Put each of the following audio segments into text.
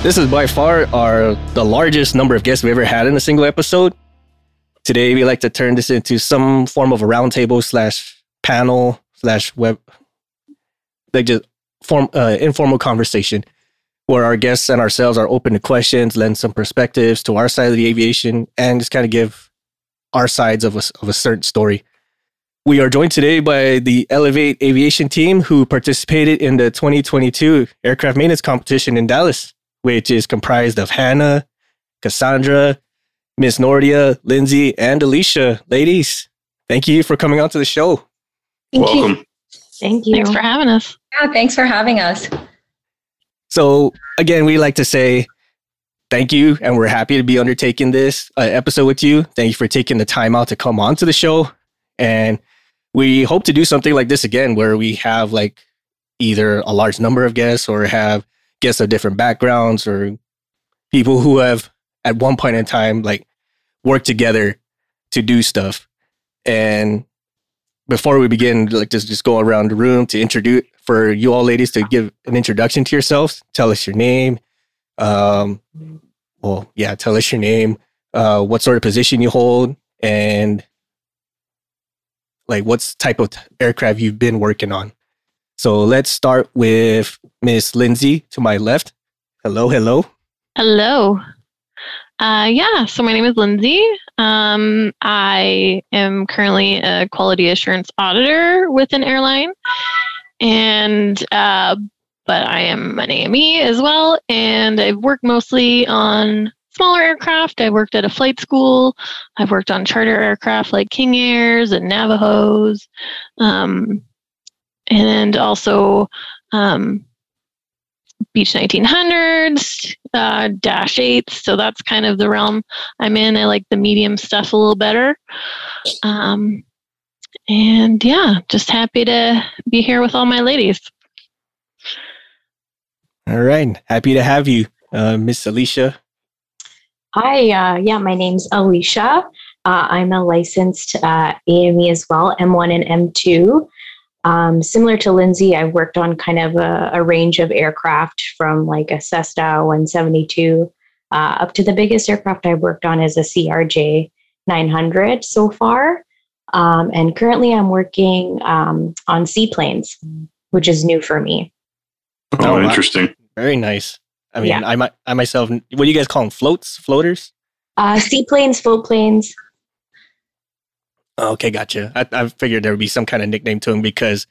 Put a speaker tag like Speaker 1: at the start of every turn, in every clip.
Speaker 1: This is by far our the largest number of guests we've ever had in a single episode. Today, we like to turn this into some form of a roundtable slash panel slash web, like just form uh, informal conversation where our guests and ourselves are open to questions, lend some perspectives to our side of the aviation, and just kind of give our sides of a, of a certain story. We are joined today by the Elevate Aviation team who participated in the 2022 aircraft maintenance competition in Dallas which is comprised of Hannah, Cassandra, Miss Nordia, Lindsay, and Alicia. Ladies, thank you for coming on to the show.
Speaker 2: Thank
Speaker 3: Welcome.
Speaker 2: You. Thank you.
Speaker 4: Thanks for having us.
Speaker 5: Yeah, thanks for having us.
Speaker 1: So, again, we like to say thank you, and we're happy to be undertaking this uh, episode with you. Thank you for taking the time out to come on to the show. And we hope to do something like this again, where we have like either a large number of guests or have guests of different backgrounds or people who have at one point in time like worked together to do stuff. And before we begin, like just just go around the room to introduce for you all ladies to give an introduction to yourselves. Tell us your name. Um, well, yeah, tell us your name, uh, what sort of position you hold, and like what's type of aircraft you've been working on. So let's start with Miss Lindsay to my left. Hello, hello.
Speaker 4: Hello. Uh, yeah, so my name is Lindsay. Um, I am currently a quality assurance auditor with an airline, and uh, but I am an AME as well, and I've worked mostly on smaller aircraft. I've worked at a flight school. I've worked on charter aircraft like King Airs and Navajos. Um, and also um, Beech 1900s, uh, Dash 8s. So that's kind of the realm I'm in. I like the medium stuff a little better. Um, and yeah, just happy to be here with all my ladies.
Speaker 1: All right. Happy to have you, uh, Miss Alicia.
Speaker 2: Hi, uh, yeah, my name's Alicia. Uh, I'm a licensed uh, AME as well, M1 and M2. Um, similar to Lindsay, I've worked on kind of a, a, range of aircraft from like a Cessna 172 uh, up to the biggest aircraft I've worked on is a CRJ 900 so far. Um, and currently I'm working um, on seaplanes, which is new for me.
Speaker 3: Oh, oh interesting.
Speaker 1: Very nice. I mean, yeah. I, I myself, what do you guys call them? Floats? Floaters?
Speaker 2: Uh, seaplanes, float planes.
Speaker 1: Okay, gotcha. I, I figured there would be some kind of nickname to them because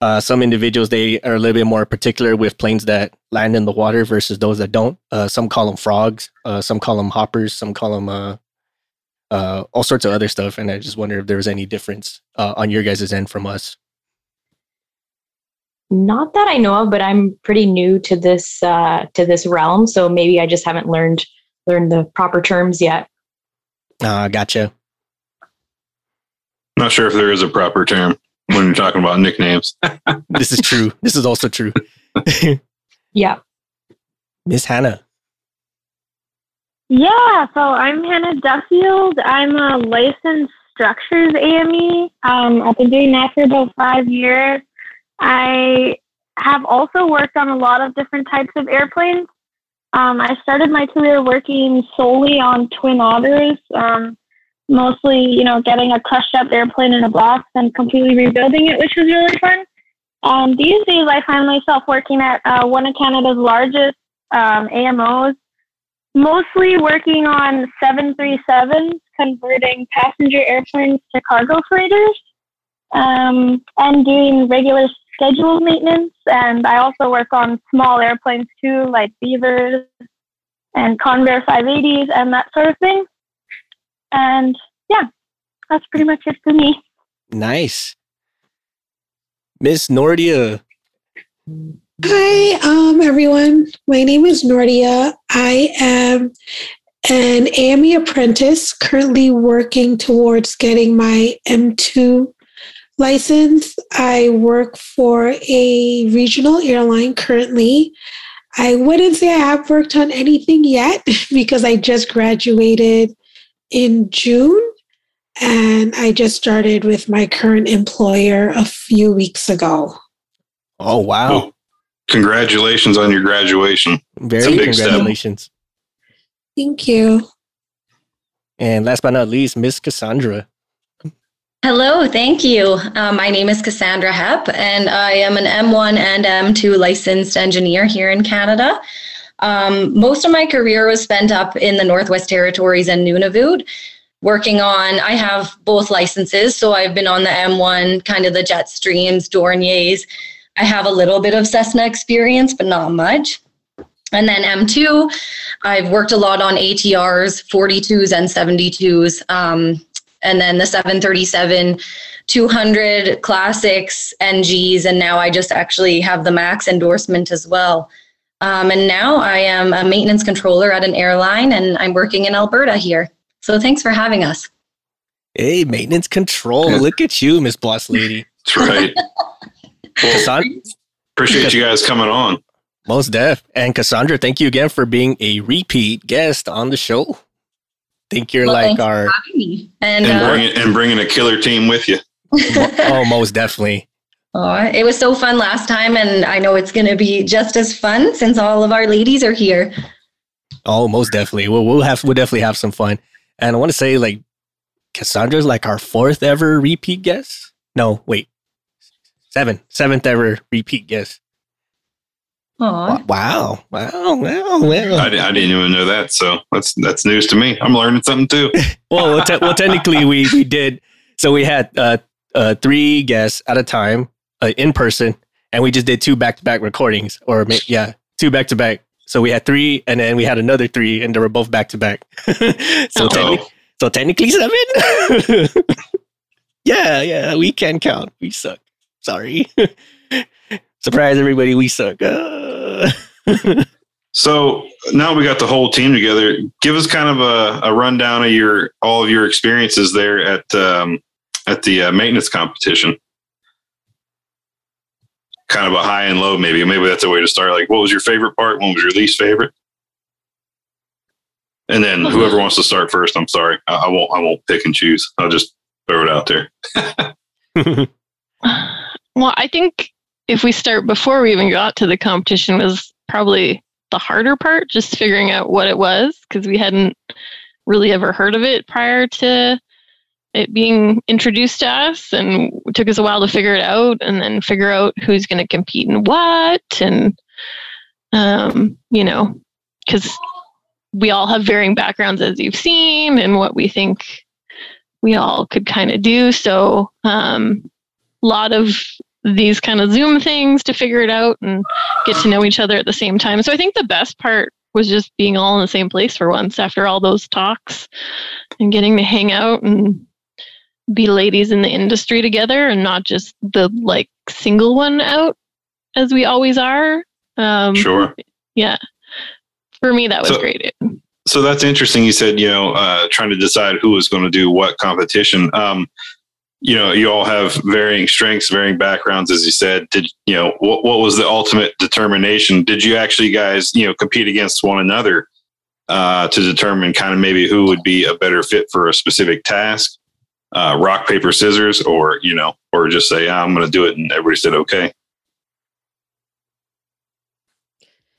Speaker 1: uh, some individuals they are a little bit more particular with planes that land in the water versus those that don't. Uh, some call them frogs. Uh, some call them hoppers. Some call them uh, uh, all sorts of other stuff. And I just wonder if there was any difference uh, on your guys' end from us.
Speaker 2: Not that I know of, but I'm pretty new to this to this realm, so maybe I just haven't learned learned the proper terms yet.
Speaker 1: Uh, gotcha.
Speaker 3: Not sure if there is a proper term when you're talking about nicknames.
Speaker 1: this is true. This is also true.
Speaker 2: yeah.
Speaker 1: Miss Hannah.
Speaker 6: Yeah, so I'm Hannah Duffield. I'm a licensed structures AME. Um, I've been doing that for about five years. I have also worked on a lot of different types of airplanes. Um, I started my career working solely on twin otters. Um, mostly, you know, getting a crushed up airplane in a box and completely rebuilding it, which was really fun. Um, these days, I find myself working at uh, one of Canada's largest um, AMOs, mostly working on 737s, converting passenger airplanes to cargo freighters, um, and doing regular scheduled maintenance. And I also work on small airplanes too, like Beavers and Convair 580s and that sort of thing. And yeah, that's pretty much it for me.
Speaker 1: Nice. Miss Nordia.
Speaker 7: Hi, um, everyone. My name is Nordia. I am an AME apprentice currently working towards getting my M2 license. I work for a regional airline currently. I wouldn't say I have worked on anything yet because I just graduated in June. And I just started with my current employer a few weeks ago.
Speaker 1: Oh, wow. Well,
Speaker 3: congratulations on your graduation.
Speaker 1: Very
Speaker 3: big step.
Speaker 1: congratulations.
Speaker 7: Thank you.
Speaker 1: And last but not least, Miss Cassandra.
Speaker 5: Hello, thank you. Uh, my name is Cassandra Hepp, and I am an M1 and M2 licensed engineer here in Canada. Um, most of my career was spent up in the Northwest Territories and Nunavut, working on, I have both licenses, so I've been on the M1, kind of the Jetstreams Dorniers. I have a little bit of Cessna experience, but not much. And then M2, I've worked a lot on ATRs, 42s, and 72s. Um, and then the 737 200 classics NGs, and now I just actually have the Max endorsement as well. Um, and now I am a maintenance controller at an airline, and I'm working in Alberta here. So thanks for having us.
Speaker 1: Hey, maintenance control. Look at you, Miss Boss Lady.
Speaker 3: That's right. Well,
Speaker 1: Cassandra,
Speaker 3: appreciate you guys coming on.
Speaker 1: most def. And Cassandra, thank you again for being a repeat guest on the show. Think you're
Speaker 5: Well,
Speaker 1: like
Speaker 5: for
Speaker 1: our.
Speaker 5: And,
Speaker 3: And
Speaker 5: uh,
Speaker 3: bringing and bringing a killer team with you.
Speaker 1: oh, most definitely.
Speaker 5: Oh, it was so fun last time, and I know it's going to be just as fun since all of our ladies are here.
Speaker 1: Oh, most definitely. We'll we'll have we'll definitely have some fun. And I want to say like Cassandra's like our fourth ever repeat guest. No, wait. seven, seventh ever repeat guest.
Speaker 5: Aw.
Speaker 1: Wow. Wow. Wow. Wow.
Speaker 3: I, I didn't even know that, so that's that's news to me. I'm learning something too.
Speaker 1: well, well, te- well, technically, we we did. So we had uh, uh, three guests at a time uh, in person, and we just did two back to back recordings, or yeah, two back to back. So we had three, and then we had another three, and they were both back to back. So technically, so technically seven. yeah, yeah, we can count. We suck. Sorry. Surprise, everybody. We suck. Uh,
Speaker 3: So now we got the whole team together. Give us kind of a, a rundown of your all of your experiences there at um, at the uh, maintenance competition. Kind of a high and low, maybe. Maybe that's a way to start. Like, what was your favorite part? What was your least favorite? And then hmm. whoever wants to start first, I'm sorry, I, I won't. I won't pick and choose. I'll just throw it out there.
Speaker 4: Well, I think if we start before we even got to the competition was probably the harder part, just figuring out what it was because we hadn't really ever heard of it prior to it being introduced to us, and took us a while to figure it out, and then figure out who's going to compete in what, and um, you know, because we all have varying backgrounds as you've seen, and what we think we all could kind of do. So, um, lot of these kind of Zoom things to figure it out and get to know each other at the same time. So I think the best part was just being all in the same place for once after all those talks and getting to hang out and be ladies in the industry together and not just the like single one out as we always are. Um,
Speaker 3: Sure.
Speaker 4: Yeah. For me, that was
Speaker 3: So-
Speaker 4: great.
Speaker 3: So that's interesting. You said, you know, uh, trying to decide who was going to do what competition. Um, you know, you all have varying strengths, varying backgrounds, as you said. Did you know what? What was the ultimate determination? Did you actually guys, you know, compete against one another uh, to determine kind of maybe who would be a better fit for a specific task? Uh, rock paper scissors, or you know, or just say "Ah, I'm going to do it, and everybody said okay.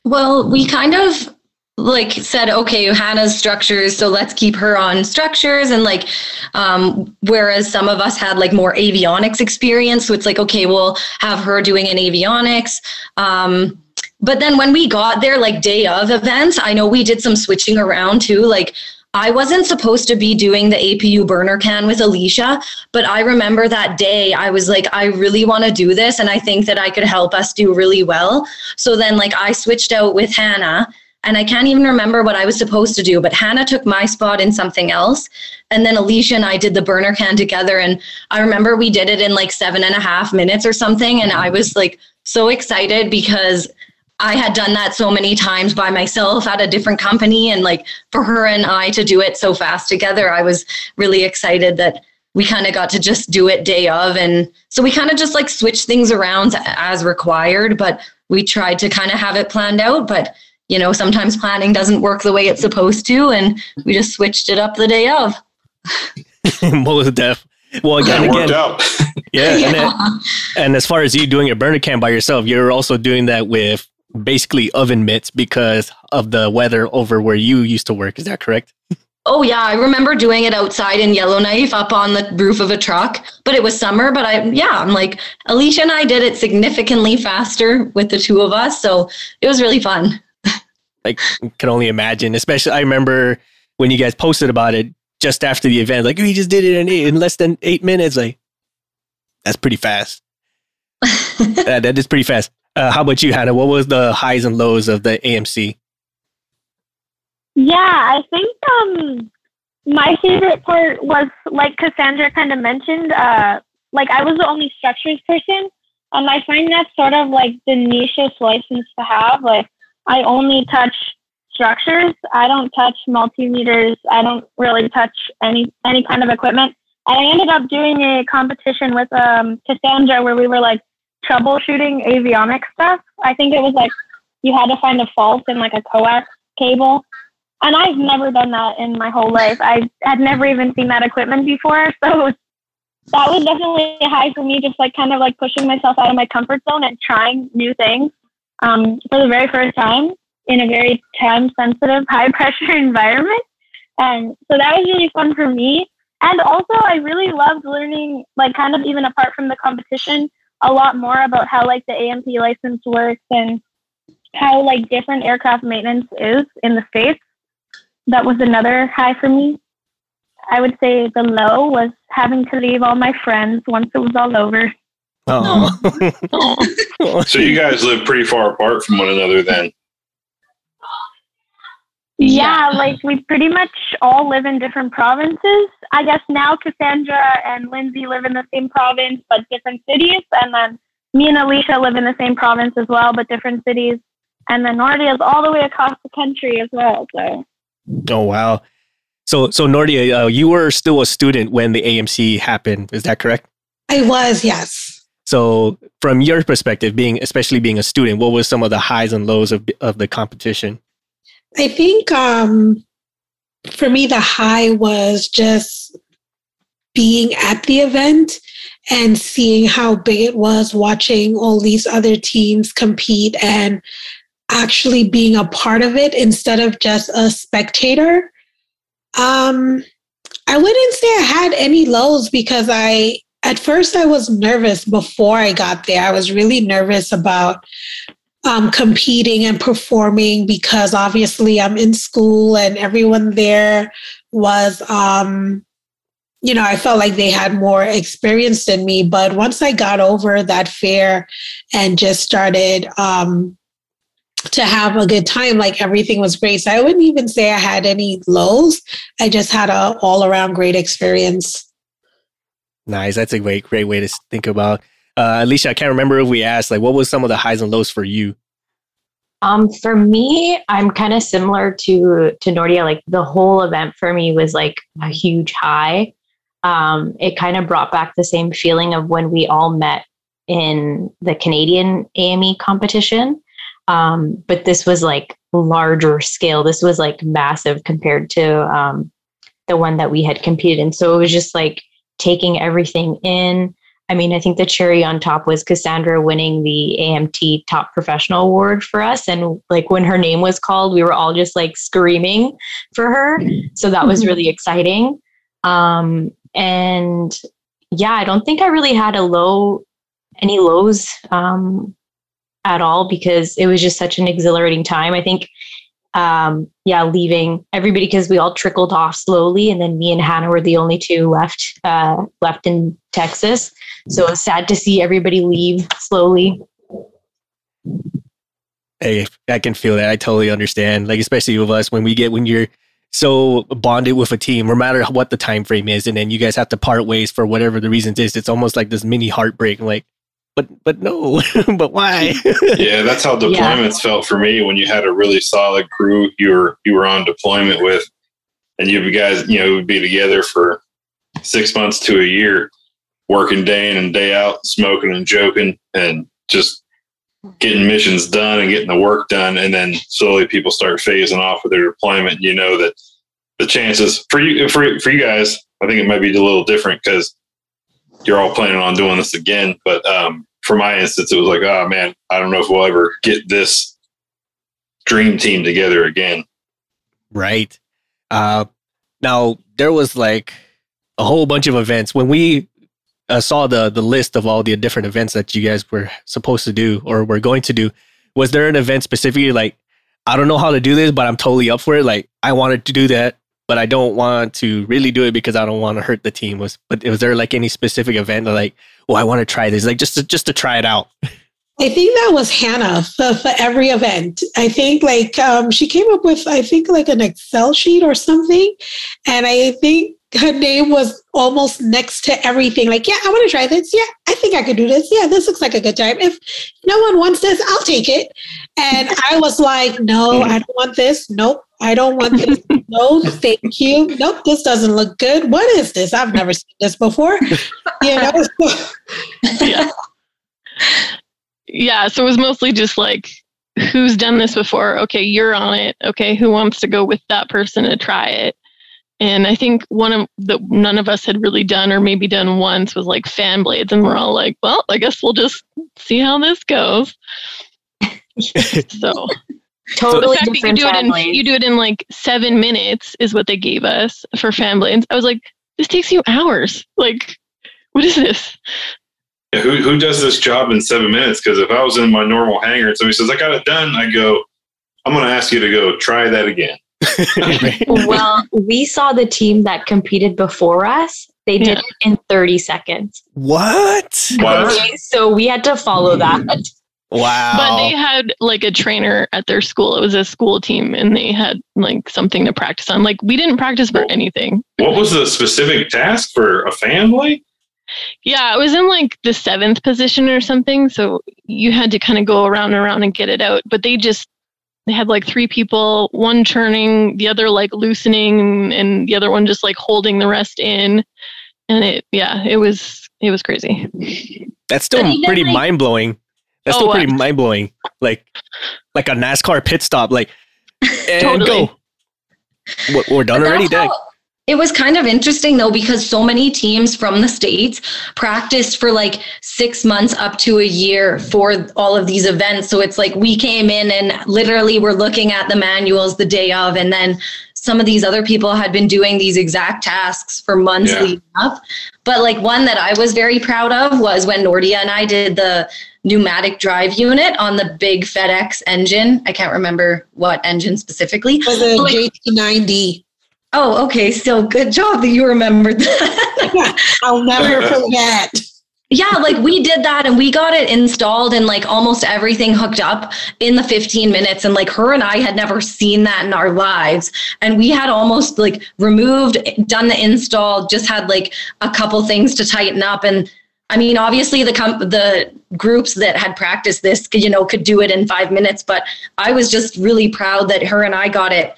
Speaker 5: Well, we kind of like said, okay, Hannah's structures, so let's keep her on structures. And like, um, whereas some of us had like more avionics experience, so it's like, okay, we'll have her doing an avionics. Um, but then when we got there, like day of events, I know we did some switching around too. Like, I wasn't supposed to be doing the APU burner can with Alicia, but I remember that day I was like, I really want to do this, and I think that I could help us do really well. So then, like, I switched out with Hannah, and I can't even remember what I was supposed to do, but Hannah took my spot in something else. And then Alicia and I did the burner can together. And I remember we did it in like seven and a half minutes or something. And I was like so excited because I had done that so many times by myself at a different company. And like for her and I to do it so fast together, I was really excited that we kind of got to just do it day of. And so we kind of just like switched things around as required, but we tried to kind of have it planned out. But you know, sometimes planning doesn't work the way it's supposed to, and we just switched it up the day of.
Speaker 1: most def. Well, again,
Speaker 3: That worked
Speaker 1: again,
Speaker 3: out.
Speaker 1: yeah. And, then, and as far as you doing a burner can by yourself, you're also doing that with basically oven mitts because of the weather over where you used to work. Is that correct?
Speaker 5: Oh yeah, I remember doing it outside in Yellowknife up on the roof of a truck, but it was summer. But I, yeah, I'm like Alicia and I did it significantly faster with the two of us, so it was really fun.
Speaker 1: like, can only imagine. Especially, I remember when you guys posted about it just after the event. Like, oh, we just did it in eight, in less than eight minutes. Like, that's pretty fast. that, that is pretty fast. Uh, how about you, Hannah? What was the highs and lows of the AMC?
Speaker 6: Yeah, I think um, my favorite part was like Cassandra kind of mentioned. Uh, like I was the only structures person, and I find that sort of like the nichest license to have. Like I only touch structures. I don't touch multimeters. I don't really touch any any kind of equipment. And I ended up doing a competition with um, Cassandra where we were like troubleshooting avionics stuff. I think it was like you had to find a fault in like a coax cable and I've never done that in my whole life. I had never even seen that equipment before, so that was definitely high for me. Just like kind of like pushing myself out of my comfort zone and trying new things um, for the very first time in a very time sensitive, high pressure environment. And so that was really fun for me. And also, I really loved learning, like, kind of even apart from the competition, a lot more about how, like, the A&P license works and how, like, different aircraft maintenance is in the States that was another high for me. I would say the low was having to leave all my friends once it was all over.
Speaker 3: Oh. so you guys live pretty far apart from one another then?
Speaker 6: Yeah, like we pretty much all live in different provinces. I guess now Cassandra and Lindsay live in the same province but different cities. And then me and Alicia live in the same province as well but different cities. And then Nordia is all the way across the country as well. So
Speaker 1: Oh wow! So so Nordia, uh, you were still a student when the AMC happened. Is that correct?
Speaker 7: I was, yes.
Speaker 1: So from your perspective, being especially being a student, what was some of the highs and lows of of the competition?
Speaker 7: I think um, for me, the high was just being at the event and seeing how big it was, watching all these other teams compete and actually being a part of it instead of just a spectator. Um, I wouldn't say I had any lows because I, at first, I was nervous before I got there. I was really nervous about um, competing and performing because obviously I'm in school and everyone there was, um, you know, I felt like they had more experience than me. But once I got over that fear and just started, um, to have a good time. Like everything was great. So I wouldn't even say I had any lows. I just had a all around great experience.
Speaker 1: Nice. That's a great, great way to think about. Uh, Alicia, I can't remember if we asked, like, what was some of the highs and lows for you?
Speaker 2: Um, for me, I'm kind of similar to to Nordia. Like the whole event for me was like a huge high. Um, it kind of brought back the same feeling of when we all met in the Canadian AME competition. Um, but this was like larger scale. This was like massive compared to um, the one that we had competed in. So it was just like taking everything in. I mean, I think the cherry on top was Cassandra winning the AMT Top Professional Award for us. And like when her name was called, we were all just like screaming for her. So that was mm-hmm. really exciting. Um, and yeah, I don't think I really had a low, any lows. Um, at all because it was just such an exhilarating time. I think, um, yeah, leaving everybody because we all trickled off slowly, and then me and Hannah were the only two left uh, left in Texas. So sad to see everybody leave slowly.
Speaker 1: Hey, I can feel that. I totally understand. Like especially with us when we get when you're so bonded with a team, no matter what the time frame is, and then you guys have to part ways for whatever the reasons is. It's almost like this mini heartbreak. Like, but but no, but why?
Speaker 3: yeah, that's how deployments yeah. felt for me when you had a really solid crew you were you were on deployment with, and you guys you know would be together for six months to a year, working day in and day out, smoking and joking, and just getting missions done and getting the work done, and then slowly people start phasing off with their deployment. You know that the chances for you for for you guys, I think it might be a little different because you're all planning on doing this again. But um, for my instance, it was like, oh man, I don't know if we'll ever get this dream team together again.
Speaker 1: Right. Uh, now there was like a whole bunch of events when we uh, saw the the list of all the different events that you guys were supposed to do or were going to do. Was there an event specifically like I don't know how to do this, but I'm totally up for it. Like I wanted to do that, but I don't want to really do it because I don't want to hurt the team. Was but was there like any specific event like, oh, I want to try this, like just to, just to try it out?
Speaker 7: I think that was Hannah for, for every event. I think like um, she came up with I think like an Excel sheet or something, and I think her name was almost next to everything. Like, yeah, I want to try this. Yeah, I think I could do this. Yeah, this looks like a good time. If no one wants this, I'll take it. And I was like, no, I don't want this. Nope, I don't want this. No, thank you. Nope, this doesn't look good. What is this? I've never seen this before. You know.
Speaker 4: yeah. yeah. So it was mostly just like, who's done this before? Okay, you're on it. Okay, who wants to go with that person to try it? And I think one of that none of us had really done or maybe done once was like fan blades, and we're all like, well, I guess we'll just see how this goes. so
Speaker 2: totally
Speaker 4: the fact that you do it in you do it in like seven minutes is what they gave us for fan blades. I was like, this takes you hours. Like, what is this?
Speaker 3: Yeah, who who does this job in seven minutes? Because if I was in my normal hangar and somebody says I got it done, I go, I'm going to ask you to go try that again.
Speaker 2: well, we saw the team that competed before us. They did yeah. it in 30 seconds.
Speaker 1: What?
Speaker 3: what?
Speaker 2: So we had to follow hmm. that.
Speaker 1: Wow.
Speaker 4: But they had like a trainer at their school. It was a school team and they had like something to practice on. Like we didn't practice for anything.
Speaker 3: What was the specific task for a family?
Speaker 4: Yeah, it was in like the seventh position or something. So you had to kind of go around and around and get it out. But they just they had like three people, one turning, the other like loosening, and the other one just like holding the rest in. And it, yeah, it was it was crazy.
Speaker 1: That's still pretty like, mind blowing. That's oh, still pretty mind blowing. Like like a NASCAR pit stop. Like and totally. go. We're done already, Dag.
Speaker 5: It was kind of interesting though, because so many teams from the States practiced for like six months up to a year for all of these events. So it's like we came in and literally were looking at the manuals the day of, and then some of these other people had been doing these exact tasks for months yeah. leading up. But like one that I was very proud of was when Nordia and I did the pneumatic drive unit on the big FedEx engine. I can't remember what engine specifically.
Speaker 7: For the JT9D.
Speaker 5: Oh, okay. Still good job that you remembered that.
Speaker 7: I'll never forget.
Speaker 5: Yeah, like we did that and we got it installed and like almost everything hooked up in the 15 minutes. And like her and I had never seen that in our lives. And we had almost like removed, done the install, just had like a couple things to tighten up. And I mean, obviously the com- the groups that had practiced this, you know, could do it in five minutes. But I was just really proud that her and I got it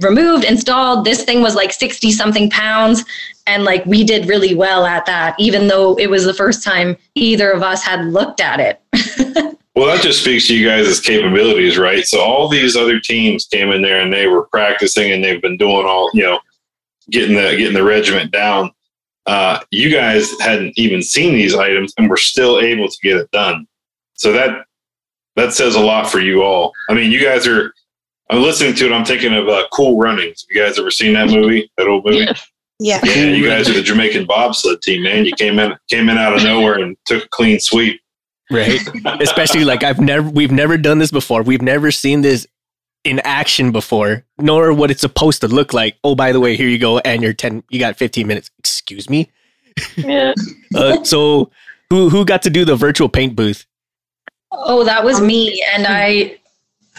Speaker 5: removed, installed. This thing was like 60 something pounds. And like we did really well at that, even though it was the first time either of us had looked at it.
Speaker 3: well, that just speaks to you guys' capabilities, right? So all these other teams came in there and they were practicing and they've been doing all, you know, getting the getting the regiment down. Uh, you guys hadn't even seen these items and were still able to get it done. So that that says a lot for you all. I mean, you guys are I'm listening to it. I'm thinking of uh, Cool Runnings. You guys ever seen that movie? That old movie?
Speaker 7: Yeah.
Speaker 3: Yeah. You guys are the Jamaican bobsled team, man. You came in came in out of nowhere and took a clean sweep.
Speaker 1: Right. Especially like I've never we've never done this before. We've never seen this in action before, nor what it's supposed to look like. Oh, by the way, here you go, and you're ten. You got 15 minutes. Excuse me.
Speaker 4: Yeah.
Speaker 1: uh, so who who got to do the virtual paint booth?
Speaker 5: Oh, that was me, and I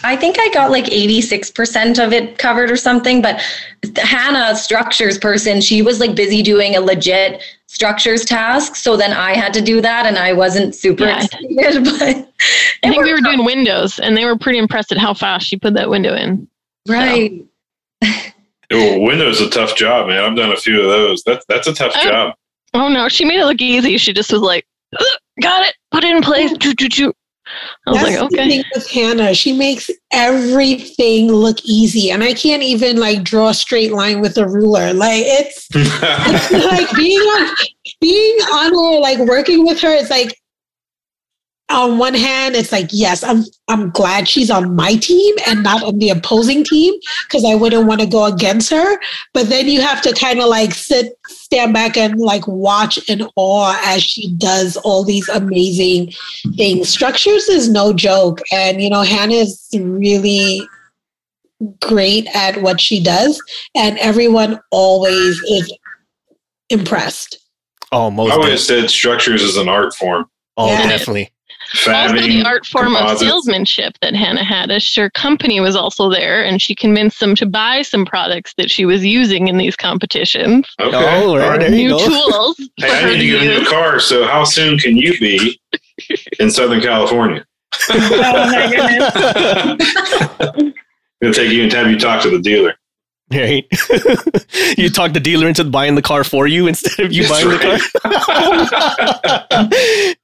Speaker 5: I think I got like 86% of it covered or something. But Hannah, structures person, she was like busy doing a legit structures task. So then I had to do that and I wasn't super yeah. excited. But
Speaker 4: I think we were doing windows and they were pretty impressed at how fast she put that window in.
Speaker 5: Right.
Speaker 3: So. oh, windows a tough job, man. I've done a few of those. That's that's a tough oh. job.
Speaker 4: Oh no, she made it look easy. She just was like, got it, put it in place. Choo, choo, choo. I was That's like, okay. The thing
Speaker 7: with Hannah, she makes everything look easy, and I can't even like draw a straight line with a ruler. Like it's, it's like being on being on her, like working with her. It's like on one hand, it's like, yes, I'm I'm glad she's on my team and not on the opposing team because I wouldn't want to go against her. But then you have to kind of like sit, stand back and like watch in awe as she does all these amazing things. Structures is no joke. And you know, Hannah is really great at what she does, and everyone always is impressed.
Speaker 1: Oh, most
Speaker 3: I always
Speaker 1: definitely.
Speaker 3: said structures is an art form.
Speaker 1: Oh,
Speaker 7: Yeah.
Speaker 1: definitely.
Speaker 4: Also the art form of salesmanship that Hannah had. As her company was also there, and she convinced them to buy some products that she was using in these competitions.
Speaker 3: Okay.
Speaker 1: Oh, right,
Speaker 3: all right.
Speaker 1: there you
Speaker 4: New
Speaker 1: go.
Speaker 4: tools
Speaker 3: Hey, I need
Speaker 4: to
Speaker 3: to get a new car. So how soon can you be in Southern California?
Speaker 6: Oh my goodness.
Speaker 3: Gonna take you and have you talk to the dealer.
Speaker 1: Right. you talk the dealer into buying the car for you instead of you
Speaker 3: That's
Speaker 1: buying the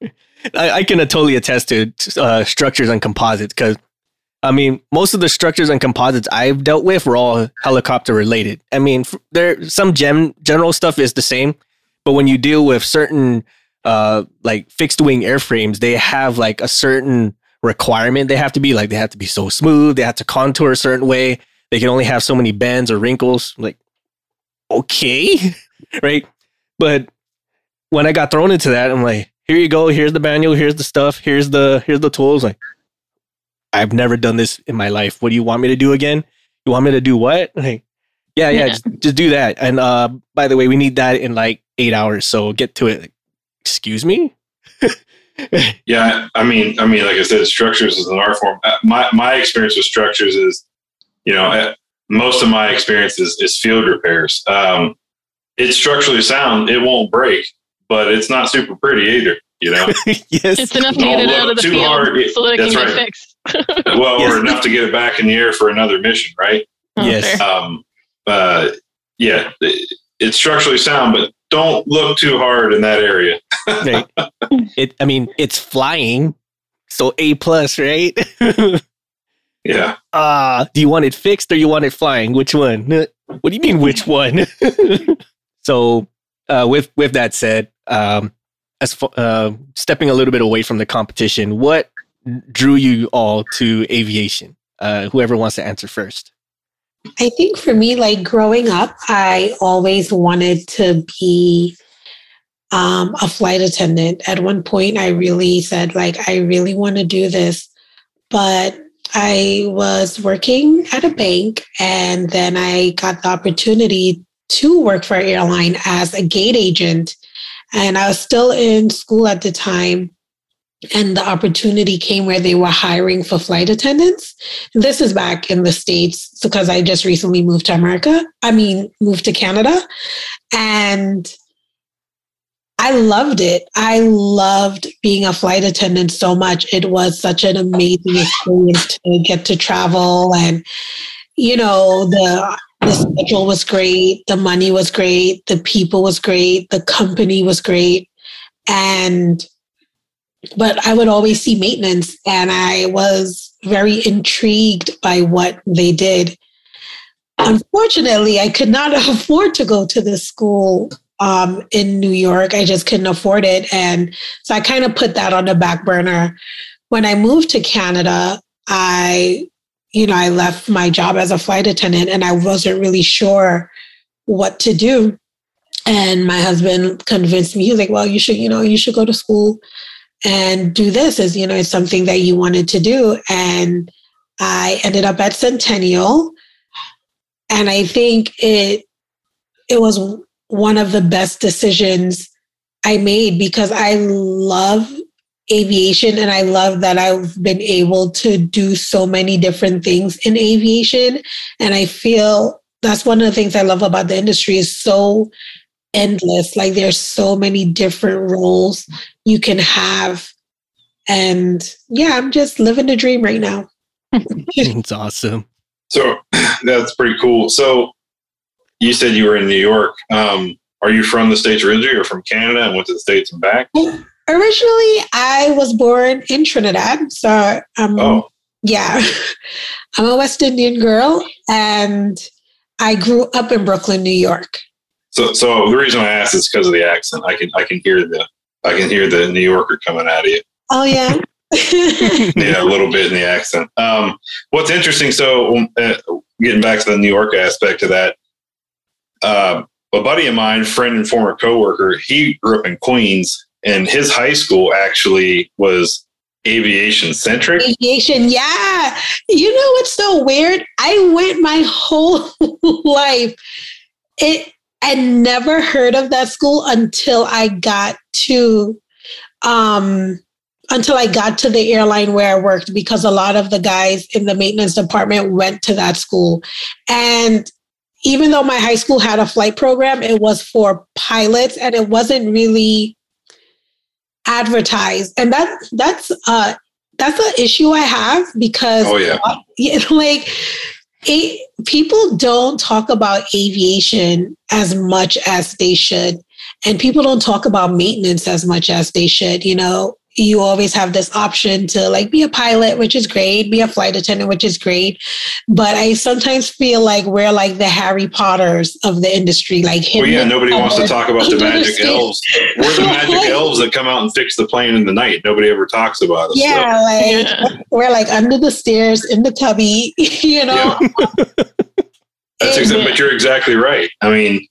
Speaker 1: car. I, I can totally attest to uh, structures and composites because, I mean, most of the structures and composites I've dealt with were all helicopter related. I mean, there some gem, general stuff is the same, but when you deal with certain uh, like fixed wing airframes, they have like a certain requirement they have to be like they have to be so smooth, they have to contour a certain way they can only have so many bends or wrinkles. Like, okay, right? But when I got thrown into that, I'm like, here you go. Here's the manual. Here's the stuff. Here's the here's the tools. Like, I've never done this in my life. What do you want me to do again? You want me to do what? Like, yeah, yeah,
Speaker 4: Yeah.
Speaker 1: Just, just do that. And uh, by the way, we need that in like eight hours. So get to it. Like, Excuse me.
Speaker 3: Yeah, I mean, I mean, like I said, structures is an art form. Uh, my my experience with structures is, you know, uh, most of my experience is, is field repairs. Um, it's structurally sound; it won't break, but it's not super pretty either. You know,
Speaker 1: yes.
Speaker 4: It's enough to
Speaker 3: Don't
Speaker 4: get it out of the
Speaker 3: too
Speaker 4: field
Speaker 3: hard.
Speaker 4: so that it can
Speaker 3: That's
Speaker 4: get
Speaker 3: right.
Speaker 4: fixed.
Speaker 3: well,
Speaker 1: Yes.
Speaker 3: or enough to get it back in the air for another mission, right?
Speaker 4: Oh,
Speaker 1: Yes.
Speaker 4: fair.
Speaker 3: Um, uh, yeah, it- it's structurally sound, but don't look too hard in that area.
Speaker 1: right. It. I mean, it's flying. So A plus, right?
Speaker 3: Yeah,
Speaker 1: Ah, do you want it fixed or you want it flying? Which one? What do you mean, which one? so, uh, with with that said, um, as uh, stepping a little bit away from the competition, what drew you all to aviation? Uh, whoever wants to answer first.
Speaker 7: I think for me, like growing up, I always wanted to be um, a flight attendant. At one point, I really said, like, I really want to do this. But I was working at a bank, and then I got the opportunity to work for an airline as a gate agent. And I was still in school at the time. And the opportunity came where they were hiring for flight attendants. This is back in the States because I just recently moved to America. I mean, moved to Canada. And I loved it. I loved being a flight attendant so much. It was such an amazing experience to get to travel and you know, the the schedule was great, the money was great, the people was great, the company was great. And but I would always see maintenance and I was very intrigued by what they did. Unfortunately, I could not afford to go to this school um, in New York. I just couldn't afford it. And so I kind of put that on the back burner. When I moved to Canada, I, you know, I left my job as a flight attendant and I wasn't really sure what to do. And my husband convinced me, he was like, well, you should, you know, you should go to school and do this as, you know, it's something that you wanted to do. And I ended up at Centennial. And I think it it was one of the best decisions I made because I love aviation and I love that I've been able to do so many different things in aviation. And I feel that's one of the things I love about the industry is so endless. Like there's so many different roles you can have. And yeah, I'm just living the dream right now.
Speaker 1: it's awesome.
Speaker 3: So that's pretty cool. So you said you were in New York. Um, are you from the States originally or from Canada and went to the States and back?
Speaker 7: Originally, I was born in Trinidad. So um,
Speaker 3: Oh,
Speaker 7: yeah, I'm a West Indian girl and I grew up in Brooklyn, New York.
Speaker 3: so so the reason I asked is because of the accent. I can I can hear the I can hear the New Yorker coming out of you.
Speaker 7: Oh, yeah.
Speaker 3: yeah, a little bit in the accent. Um, what's interesting, so um, uh, getting back to the New York aspect of that, uh, a buddy of mine, friend and former coworker, he grew up in Queens, and his high school actually was aviation centric.
Speaker 7: Aviation, yeah. You know what's so weird? I went my whole life. It I never heard of that school until I got to um until I got to the airline where I worked because a lot of the guys in the maintenance department went to that school. And even though my high school had a flight program, it was for pilots and it wasn't really advertised. And that that's uh that's an issue I have because
Speaker 3: Oh yeah.
Speaker 7: like it, people don't talk about aviation as much as they should and people don't talk about maintenance as much as they should you know you always have this option to like be a pilot which is great be a flight attendant which is great but i sometimes feel like we're like the harry potters of the industry like
Speaker 3: Well, yeah,
Speaker 7: hidden
Speaker 3: nobody wants to talk about the magic
Speaker 7: stage.
Speaker 3: elves. We're the magic elves that come out and fix the plane in the night. Nobody ever talks about us. so-
Speaker 7: yeah like
Speaker 4: Yeah.
Speaker 7: we're like under the stairs in the cubby you know
Speaker 3: That's
Speaker 7: And-
Speaker 3: exa- but you're exactly right. I mean,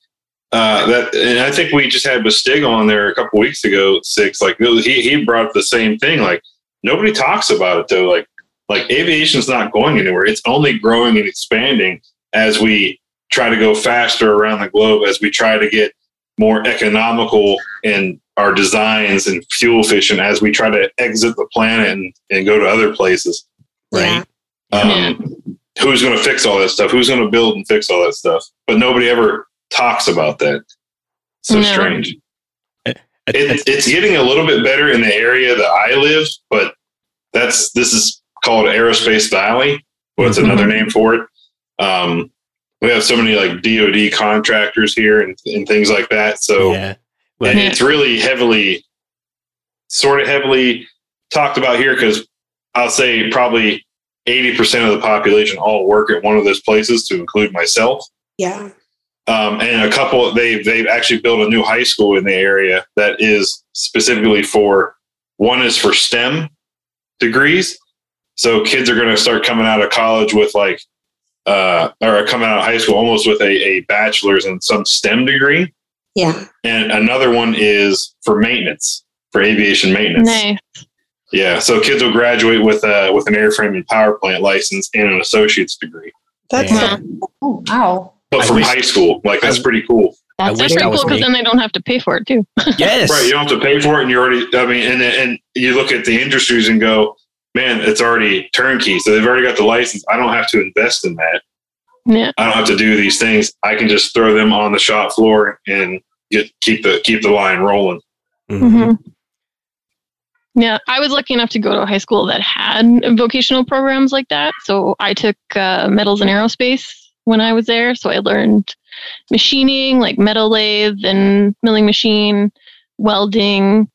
Speaker 3: uh, that, and I think we just had Bastig on there a couple weeks ago. Six, like he he brought up the same thing. Like nobody talks about it though. Like like aviation's not going anywhere. It's only growing and expanding as we try to go faster around the globe. As we try to get more economical in our designs and fuel efficient. As we try to exit the planet and, and go to other places.
Speaker 7: yeah
Speaker 3: Um, Who's going to fix all that stuff? Who's going to build and fix all that stuff? But nobody ever talks about that. So
Speaker 4: No.
Speaker 3: strange. It, it's getting a little bit better in the area that I live, but that's this is called Aerospace Valley. What's
Speaker 1: Mhm.
Speaker 3: another name for it? Um, we have so many like DoD contractors here and, and things like that. So
Speaker 1: yeah.
Speaker 3: and
Speaker 1: But
Speaker 3: it's really heavily, sort of heavily talked about here because I'll say probably 80% of the population all work at one of those places, to include myself.
Speaker 7: yeah
Speaker 3: Um, and a couple, they they've actually built a new high school in the area that is specifically for one is for STEM degrees. So kids are going to start coming out of college with like, uh, or coming out of high school almost with a, a bachelor's in some STEM degree
Speaker 7: yeah
Speaker 3: and another one is for maintenance for aviation maintenance.
Speaker 4: Nice.
Speaker 3: Yeah, so kids will graduate with uh, with an airframe and power plant license and an associate's degree,
Speaker 7: that's
Speaker 1: Yeah.
Speaker 7: so
Speaker 5: Oh, wow.
Speaker 3: But from
Speaker 1: wish-
Speaker 3: high school. Like that's
Speaker 1: I-
Speaker 3: pretty cool,
Speaker 1: I
Speaker 4: That's pretty
Speaker 1: that
Speaker 4: cool because then they don't have to pay for it too.
Speaker 1: yes.
Speaker 3: right? You don't have to pay for it, and you already. I mean, and and you look at the industries and go, man, it's already turnkey. So they've already got the license. I don't have to invest in that.
Speaker 4: Yeah.
Speaker 3: I don't have to do these things. I can just throw them on the shop floor and get keep the keep the line rolling.
Speaker 1: Mhm.
Speaker 4: hmm Yeah, I was lucky enough to go to a high school that had vocational programs like that. So I took uh, metals and aerospace when I was there. So I learned machining, like metal lathe and milling machine, welding,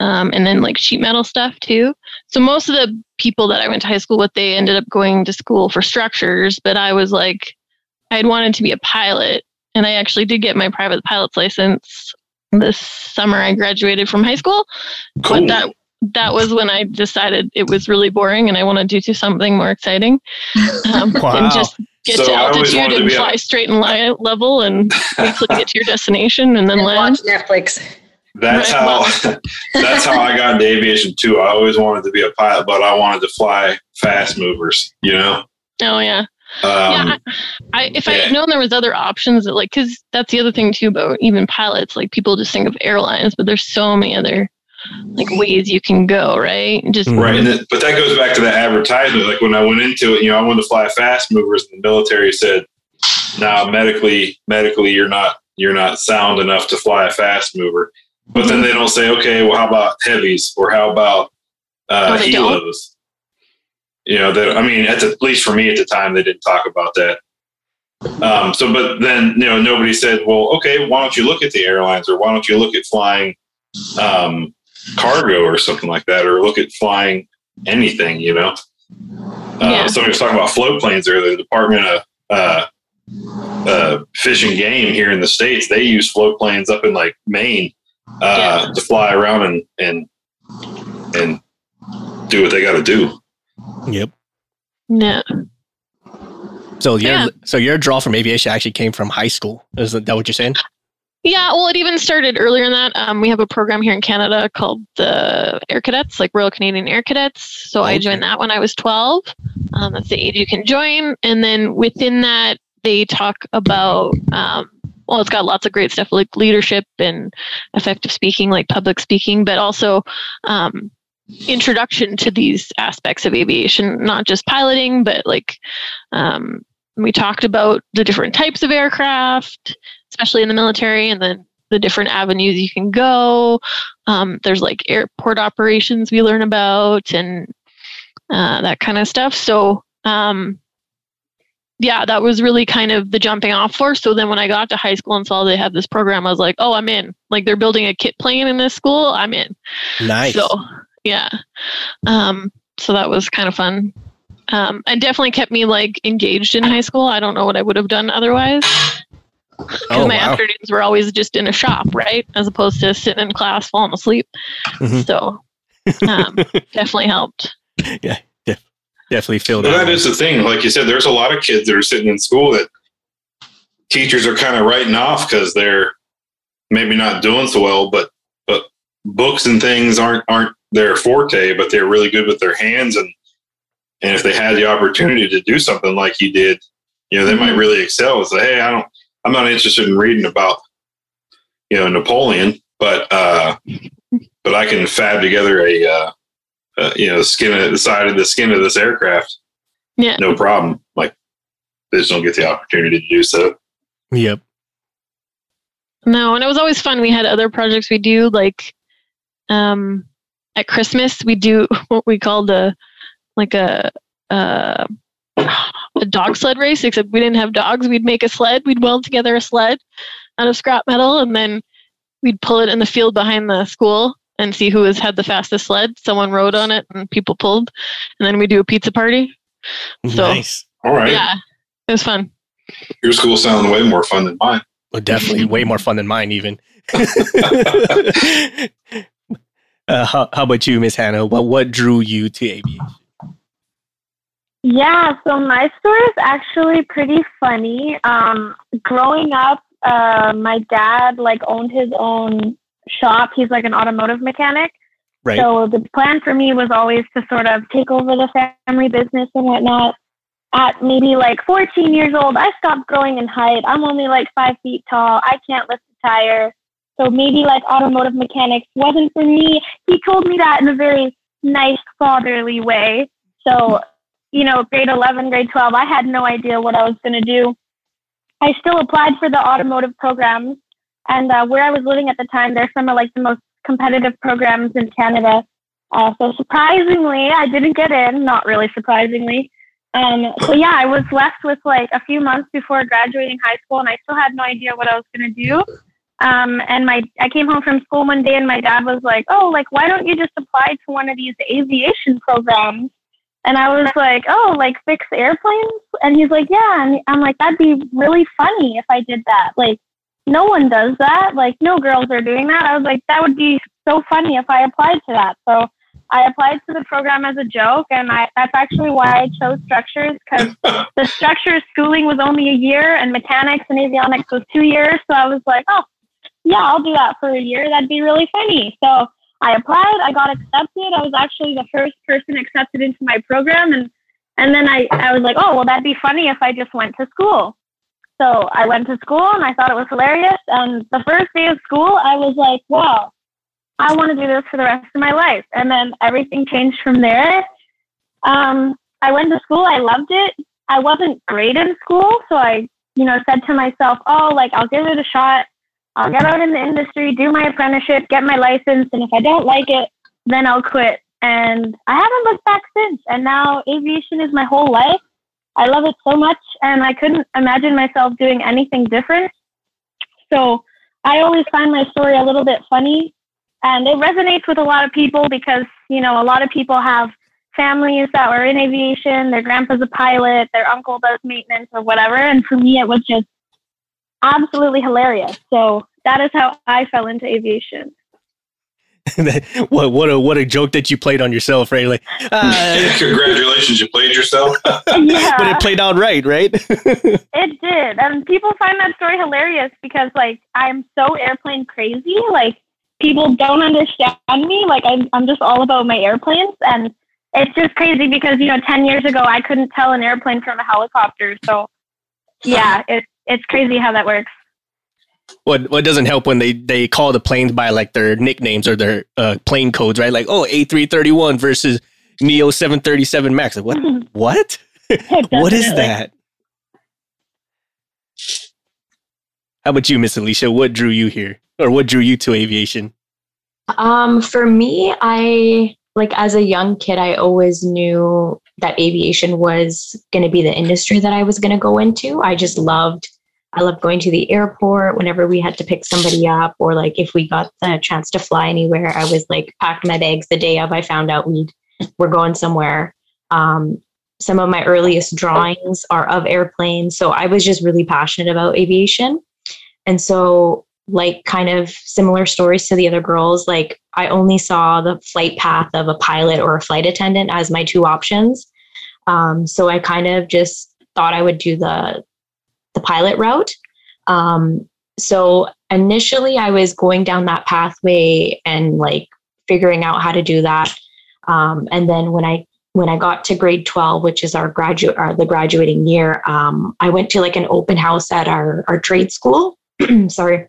Speaker 4: um, and then like sheet metal stuff too. So most of the people that I went to high school with, they ended up going to school for structures. But I was like, I had wanted to be a pilot, and I actually did get my private pilot's license this summer. I graduated from high school.
Speaker 3: Cool.
Speaker 4: But that that was when I decided it was really boring and I wanted to do something more exciting. Um,
Speaker 1: Wow.
Speaker 4: And just get
Speaker 3: So
Speaker 4: to altitude
Speaker 3: wanted to
Speaker 4: and
Speaker 3: be a-
Speaker 4: fly straight and li- level and wait get to your destination and then
Speaker 5: And
Speaker 4: land.
Speaker 5: watch Netflix.
Speaker 3: That's
Speaker 4: Right,
Speaker 3: how that's how I got into aviation too. I always wanted to be a pilot, but I wanted to fly fast movers. You know,
Speaker 4: Oh yeah.
Speaker 3: um,
Speaker 4: yeah. I, I, if I had known there was other options that like, cause that's the other thing too about even pilots, like people just think of airlines, but there's so many other like ways you can go, right? Just
Speaker 3: right. And it, but that goes back to the advertisement. Like when I went into it, you know, I wanted to fly fast movers, and the military said, "Now, medically, medically, you're not you're not sound enough to fly a fast mover." But then they don't say, "Okay, well, how about heavies or how about uh,
Speaker 4: Oh, don't?
Speaker 3: helos?" You know, that I mean, at, the, at least for me at the time, they didn't talk about that. Um, so, but then you know, nobody said, "Well, okay, why don't you look at the airlines, or why don't you look at flying um, cargo or something like that, or look at flying anything?" You know. Uh,
Speaker 4: Yeah.
Speaker 3: Somebody was talking about float planes earlier. The Department of uh, uh, Fish and Game here in the states, they use float planes up in like Maine uh, to fly around and and and do what they got to do.
Speaker 1: Yep.
Speaker 4: Yeah.
Speaker 1: So your
Speaker 4: Yeah.
Speaker 1: so your draw from aviation actually came from high school. Is that what you're saying?
Speaker 4: Yeah, well, it even started earlier than that. Um, we have a program here in Canada called the Air Cadets, like Royal Canadian Air Cadets. So I joined that when I was 12. Um, that's the age you can join. And then within that, they talk about, um, well, it's got lots of great stuff like leadership and effective speaking, like public speaking, but also um, introduction to these aspects of aviation, not just piloting, but like um, we talked about the different types of aircraft, especially in the military, and then the different avenues you can go. Um, there's like airport operations we learn about and uh, that kind of stuff. So, um, yeah, that was really kind of the jumping off for. So then when I got to high school and saw they had this program, I was like, oh, I'm in. Like they're building a kit plane in this school. I'm in.
Speaker 1: Nice.
Speaker 4: So yeah. Um, so that was kind of fun. Um, and definitely kept me like engaged in high school. I don't know what I would have done otherwise. Because
Speaker 1: oh
Speaker 4: my
Speaker 1: wow.
Speaker 4: afternoons were always just in a shop, right? As opposed to sitting in class falling asleep.
Speaker 1: Mhm.
Speaker 4: So um, definitely helped.
Speaker 1: Yeah, def- definitely feel
Speaker 3: But
Speaker 1: that.
Speaker 3: that is the thing. Like you said, there's a lot of kids that are sitting in school that teachers are kind of writing off because they're maybe not doing so well, but but books and things aren't aren't their forte, but they're really good with their hands and and if they had the opportunity to do something like you did, you know, they might really excel and say, Hey, I don't I'm not interested in reading about, you know, Napoleon, but uh but I can fab together a uh, uh you know, skin of the side of the skin of this aircraft
Speaker 4: Yeah.
Speaker 3: no problem. Like they just don't get the opportunity to do so.
Speaker 1: Yep.
Speaker 4: No, and it was always fun. We had other projects we do, like um, at Christmas, we do what we called a like a uh, a dog sled race. Except we didn't have dogs. We'd make a sled. We'd weld together a sled out of scrap metal, and then we'd pull it in the field behind the school and see who has had the fastest sled. Someone rode on it, and people pulled, and then we do a pizza party. So-
Speaker 1: nice.
Speaker 3: All right.
Speaker 4: Yeah, it was fun.
Speaker 3: Your school sounds way more fun than mine.
Speaker 1: Well, definitely way more fun than mine, even. uh, how, how about you, Miss Hannah? What what drew you to aviation?
Speaker 6: Yeah, so my story is actually pretty funny. Um, growing up, uh, my dad like owned his own shop. He's like an automotive mechanic.
Speaker 1: Right.
Speaker 6: So the plan for me was always to sort of take over the family business and whatnot. At maybe like 14 years old, I stopped growing in height. I'm only like five feet tall. I can't lift a tire. So maybe like automotive mechanics wasn't for me. He told me that in a very nice fatherly way. So, you know, grade 11, grade 12, I had no idea what I was going to do. I still applied for the automotive programs. And uh, where I was living at the time, they're some of like the most competitive programs in Canada. Uh, so surprisingly, I didn't get in. Not really surprisingly. Um, so yeah, I was left with like a few months before graduating high school, and I still had no idea what I was going to do. Um, and my, I came home from school one day, and my dad was like, "Oh, like why don't you just apply to one of these aviation programs?" And I was like, "Oh, like fix airplanes?" And he's like, "Yeah." And I'm like, "That'd be really funny if I did that." Like, no one does that. Like, no girls are doing that. I was like, that would be so funny if I applied to that. So I applied to the program as a joke, and I, that's actually why I chose structures because the structures schooling was only a year, and mechanics and avionics was two years. So I was like, oh, yeah, I'll do that for a year. That'd be really funny. So I applied. I got accepted. I was actually the first person accepted into my program, and and then I I was like, oh, well, that'd be funny if I just went to school. So I went to school and I thought it was hilarious. And the first day of school, I was like, wow, I want to do this for the rest of my life. And then everything changed from there. Um, I went to school. I loved it. I wasn't great in school. So I, you know, said to myself, oh, like, I'll give it a shot. I'll get out in the industry, do my apprenticeship, get my license. And if I don't like it, then I'll quit. And I haven't looked back since. And now aviation is my whole life. I love it so much, and I couldn't imagine myself doing anything different. So I always find my story a little bit funny, and it resonates with a lot of people because you know a lot of people have families that were in aviation. Their grandpa's a pilot, their uncle does maintenance or whatever, and for me, it was just absolutely hilarious. So that is how I fell into aviation.
Speaker 1: what what a what a joke that you played on yourself, right? Like, uh,
Speaker 3: congratulations, you played yourself.
Speaker 6: yeah,
Speaker 1: but it played out right, right?
Speaker 6: it did, and people find that story hilarious because like I'm so airplane crazy. Like people don't understand me. Like I'm I'm just all about my airplanes, and it's just crazy because you know ten years ago I couldn't tell an airplane from a helicopter. So yeah, it's it's crazy how that works.
Speaker 1: What what doesn't help when they they call the planes by like their nicknames or their uh, plane codes, right? Like, oh, A331 versus Neo 737 Max. Like, what? what? what is that? How about you, Miss Alicia? What drew you here, or what drew you to aviation?
Speaker 2: Um, for me, I like as a young kid, I always knew that aviation was going to be the industry that I was going to go into. I just loved, I loved going to the airport whenever we had to pick somebody up, or like if we got the chance to fly anywhere. I was like packed my bags the day of. I found out we were going somewhere. Um, some of my earliest drawings are of airplanes, so I was just really passionate about aviation. And so like kind of similar stories to the other girls. Like I only saw the flight path of a pilot or a flight attendant as my two options. Um, so I kind of just thought I would do the the pilot route. Um, so initially I was going down that pathway and like figuring out how to do that. Um, and then when I when I got to grade 12, which is our graduate or the graduating year, um, I went to like an open house at our, our trade school. Sorry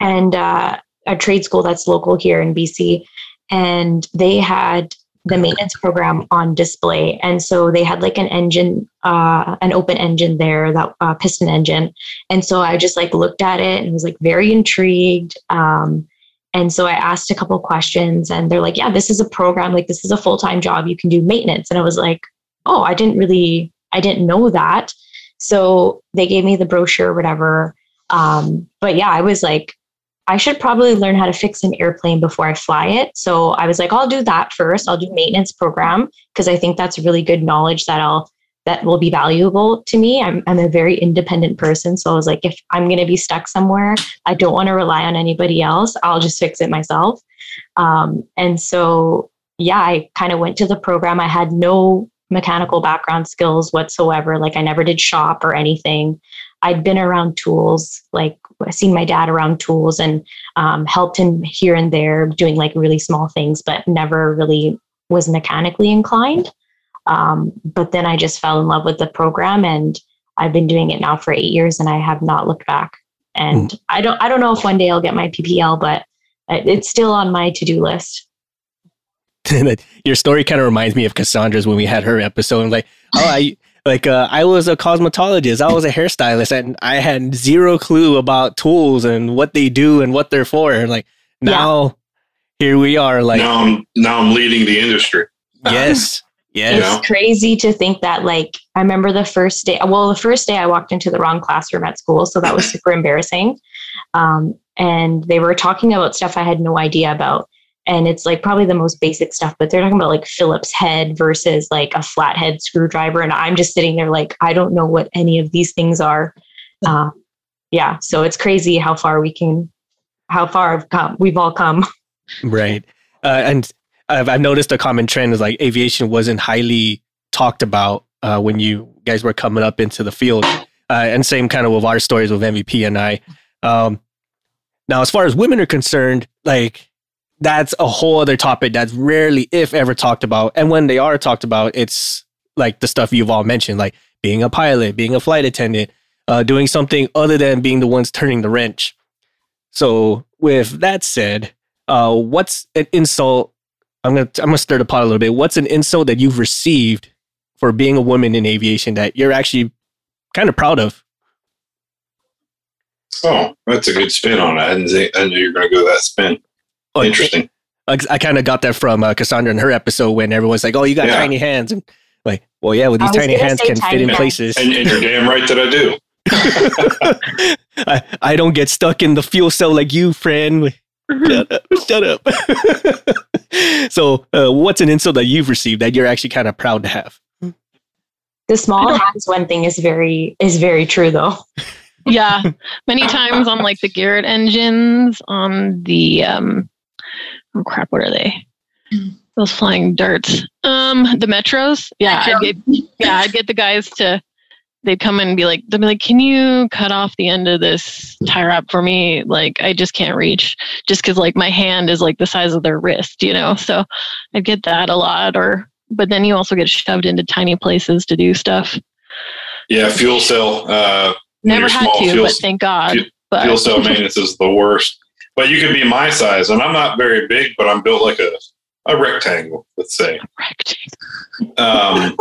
Speaker 2: and uh, a trade school that's local here in BC. And they had the maintenance program on display. And so they had like an engine, uh, an open engine there, that uh, piston engine. And so I just like looked at it and was like very intrigued. Um, and so I asked a couple questions and they're like, yeah, this is a program, like this is a full time job. You can do maintenance. And I was like, oh, I didn't really, I didn't know that. So they gave me the brochure, whatever. Um, but yeah, I was like, I should probably learn how to fix an airplane before I fly it. So I was like, I'll do that first. I'll do maintenance program because I think that's really good knowledge that I'll that will be valuable to me. I'm I'm a very independent person, so I was like, if I'm going to be stuck somewhere, I don't want to rely on anybody else. I'll just fix it myself. Um, and so yeah, I kind of went to the program. I had no mechanical background skills whatsoever. Like I never did shop or anything. I'd been around tools, like seen my dad around tools and um, helped him here and there doing like really small things, but never really was mechanically inclined. Um, but then I just fell in love with the program and I've been doing it now for eight years and I have not looked back. And I don't, I don't know if one day I'll get my PPL, but it's still on my to-do list.
Speaker 1: Your story kind of reminds me of Cassandra's when we had her episode. And like, oh, I like uh, I was a cosmetologist, I was a hairstylist, and I had zero clue about tools and what they do and what they're for. And like now, here we are. Like,
Speaker 3: now I'm now I'm leading the industry.
Speaker 1: yes, yes,
Speaker 3: Yeah.
Speaker 2: It's crazy to think that like I remember the first day. Well, the first day I walked into the wrong classroom at school, so that was super embarrassing. Um, and they were talking about stuff I had no idea about, and it's like probably the most basic stuff. But they're talking about like Phillips head versus like a flathead screwdriver, and I'm just sitting there like I don't know what any of these things are. Uh, yeah, so it's crazy how far we can, how far I've come. We've all come.
Speaker 1: right. Uh, and I've, I've noticed a common trend is like aviation wasn't highly talked about uh, when you guys were coming up into the field. Uh, and same kind of with our stories with MVP and I. Um, now, as far as women are concerned, like that's a whole other topic that's rarely, if ever, talked about. And when they are talked about, it's like the stuff you've all mentioned, like being a pilot, being a flight attendant, uh, doing something other than being the ones turning the wrench. So, with that said, uh, what's an insult? I'm gonna I'm gonna stir the pot a little bit. What's an insult that you've received for being a woman in aviation that you're actually kind of proud of?
Speaker 3: Oh, that's a good spin on it. I didn't think I knew you were to go that spin.
Speaker 1: Oh,
Speaker 3: Interesting.
Speaker 1: I, I kind of got that from uh, Cassandra in her episode when everyone's like, "Oh, you got
Speaker 3: Yeah.
Speaker 1: tiny hands," and like, well, yeah, well, these tiny hands can
Speaker 2: tiny
Speaker 1: fit in
Speaker 2: hands.
Speaker 1: places.
Speaker 3: And, and you're damn right that I do.
Speaker 1: I, I don't get stuck in the fuel cell like you, friend. Shut up. Shut up. so, uh, what's an insult that you've received that you're actually kind of proud to have?
Speaker 2: The small hands one thing is very is very true though.
Speaker 4: yeah many times on like the garrett engines on the um oh crap, what are they? Those flying darts. Um, the metros. Yeah, I'd get, yeah, I'd get the guys to. They'd come and be like, they'd be like, "Can you cut off the end of this tie wrap for me? Like, I just can't reach, just because like my hand is like the size of their wrist, you know." So, I'd get that a lot. Or, but then you also get shoved into tiny places to do stuff.
Speaker 3: Yeah, fuel cell. Uh,
Speaker 4: Never had to,
Speaker 3: fuel,
Speaker 4: but thank God.
Speaker 3: fuel-
Speaker 4: but
Speaker 3: fuel cell maintenance is the worst. But you could be my size, and I'm not very big, but I'm built like a, a rectangle, let's say. Um,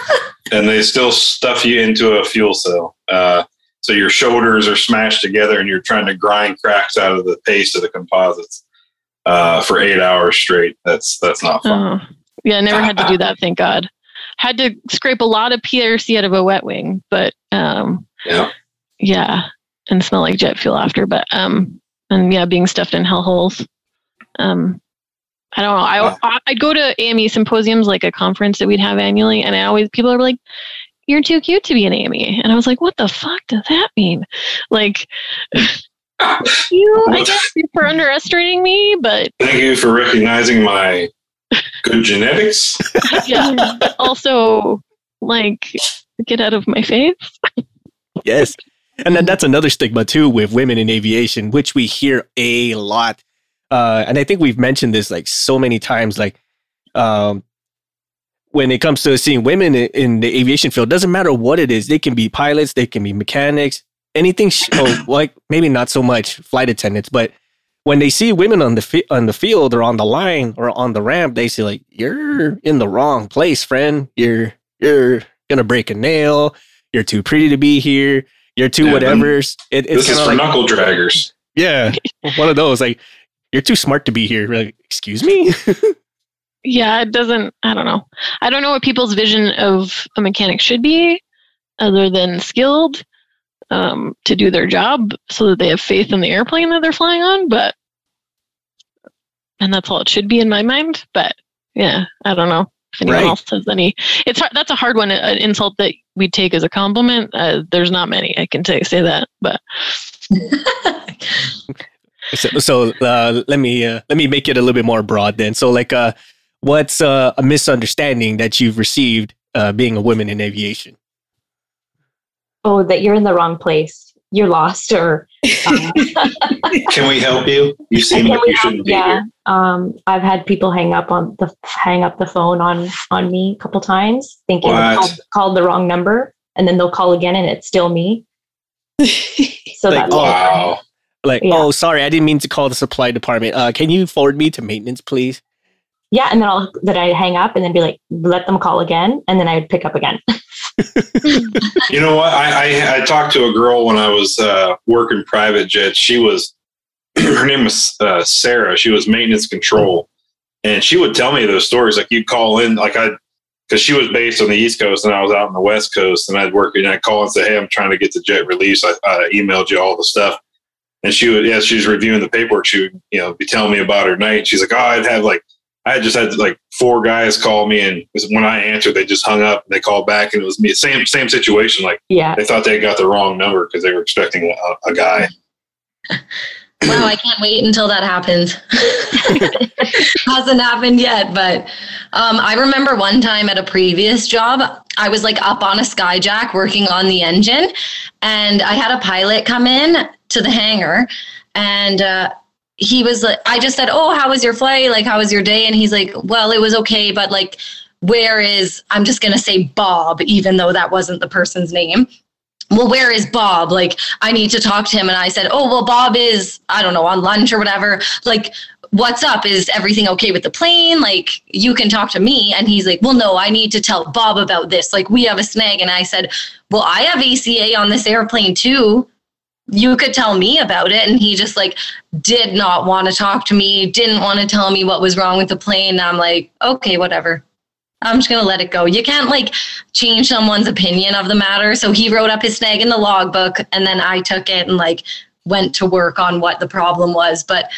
Speaker 3: and they still stuff you into a fuel cell. Uh, so your shoulders are smashed together, and you're trying to grind cracks out of the paste of the composites uh, for eight hours straight. That's that's not fun.
Speaker 4: Oh, yeah, I never had to do that. Thank God. Had to scrape a lot of PRC out of a wet wing, but um,
Speaker 3: Yeah.
Speaker 4: yeah, and smell like jet fuel after. But um, and yeah, being stuffed in hell holes. Um, I don't know. I I I'd go to AME symposiums, like a conference that we'd have annually, and I always people are like, "You're too cute to be an AME," and I was like, "What the fuck does that mean?" Like. You, I guess, for underestimating me, but
Speaker 3: Thank you for recognizing my good genetics.
Speaker 4: yeah, also like get out of my face.
Speaker 1: Yes. And then that's another stigma too with women in aviation, which we hear a lot. Uh, and I think we've mentioned this like so many times. Like, um, when it comes to seeing women in, in the aviation field, doesn't matter what it is. They can be pilots, they can be mechanics, anything. Sh- oh, like maybe not so much flight attendants, but when they see women on the fi- on the field or on the line or on the ramp, they say like, "You're in the wrong place, friend. You're you're gonna break a nail. You're too pretty to be here. You're too
Speaker 3: Yeah,
Speaker 1: whatever's." It, it's
Speaker 3: This is for
Speaker 1: like,
Speaker 3: knuckle draggers.
Speaker 1: yeah, one of those. Like, you're too smart to be here. We're Like, excuse me.
Speaker 4: Yeah, it doesn't. I don't know. I don't know what people's vision of a mechanic should be, other than skilled um, to do their job, so that they have faith in the airplane that they're flying on. But and that's all it should be in my mind. But yeah, I don't know if anyone
Speaker 1: Right.
Speaker 4: else has any. It's hard. That's a hard one. An insult that we take as a compliment. Uh, there's not many I can say say that, but
Speaker 1: so, so uh, let me uh, let me make it a little bit more broad then. So, like, uh, what's uh, a misunderstanding that you've received uh, being a woman in aviation?
Speaker 2: Oh, that you're in the wrong place. You're lost, or uh,
Speaker 3: Can we help you? You seem
Speaker 2: Can
Speaker 3: like you
Speaker 2: help-
Speaker 3: shouldn't be
Speaker 2: yeah.
Speaker 3: here.
Speaker 2: Um, I've had people hang up on the hang up the phone on on me a couple times, thinking I called, called the wrong number, and then they'll call again, and it's still me. So
Speaker 1: Like,
Speaker 2: that's
Speaker 1: oh,
Speaker 3: Wow.
Speaker 1: Like,
Speaker 2: Yeah.
Speaker 1: oh, sorry, I didn't mean to call the supply department. Uh, can you forward me to maintenance, please?
Speaker 2: yeah. And then I'll then I hang up, and then be like, let them call again, and then I would pick up again.
Speaker 3: You know what? I, I, I talked to a girl when I was uh, working private jets. She was, her name was uh, Sarah. She was maintenance control. And she would tell me those stories. Like you'd call in, like I, because she was based on the East Coast and I was out on the West Coast. And I'd work and I'd call and say, Hey, I'm trying to get the jet release. I, I emailed you all the stuff. And she would, yeah, she's reviewing the paperwork, she would, you know, be telling me about her night. She's like, Oh, I'd have like, I just had like four guys call me, and when I answered, they just hung up. And they called back, and it was me. Same same situation. Like
Speaker 2: Yeah.
Speaker 3: they thought they got the wrong number because they were expecting a, a guy.
Speaker 5: Wow, I can't wait until that happens. Hasn't happened yet, but um, I remember one time at a previous job, I was like up on a skyjack working on the engine, and I had a pilot come in to the hangar, and uh, he was like, I just said, "Oh, how was your flight? Like, how was your day?" And he's like, "Well, it was okay, but like." Where is, I'm just going to say Bob, even though that wasn't the person's name well, where is Bob? Like, I need to talk to him. And I said, oh, well, Bob is, I don't know, on lunch or whatever. Like, what's up? Is everything okay with the plane? Like, you can talk to me. And he's like, well, no, I need to tell Bob about this. Like, we have a snag. And I said, well, I have ACA on this airplane too. You could tell me about it. And he just like did not want to talk to me, didn't want to tell me what was wrong with the plane. I'm like, okay, whatever. I'm just gonna let it go. You can't like change someone's opinion of the matter. So he wrote up his snag in the logbook, and then I took it and like went to work on what the problem was. But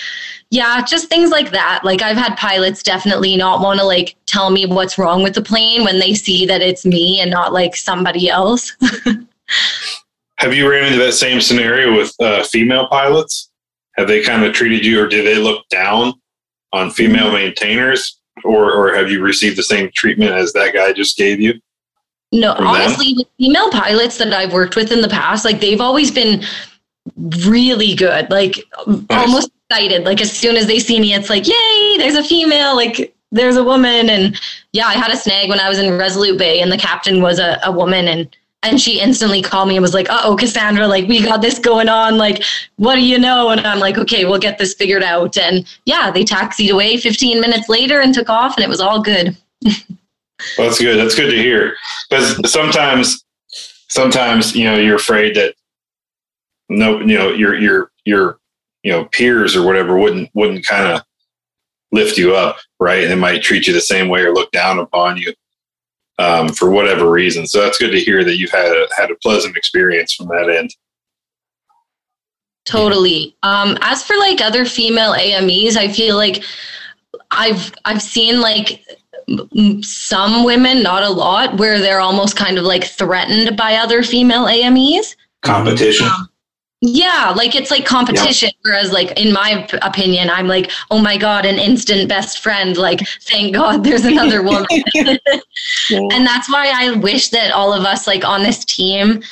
Speaker 5: yeah, just things like that. Like I've had pilots definitely not want to like tell me what's wrong with the plane when they see that it's me and not like somebody else.
Speaker 3: Have you ran into that same scenario with uh, female pilots? Have they kind of treated you, or do they look down on female maintainers, or or have you received the same treatment as that guy just gave you?
Speaker 5: No, honestly, with female pilots that I've worked with in the past, like they've always been really good, like nice. almost excited. Like as soon as they see me, it's like, yay, there's a female, like there's a woman. And yeah, I had a snag when I was in Resolute Bay and the captain was a, a woman and and she instantly called me and was like, oh, Cassandra, like we got this going on. Like, what do you know? And I'm like, okay, we'll get this figured out. And yeah, they taxied away 15 minutes later and took off and it was all good.
Speaker 3: Well, that's good. That's good to hear. Because sometimes, sometimes you know you're afraid that no, you know your your your you know peers or whatever wouldn't wouldn't kind of lift you up, right? And they might treat you the same way or look down upon you um, for whatever reason. So that's good to hear that you've had a had a pleasant experience from that end.
Speaker 5: Totally. Um, as for like other female AMEs, I feel like I've I've seen like some women, not a lot, where they're almost kind of like threatened by other female AMEs.
Speaker 3: Competition. Um,
Speaker 5: yeah, like it's like competition. Yeah. Whereas, like in my opinion, I'm like, oh my god, an instant best friend. Like, thank God, there's another woman. yeah. And that's why I wish that all of us, like on this team,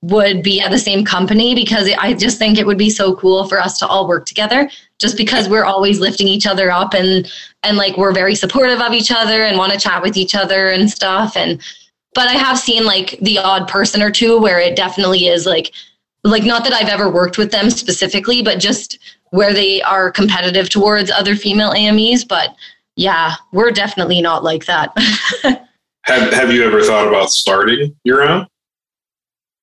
Speaker 5: would be at the same company because I just think it would be so cool for us to all work together. Just because we're always lifting each other up and and like we're very supportive of each other and want to chat with each other and stuff. And but I have seen like the odd person or two where it definitely is like like not that I've ever worked with them specifically, but just where they are competitive towards other female AMEs. But yeah, we're definitely not like that.
Speaker 3: have Have you ever thought about starting your own?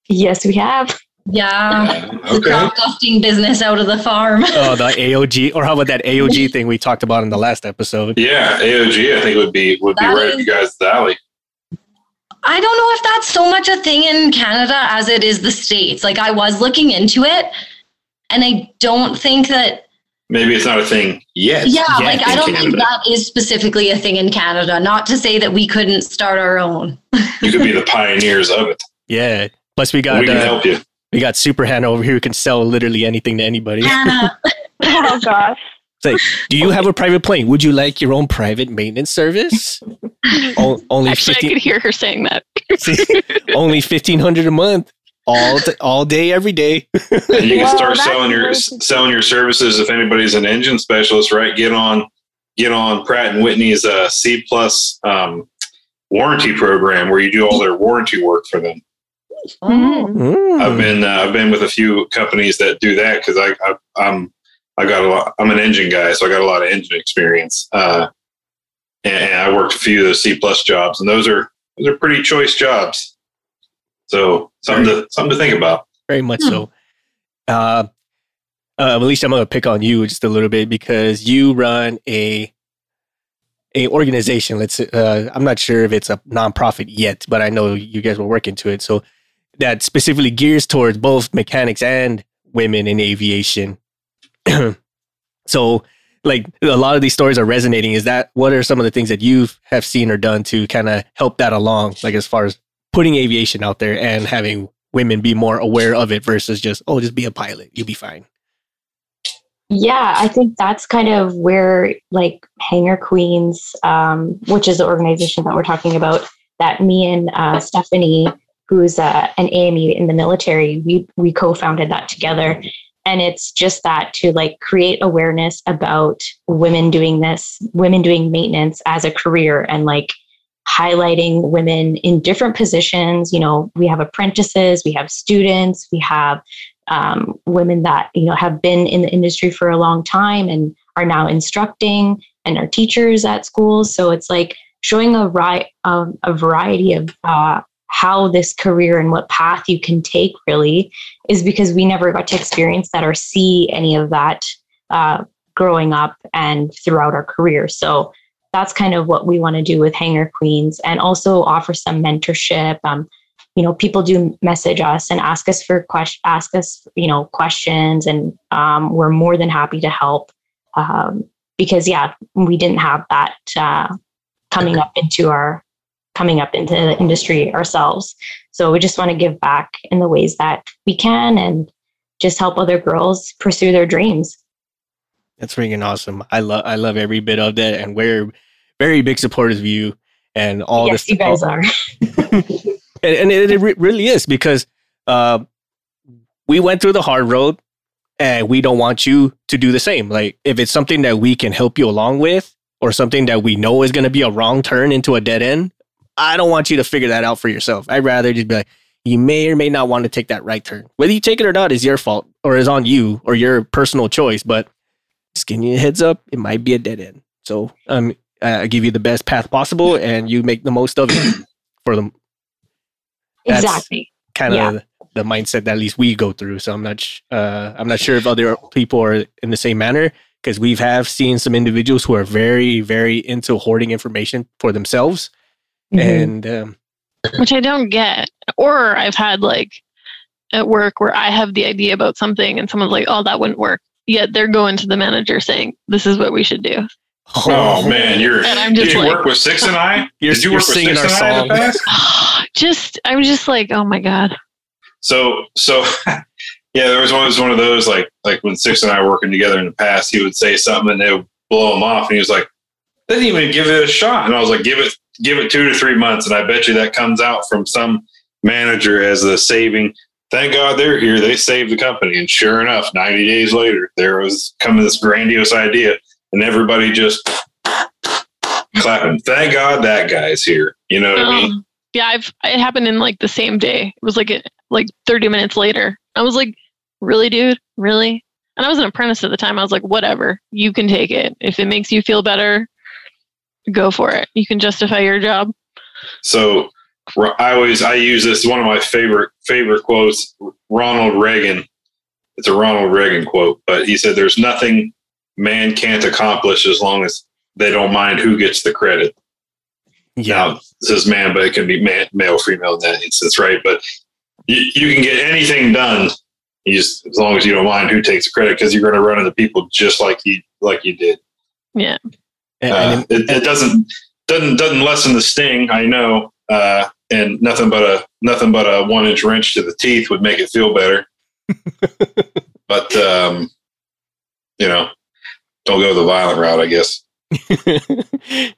Speaker 2: Yes, we have.
Speaker 5: Yeah, okay. the crop dusting business out of the farm.
Speaker 1: oh, the AOG, or how about that AOG thing we talked about in the last episode?
Speaker 3: Yeah, AOG, I think would be would be right is, up you guys' alley.
Speaker 5: I don't know if that's so much a thing in Canada as it is the States. Like I was looking into it and I don't think that
Speaker 3: maybe it's not a thing yet.
Speaker 5: Yeah, yet like I don't Canada. think that is specifically a thing in Canada. Not to say that we couldn't start our own.
Speaker 3: you could be the pioneers of it.
Speaker 1: Yeah. Plus we got
Speaker 3: we can uh, help you.
Speaker 1: We got Super Hannah over here who can sell literally anything to anybody.
Speaker 6: oh gosh.
Speaker 1: It's like, do you have a private plane? Would you like your own private maintenance service?
Speaker 4: o- only Actually, 15- I could hear her saying that.
Speaker 1: only fifteen hundred a month, all t- all day, every day.
Speaker 3: and you can start selling your selling your services if anybody's an engine specialist, right? Get on get on Pratt and Whitney's uh, C plus um, warranty program where you do all their warranty work for them.
Speaker 5: Oh.
Speaker 3: I've been uh, I've been with a few companies that do that because I, I I'm I got a lot. I'm an engine guy, so I got a lot of engine experience. Uh, and, and, I worked a few of those C plus jobs, and those are those are pretty choice jobs. So something to something to think about.
Speaker 1: Very much hmm. so. Uh, uh, Alicia I'm going to pick on you just a little bit because you run a a organization. Let's. Uh, I'm not sure if it's a nonprofit yet, but I know you guys were working to it. So that specifically gears towards both mechanics and women in aviation. so like a lot of these stories are resonating. Is that what are some of the things that you have seen or done to kind of help that along like as far as putting aviation out there and having women be more aware of it versus just oh just be a pilot. You'll be fine
Speaker 2: yeah i think that's kind of where like hangar queens um, which is the organization that we're talking about that me and uh, stephanie who's uh, an ame in the military we we co-founded that together and it's just that to like create awareness about women doing this women doing maintenance as a career and like highlighting women in different positions. You know we have apprentices we have students we have um, women that you know have been in the industry for a long time and are now instructing and are teachers at schools. So it's like showing a, ri- um, a variety of uh, how this career and what path you can take really is because we never got to experience that or see any of that uh, growing up and throughout our career. So that's kind of what we want to do with Hangar Queens and also offer some mentorship. Um, you know, people do message us and ask us for question, ask us, you know, questions, and um, we're more than happy to help. Um, because yeah, we didn't have that uh, coming up into our coming up into the industry ourselves. So we just want to give back in the ways that we can and just help other girls pursue their dreams.
Speaker 1: That's freaking awesome. I love I love every bit of that, and we're very big supporters of you and all
Speaker 2: yes,
Speaker 1: this.
Speaker 2: you guys are.
Speaker 1: and, and it, it really is because uh, we went through the hard road and we don't want you to do the same like if it's something that we can help you along with or something that we know is going to be a wrong turn into a dead end i don't want you to figure that out for yourself i'd rather just be like you may or may not want to take that right turn whether you take it or not is your fault or is on you or your personal choice but just giving you a heads up it might be a dead end so um i give you the best path possible and you make the most of it for them That's-
Speaker 2: exactly.
Speaker 1: kind of
Speaker 2: Yeah.
Speaker 1: the mindset that at least we go through. So I'm not, sh- uh, I'm not sure if other people are in the same manner because we've have seen some individuals who are very, very into hoarding information for themselves,
Speaker 2: Mhm.
Speaker 1: and um,
Speaker 4: which I don't get. Or I've had like at work where I have the idea about something and someone's like, oh, that wouldn't work. Yet they're going to the manager saying, this is what we should do.
Speaker 3: Oh man, you're.
Speaker 4: And I'm
Speaker 3: Did you
Speaker 4: like-
Speaker 3: work with Six and I?
Speaker 1: You're-
Speaker 3: Did you
Speaker 1: you're
Speaker 3: work with
Speaker 1: singing
Speaker 3: Six
Speaker 1: our
Speaker 3: and I the
Speaker 1: song.
Speaker 3: past?
Speaker 4: just, I'm just like, oh my God.
Speaker 3: So so yeah, there was one was one of those like like when Six and I were working together in the past, he would say something and they would blow him off, and he was like, "They didn't even give it a shot." And I was like, "Give it give it two to three months," and I bet you that comes out from some manager as the saving. Thank God they're here. They saved the company, and sure enough, ninety days later, there was coming this grandiose idea, and everybody just clapping. Thank God that guy's here. You know what I mean?
Speaker 4: Um, yeah, I've it happened in like the same day. It was like like 30 minutes later. I was like, really, dude, really? And I was an apprentice at the time. I was like, whatever, you can take it if it makes you feel better. Go for it. You can justify your job.
Speaker 3: So I always I use this one of my favorite favorite quotes. Ronald Reagan. It's a Ronald Reagan quote, but he said, "There's nothing man can't accomplish as long as they don't mind who gets the credit."
Speaker 1: yeah,
Speaker 3: Now, it says man, but it can be man, male, female in that instance, right? But you, you can get anything done. You just as long as you don't mind who takes the credit, because you're going to run into people just like you like you did.
Speaker 4: Yeah.
Speaker 1: And,
Speaker 3: Uh,
Speaker 1: and
Speaker 3: it, it doesn't doesn't doesn't lessen the sting. I know, uh, and nothing but a nothing but a one inch wrench to the teeth would make it feel better. but um, you know, don't go the violent route. I guess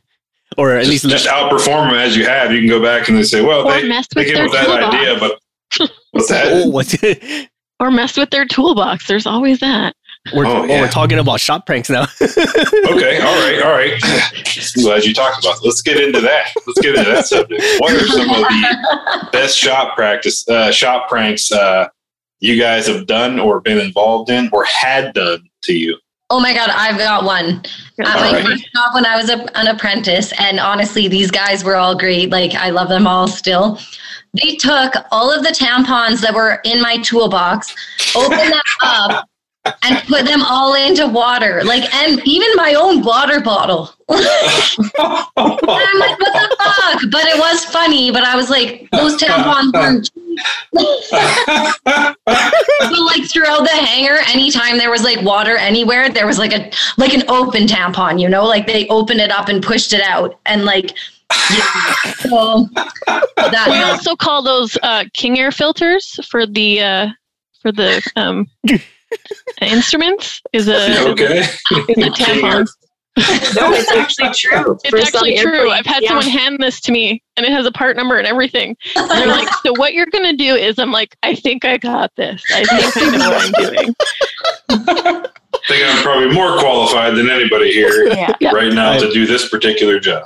Speaker 1: or at
Speaker 3: just,
Speaker 1: least
Speaker 3: just outperform them as you have. You can go back and they say, well,
Speaker 4: Or
Speaker 3: they,
Speaker 4: mess
Speaker 3: they
Speaker 4: with
Speaker 3: came
Speaker 4: their
Speaker 3: up with that
Speaker 4: toolbox.
Speaker 3: idea, but what's that?
Speaker 1: oh, what's
Speaker 4: Or mess with their toolbox. There's always that.
Speaker 1: We're,
Speaker 3: Oh,
Speaker 1: oh,
Speaker 3: yeah.
Speaker 1: we're talking about shop pranks now.
Speaker 3: Okay, all right, all right. Glad you talked about. It. Let's get into that. Let's get into that subject. What are some of the best shop practice, uh, shop pranks uh, you guys have done or been involved in or had done to you?
Speaker 5: Oh my God, I've got one. At my
Speaker 3: Alright.
Speaker 5: first job when I was a, an apprentice, and honestly, these guys were all great. Like, I love them all still. They took all of the tampons that were in my toolbox, opened them up, and put them all into water. Like, and even my own water bottle. I'm like, what the fuck? But it was funny. But I was like, those tampons weren't cheap. so like throughout the hanger, anytime there was like water anywhere, there was like a like an open tampon, you know, like they opened it up and pushed it out, and like yeah. So that
Speaker 4: We also call those uh, King Air filters for the uh, for the um, instruments. Is a
Speaker 3: okay.
Speaker 4: is a tampon.
Speaker 2: no, it's actually true. For
Speaker 4: It's actually true.
Speaker 2: airplanes,
Speaker 4: I've had
Speaker 2: yeah.
Speaker 4: someone hand this to me, and it has a part number and everything. And they're like, "So what you're gonna do is?" I'm like, "I think I got this. I think I know what I'm doing."
Speaker 3: I think I'm probably more qualified than anybody here
Speaker 2: Yeah.
Speaker 4: Yeah.
Speaker 3: right now to do this particular job.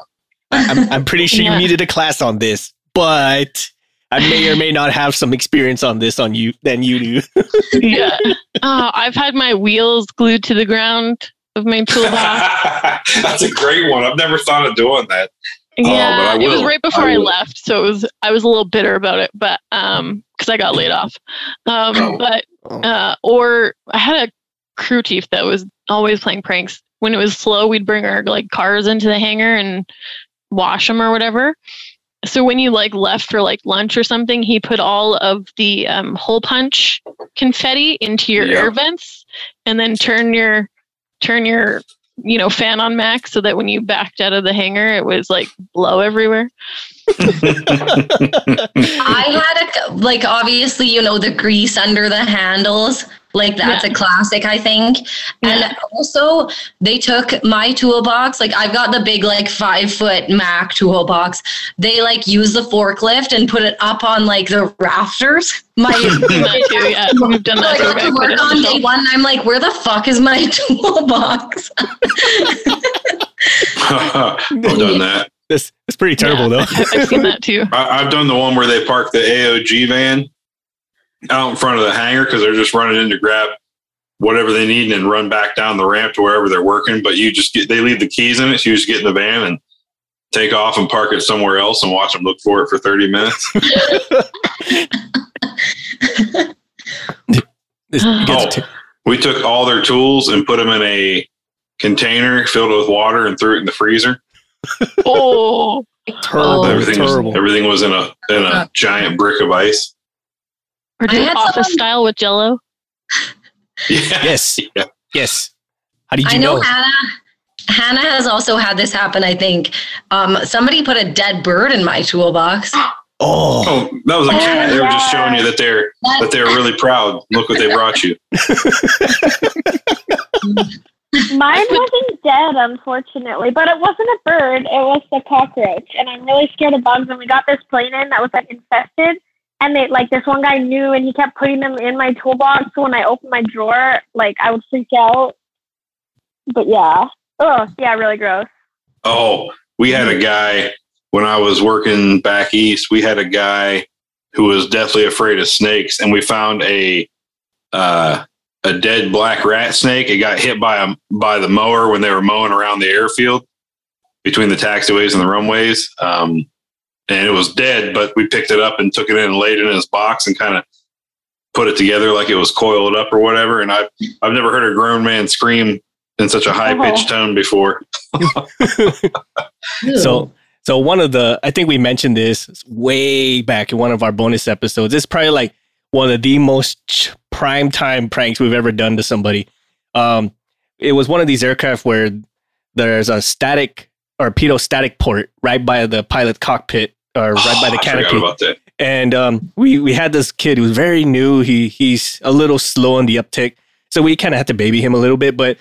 Speaker 1: I'm, I'm pretty sure
Speaker 4: Yeah.
Speaker 1: you needed a class on this, but I may or may not have some experience on this on you than you do.
Speaker 4: yeah. Oh, I've had my wheels glued to the ground of my toolbox.
Speaker 3: That's a great one. I've never thought of doing that.
Speaker 4: Yeah,
Speaker 3: I
Speaker 4: it was right before
Speaker 3: I
Speaker 4: I, left, so it was I was a little bitter about it, but um, because I got laid off. Um,
Speaker 3: Oh.
Speaker 4: but uh, or I had a crew chief that was always playing pranks. When it was slow, we'd bring our like cars into the hangar and wash them or whatever. So when you like left for like lunch or something, he put all of the um, hole punch confetti into your
Speaker 3: Yeah.
Speaker 4: air vents, and then turn your turn your you know fan on max so that when you backed out of the hangar, it was like blow everywhere.
Speaker 5: I had a like obviously you know the grease under the handles. Like that's
Speaker 4: Yeah.
Speaker 5: a classic, I think.
Speaker 4: Yeah.
Speaker 5: And also, they took my toolbox. Like I've got the big, like five foot Mac toolbox. They like use the forklift and put it up on like the rafters. My
Speaker 4: We've done that too. Yeah, we've done
Speaker 5: So I
Speaker 4: that too.
Speaker 5: got
Speaker 4: We
Speaker 5: to
Speaker 4: put
Speaker 5: work
Speaker 4: it
Speaker 5: on
Speaker 4: the
Speaker 5: day
Speaker 4: shelf.
Speaker 5: one. And I'm like, where the fuck is my toolbox?
Speaker 3: I've done that.
Speaker 1: That's that's pretty terrible
Speaker 4: Yeah,
Speaker 1: though.
Speaker 4: I- I've seen that too.
Speaker 3: I, I've done the one where they park the AOG van out in front of the hangar because they're just running in to grab whatever they need and then run back down the ramp to wherever they're working. But you just get they leave the keys in it, so you just get in the van and take off and park it somewhere else and watch them look for it for thirty minutes.
Speaker 1: This it gets
Speaker 3: Oh. we took all their tools and put them in a container filled with water and threw it in the freezer.
Speaker 4: Oh,
Speaker 1: terrible,
Speaker 5: Oh.
Speaker 3: everything
Speaker 1: terrible.
Speaker 3: was everything was in a in a uh-huh. giant brick of ice.
Speaker 4: Or
Speaker 5: I
Speaker 4: do it
Speaker 5: had
Speaker 4: office
Speaker 5: someone-
Speaker 4: style with Jello.
Speaker 3: Yeah.
Speaker 1: Yes.
Speaker 3: Yeah.
Speaker 1: Yes. How did
Speaker 5: I
Speaker 1: you
Speaker 5: know,
Speaker 1: know?
Speaker 5: Hannah. Hannah has also had this happen. I think um, somebody put a dead bird in my toolbox.
Speaker 1: Oh,
Speaker 3: Oh, that was a cat. They were just showing you that they're that they're really proud. Look what they brought you.
Speaker 6: Mine wasn't dead, unfortunately, but it wasn't a bird. It was a cockroach, and I'm really scared of bugs. And we got this plane in that was like infested, and they like this one guy knew, and he kept putting them in my toolbox. So when I opened my drawer, like I would freak out. But yeah, oh yeah, really gross.
Speaker 3: Oh, we had a guy when I was working back east. We had a guy who was deathly afraid of snakes, and we found a uh, a dead black rat snake. It got hit by a by the mower when they were mowing around the airfield between the taxiways and the runways. Um, and it was dead, but we picked it up and took it in and laid it in his box and kind of put it together like it was coiled up or whatever. And I've I've never heard a grown man scream in such a high pitched tone before.
Speaker 1: so so one of the I think we mentioned this way back in one of our bonus episodes. It's probably like one of the most prime time pranks we've ever done to somebody. Um, it was one of these aircraft where there's a static or pitot static port right by the pilot cockpit or right by the canopy.
Speaker 3: forgot about that.
Speaker 1: and um, we we had this kid who's very new. He he's a little slow on the uptick, so we kind of had to baby him a little bit. But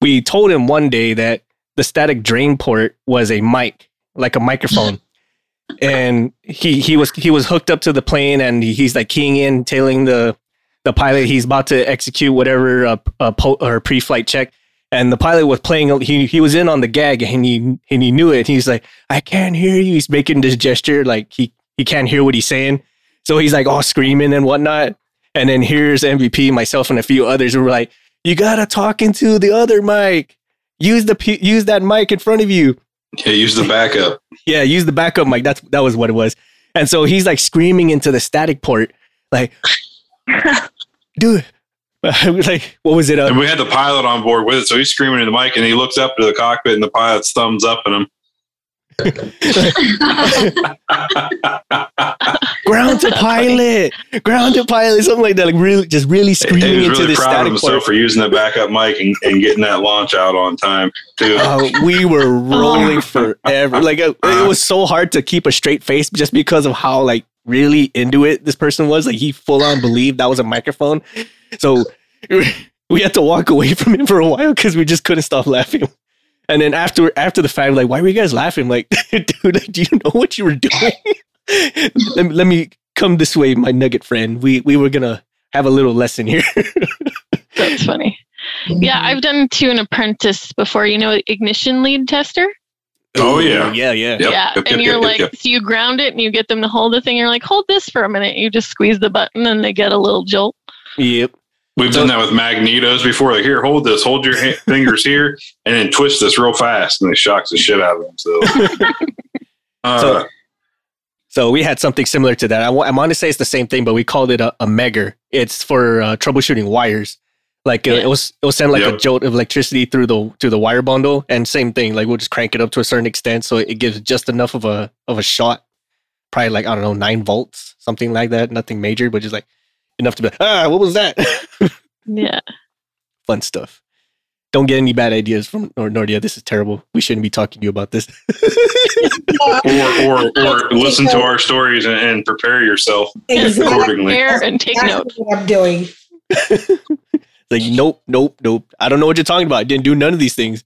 Speaker 1: we told him one day that the static drain port was a mic, like a microphone, and he he was he was hooked up to the plane, and he- he's like keying in, telling the the pilot he's about to execute whatever uh, uh, po- or pre-flight check. And the pilot was playing. He he was in on the gag, and he and he knew it. He's like, "I can't hear you." He's making this gesture like he he can't hear what he's saying. So he's like all screaming and whatnot. And then here's MVP, myself, and a few others who were like, "You gotta talk into the other mic. Use the use that mic in front of you.
Speaker 3: Yeah, use the backup.
Speaker 1: Yeah, use the backup mic. That's that was what it was." And so he's like screaming into the static port, like, "Dude." like what was it? Uh,
Speaker 3: And we had the pilot on board with it, so he's screaming in the mic, and he looks up to the cockpit, and the pilot's thumbs up at him.
Speaker 1: ground to pilot, ground to pilot, something like that. Like really, just really screaming he
Speaker 3: was
Speaker 1: into
Speaker 3: really
Speaker 1: the
Speaker 3: proud of himself for using that backup mic and, and getting that launch out on time too.
Speaker 1: Uh, we were rolling forever. Like uh, it was so hard to keep a straight face just because of how like really into it this person was. Like he full on believed that was a microphone. So we had to walk away from him for a while because we just couldn't stop laughing. And then after after the fact, like, why were you guys laughing? Like, dude, like, do you know what you were doing? let, me, let me come this way, my nugget friend. We we were gonna have a little lesson here.
Speaker 4: That's funny. Yeah, I've done to an apprentice before. You know, ignition lead tester.
Speaker 3: Oh, yeah.
Speaker 1: yeah, yeah.
Speaker 3: Yep,
Speaker 4: yeah,
Speaker 3: yep,
Speaker 4: and
Speaker 3: yep,
Speaker 4: you're
Speaker 3: yep,
Speaker 4: like,
Speaker 3: yep.
Speaker 4: so you ground it and you get them to hold the thing. You're like, hold this for a minute. You just squeeze the button and they get a little jolt.
Speaker 1: Yep.
Speaker 3: We've done that with magnetos before. Like, here, hold this, hold your ha- fingers here, and then twist this real fast, and it shocks the shit out of them. So, uh,
Speaker 1: So- So we had something similar to that. I, wa- I want to say it's the same thing, but we called it a, a megger. It's for uh, troubleshooting wires. Like uh,
Speaker 4: Yeah.
Speaker 1: it was, it will send like a jolt of electricity through the through the wire bundle, and same thing. Like we'll just crank it up to a certain extent, so it gives just enough of a of a shot. Probably like I don't know nine volts, something like that. Nothing major, but just like enough to be like, ah, what was that?
Speaker 4: Yeah.
Speaker 1: Fun stuff. Don't get any bad ideas from Nor- Nordia. This is terrible. We shouldn't be talking to you about this.
Speaker 3: or, or, or listen to our stories and, and prepare yourself
Speaker 7: Exactly.
Speaker 3: accordingly.
Speaker 4: Prepare and take
Speaker 7: That's
Speaker 4: note.
Speaker 7: what I'm doing.
Speaker 1: like, nope, nope, nope. I don't know what you're talking about. I didn't do none of these things.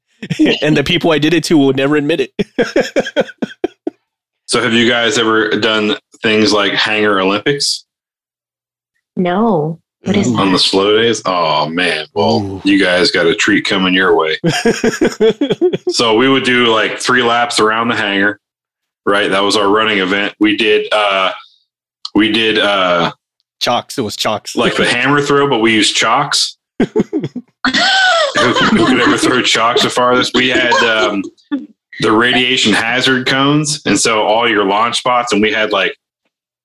Speaker 1: and the people I did it to will never admit it.
Speaker 3: so, have you guys ever done things like hanger Olympics?
Speaker 2: No. What is
Speaker 3: on
Speaker 2: that?
Speaker 3: the slow days? Oh man, well,
Speaker 1: Ooh.
Speaker 3: you guys got a treat coming your way. so we would do like three laps around the hangar, right? That was our running event. We did uh we did uh
Speaker 1: chalks. It was chalks.
Speaker 3: like the hammer throw, but we used chalks. who, who could ever throw chalks the farthest? We had um the radiation hazard cones, and so all your launch spots, and we had like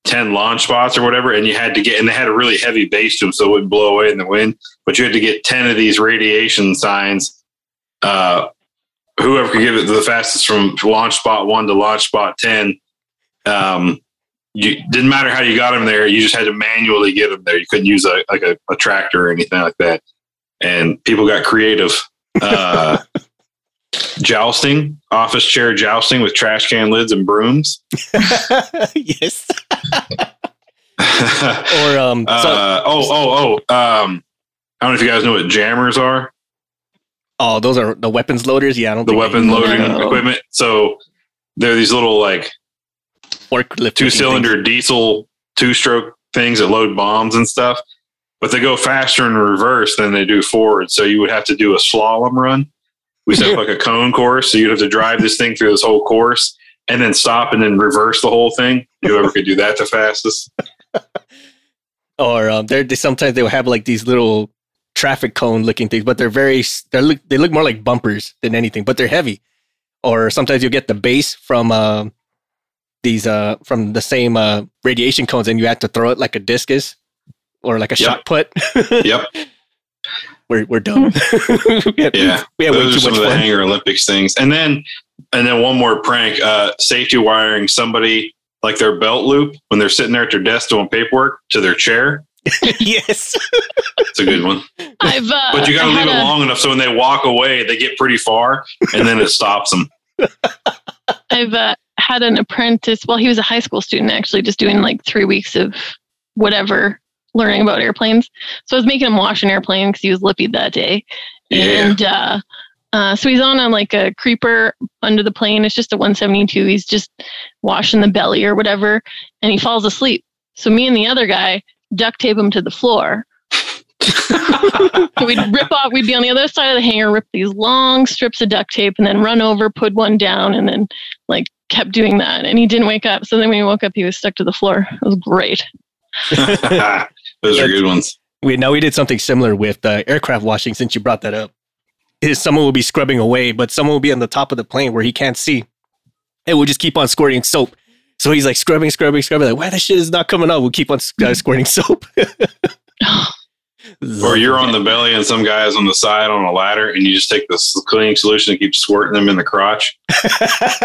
Speaker 3: 10 launch spots or whatever, and you had to get, and they had a really heavy base to them so it wouldn't blow away in the wind, but you had to get 10 of these radiation signs. Uh, whoever could get it the fastest from launch spot one to launch spot 10, um, you didn't matter how you got them there, you just had to manually get them there. You couldn't use a, like a, a tractor or anything like that. And people got creative. Uh, jousting, office chair jousting with trash can lids and brooms.
Speaker 1: yes. or um. so-
Speaker 3: Uh, oh, oh, oh. Um, I don't know if you guys know what jammers are.
Speaker 1: oh, those are the weapons loaders. Yeah, I don't
Speaker 3: The
Speaker 1: think
Speaker 3: weapon
Speaker 1: know
Speaker 3: loading
Speaker 1: that.
Speaker 3: equipment. So they're these little like two cylinder diesel two stroke things that load bombs and stuff. But they go faster in reverse than they do forward. So you would have to do a slalom run. We set up like a cone course. So you'd have to drive this thing through this whole course and then stop and then reverse the whole thing. Whoever could do that the fastest.
Speaker 1: or um, they're, sometimes they'll have like these little traffic cone looking things, but they're very they look they look more like bumpers than anything, but they're heavy. Or sometimes you'll get the base from uh, these uh from the same uh, radiation cones, and you have to throw it like a discus or like a
Speaker 3: Yep.
Speaker 1: shot put.
Speaker 3: Yep.
Speaker 1: We're we're dumb. we had,
Speaker 3: Yeah.
Speaker 1: we had way
Speaker 3: Those are
Speaker 1: too
Speaker 3: some
Speaker 1: much
Speaker 3: of the
Speaker 1: fun.
Speaker 3: Hangar Olympics things. And then and then one more prank, uh, safety wiring somebody like their belt loop when they're sitting there at their desk doing paperwork to their chair.
Speaker 1: yes.
Speaker 3: It's a good one.
Speaker 4: I've uh,
Speaker 3: But you got to leave it
Speaker 4: a-
Speaker 3: long enough so when they walk away, they get pretty far and then it stops them.
Speaker 4: I've uh, had an apprentice. Well, he was a high school student actually, just doing like three weeks of whatever learning about airplanes. So I was making him wash an airplane because he was lippy that day.
Speaker 3: Yeah.
Speaker 4: And uh, uh, so he's on a, like a creeper under the plane. It's just a 172. He's just washing the belly or whatever, and he falls asleep. So me and the other guy duct tape him to the floor. We'd rip off, we'd be on the other side of the hangar, rip these long strips of duct tape, and then run over, put one down, and then like kept doing that. And he didn't wake up. So then when he woke up, he was stuck to the floor. It was great.
Speaker 3: Those are good ones.
Speaker 1: We now we did something similar with uh, aircraft washing. Since you brought that up, is someone will be scrubbing away, but someone will be on the top of the plane where he can't see, and we'll just keep on squirting soap. So he's like scrubbing, scrubbing, scrubbing. Like, why the shit is not coming up? We'll keep on uh, squirting soap.
Speaker 3: Or you're on the belly and some guy is on the side on a ladder and you just take the cleaning solution and keep squirting them in the crotch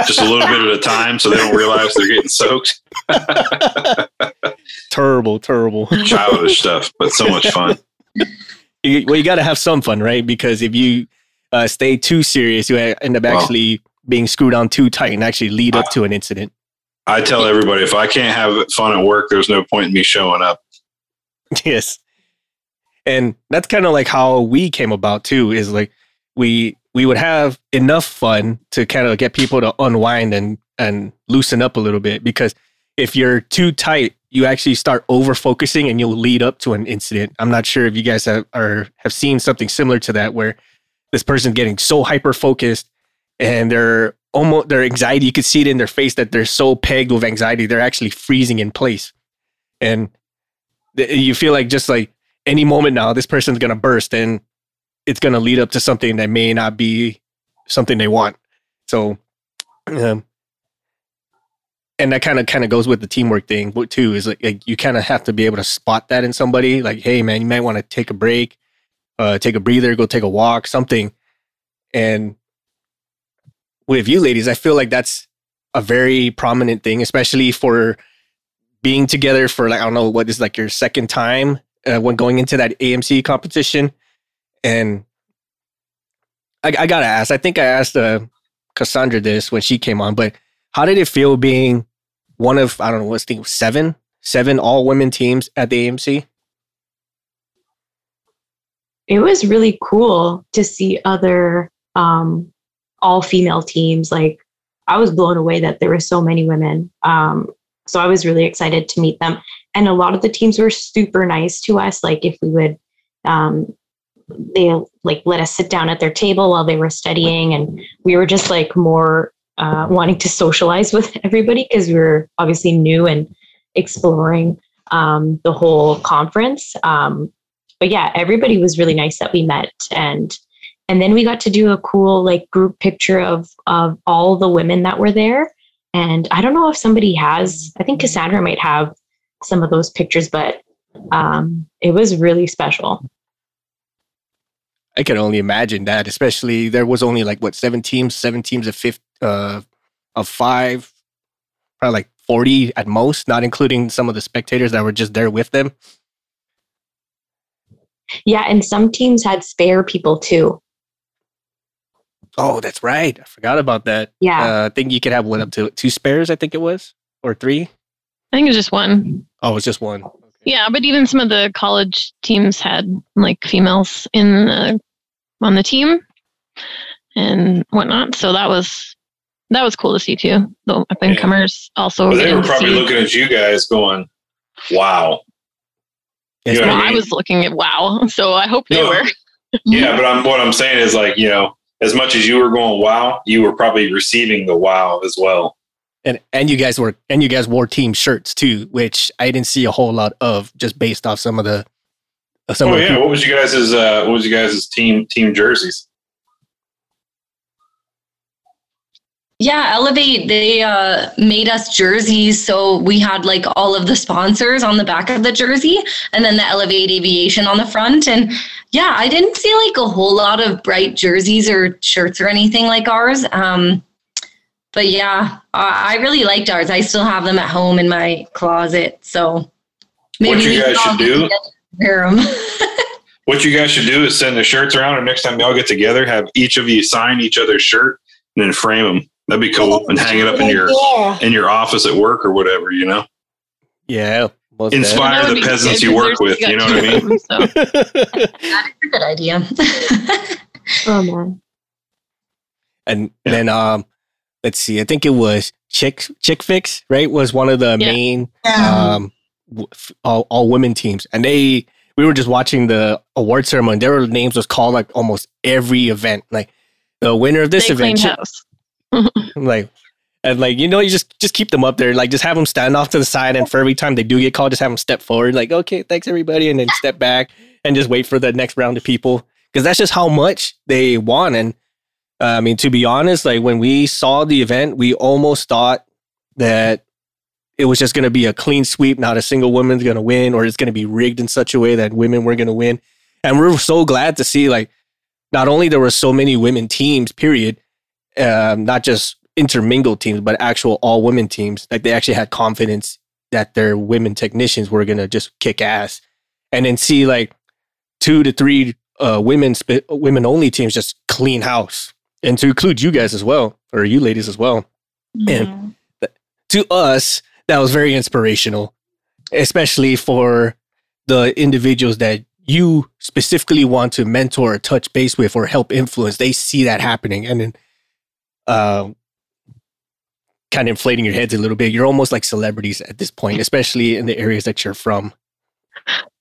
Speaker 3: just a little bit at a time so they don't realize they're getting soaked.
Speaker 1: terrible, terrible.
Speaker 3: Childish stuff, but so much fun.
Speaker 1: You- well, you got to have some fun, right? Because if you uh, stay too serious, you end up
Speaker 3: Well-
Speaker 1: actually being screwed on too tight and actually lead up to an incident.
Speaker 3: I tell everybody if I can't have fun at work, there's no point in me showing up.
Speaker 1: yes and that's kind of like how we came about too is like we we would have enough fun to kind of get people to unwind and and loosen up a little bit because if you're too tight you actually start over focusing and you'll lead up to an incident. I'm not sure if you guys have or have seen something similar to that where this person's getting so hyper focused and they're almost their anxiety you could see it in their face that they're so pegged with anxiety they're actually freezing in place. And th- you feel like just like any moment now this person's gonna burst and it's gonna lead up to something that may not be something they want. So um and that kind of kind of goes with the teamwork thing too is like, like you kind of have to be able to spot that in somebody like hey man you might want to take a break uh take a breather go take a walk something. And with you ladies i feel like that's a very prominent thing especially for being together for like I don't know what is like your second time uh, when going into that AMC competition, and I, I gotta ask. I think I asked uh, Cassandra this when she came on, but how did it feel being one of I don't know what's the seven seven all women teams at the AMC?
Speaker 2: it was really cool to see other um, all female teams. Like I was blown away that there were so many women. Um, so I was really excited to meet them. And a lot of the teams were super nice to us. Like if we would, um, they like let us sit down at their table while they were studying, and we were just like more uh, wanting to socialize with everybody because we were obviously new and exploring um, the whole conference. Um, but yeah, everybody was really nice that we met, and and then we got to do a cool like group picture of of all the women that were there. And I don't know if somebody has. I think Cassandra might have some of those pictures, but um, it was really special.
Speaker 1: I can only imagine that, especially there was only like what seven teams, seven teams of fifth uh, of five, probably like forty at most, not including some of the spectators that were just there with them.
Speaker 2: Yeah, and some teams had spare people too.
Speaker 1: Oh, that's right. I forgot about that.
Speaker 2: Yeah.
Speaker 1: Uh, I think you could have one up to two spares. I think it was or three.
Speaker 4: I think it was just one.
Speaker 1: Oh, it's just one.
Speaker 4: Yeah, but even some of the college teams had like females in the on the team and whatnot. So that was that was cool to see too. The up and comers also.
Speaker 3: But they were probably
Speaker 4: see-
Speaker 3: looking at you guys going, "Wow." You know
Speaker 4: Well,
Speaker 3: what I
Speaker 4: I was looking at wow, so I hope they
Speaker 3: No.
Speaker 4: were.
Speaker 3: Yeah, but I'm what I'm saying is like you know, as much as you were going wow, you were probably receiving the wow as well.
Speaker 1: And and you guys were and you guys wore team shirts too, which I didn't see a whole lot of just based off some of the uh, some
Speaker 3: oh
Speaker 1: of the
Speaker 3: yeah,
Speaker 1: people-
Speaker 3: what was you guys' uh, what was you guys' team team jerseys?
Speaker 5: Yeah, Elevate, they uh, made us jerseys. So we had like all of the sponsors on the back of the jersey and then the Elevate Aviation on the front. And yeah, I didn't see like a whole lot of bright jerseys or shirts or anything like ours. Um, but yeah, I I really liked ours. I still have them at home in my closet. So
Speaker 3: What you guys should do-
Speaker 5: get together and Wear 'em.
Speaker 3: What you guys should do is send the shirts around, and next time y'all get together, have each of you sign each other's shirt and then frame them. That'd be cool, and hang it up in your
Speaker 7: Yeah.
Speaker 3: in your office at work or whatever. You know,
Speaker 1: yeah. most
Speaker 3: Inspire the peasants
Speaker 4: good,
Speaker 3: you work with. You know what I mean?
Speaker 4: so.
Speaker 5: That's a good idea.
Speaker 2: Oh man.
Speaker 1: and
Speaker 3: Yeah.
Speaker 1: then um, let's see. I think it was Chick Chick Fix, right? Was one of the
Speaker 4: Yeah.
Speaker 1: main
Speaker 7: Yeah.
Speaker 1: um all, all women teams, and they we were just watching the award ceremony. Their names was called like almost every event, like the winner of this
Speaker 4: they
Speaker 1: event.
Speaker 4: cleaned
Speaker 1: Chick-
Speaker 4: house.
Speaker 1: Like and like you know you just just keep them up there like just have them stand off to the side and for every time they do get called just have them step forward like okay thanks everybody and then step back and just wait for the next round of people because that's just how much they want and i mean to be honest like when we saw the event we almost thought that it was just going to be a clean sweep not a single woman's going to win or it's going to be rigged in such a way that women were going to win and we're so glad to see like not only there were so many women teams period um, not just intermingled teams, but actual all women teams. Like they actually had confidence that their women technicians were gonna just kick ass, and then see like two to three uh, women sp- women only teams just clean house, and to include you guys as well, or you ladies as well. And to us, that was very inspirational, especially for the individuals that you specifically want to mentor or touch base with or help influence. They see that happening, and then um, kind of inflating your heads a little bit. You're almost like celebrities at this point, especially in the areas that you're from.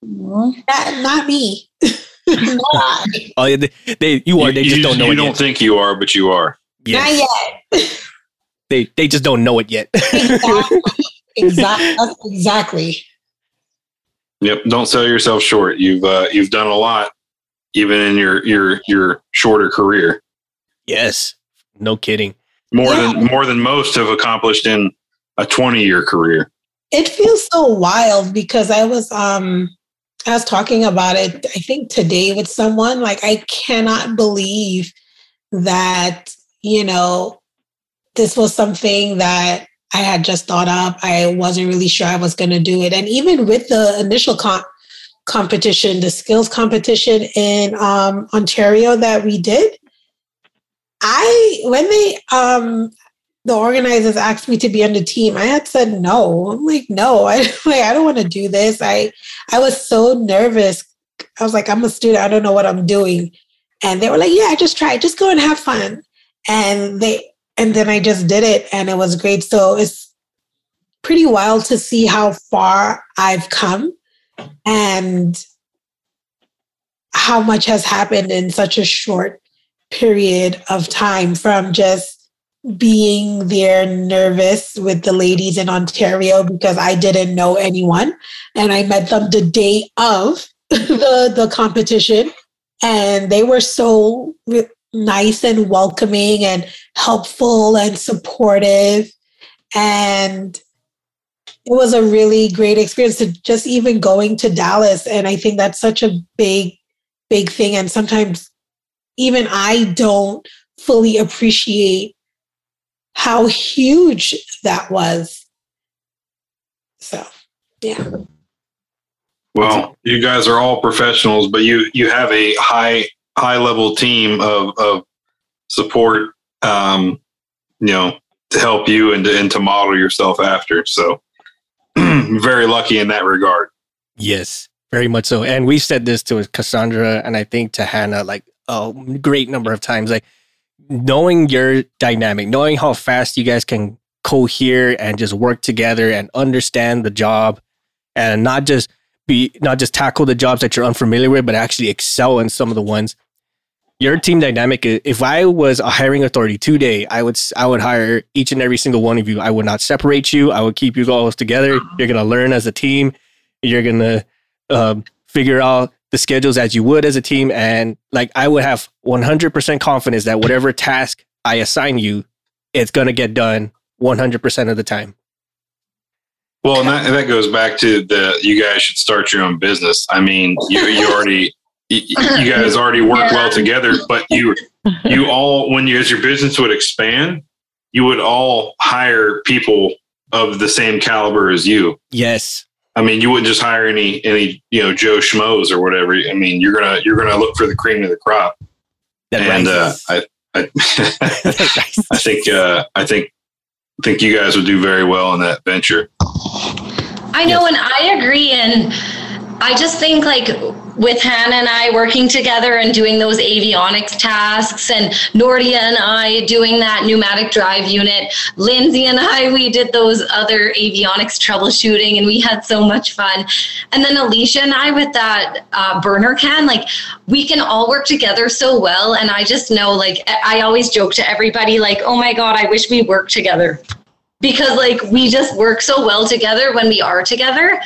Speaker 7: Not, not me. not,
Speaker 1: Oh, yeah, they, they you are. They
Speaker 3: you,
Speaker 1: just
Speaker 3: you
Speaker 1: don't know
Speaker 3: You
Speaker 1: it
Speaker 3: don't
Speaker 1: yet.
Speaker 3: think you are, but you are.
Speaker 1: Yes.
Speaker 7: not yet.
Speaker 1: They they just don't know it yet.
Speaker 7: exactly. Exactly. Exactly.
Speaker 3: Yep. Don't sell yourself short. You've uh, you've done a lot, even in your your your shorter career.
Speaker 1: yes. No kidding.
Speaker 3: More
Speaker 7: Yeah.
Speaker 3: than more than most have accomplished in a twenty year career.
Speaker 7: It feels so wild because I was um I was talking about it I think today with someone like I cannot believe that you know this was something that I had just thought up. I wasn't really sure I was going to do it and even with the initial com- competition, the skills competition in um Ontario that we did I when they um the organizers asked me to be on the team, I had said no. I'm like, no, I like I don't want to do this. I I was so nervous I was like, I'm a student. I don't know what I'm doing. And they were like, yeah, just try. Just go and have fun. And they, and then I just did it and it was great. So it's pretty wild to see how far I've come and how much has happened in such a short period of time from just being there nervous with the ladies in Ontario because I didn't know anyone. And I met them the day of the the competition. And they were so nice and welcoming and helpful and supportive. And it was a really great experience to just even going to Dallas. And I think that's such a big big thing. And sometimes even I don't fully appreciate how huge that was. So, yeah.
Speaker 3: Well, you guys are all professionals, but you you have a high high level team of of support, um, you know, to help you and to, and to model yourself after. So, very lucky in that regard.
Speaker 1: Yes, very much so. And we said this to Cassandra and I think to Hannah like a great number of times. Like knowing your dynamic, knowing how fast you guys can cohere and just work together and understand the job and not just be not just tackle the jobs that you're unfamiliar with, but actually excel in some of the ones. Your team dynamic. If I was a hiring authority today, I would I would hire each and every single one of you. I would not separate you. I would keep you all together. You're gonna learn as a team. You're gonna um, figure out the schedules as you would as a team. And like I would have 100% confidence that whatever task I assign you, it's going to get done 100% of the time.
Speaker 3: Well, and that, and that goes back to the you guys should start your own business. I mean, you, you already you, you guys already work yeah. well together, but you you all when you as your business would expand, you would all hire people of the same caliber as you.
Speaker 1: Yes.
Speaker 3: I mean, you wouldn't just hire any any you know Joe schmoes or whatever. I mean, you're gonna you're gonna look for the cream of the crop. That and uh, I I, I think uh, I think think you guys would do very well in that venture.
Speaker 5: I know, yes. and I agree, and I just think like with Hannah and I working together and doing those avionics tasks, and Nordia and I doing that pneumatic drive unit. Lindsay and I, we did those other avionics troubleshooting, and we had so much fun. And then Alicia and I with that uh, burner can, like we can all work together so well. And I just know, like, I always joke to everybody, like, oh my God, I wish we worked together because like we just work so well together when we are together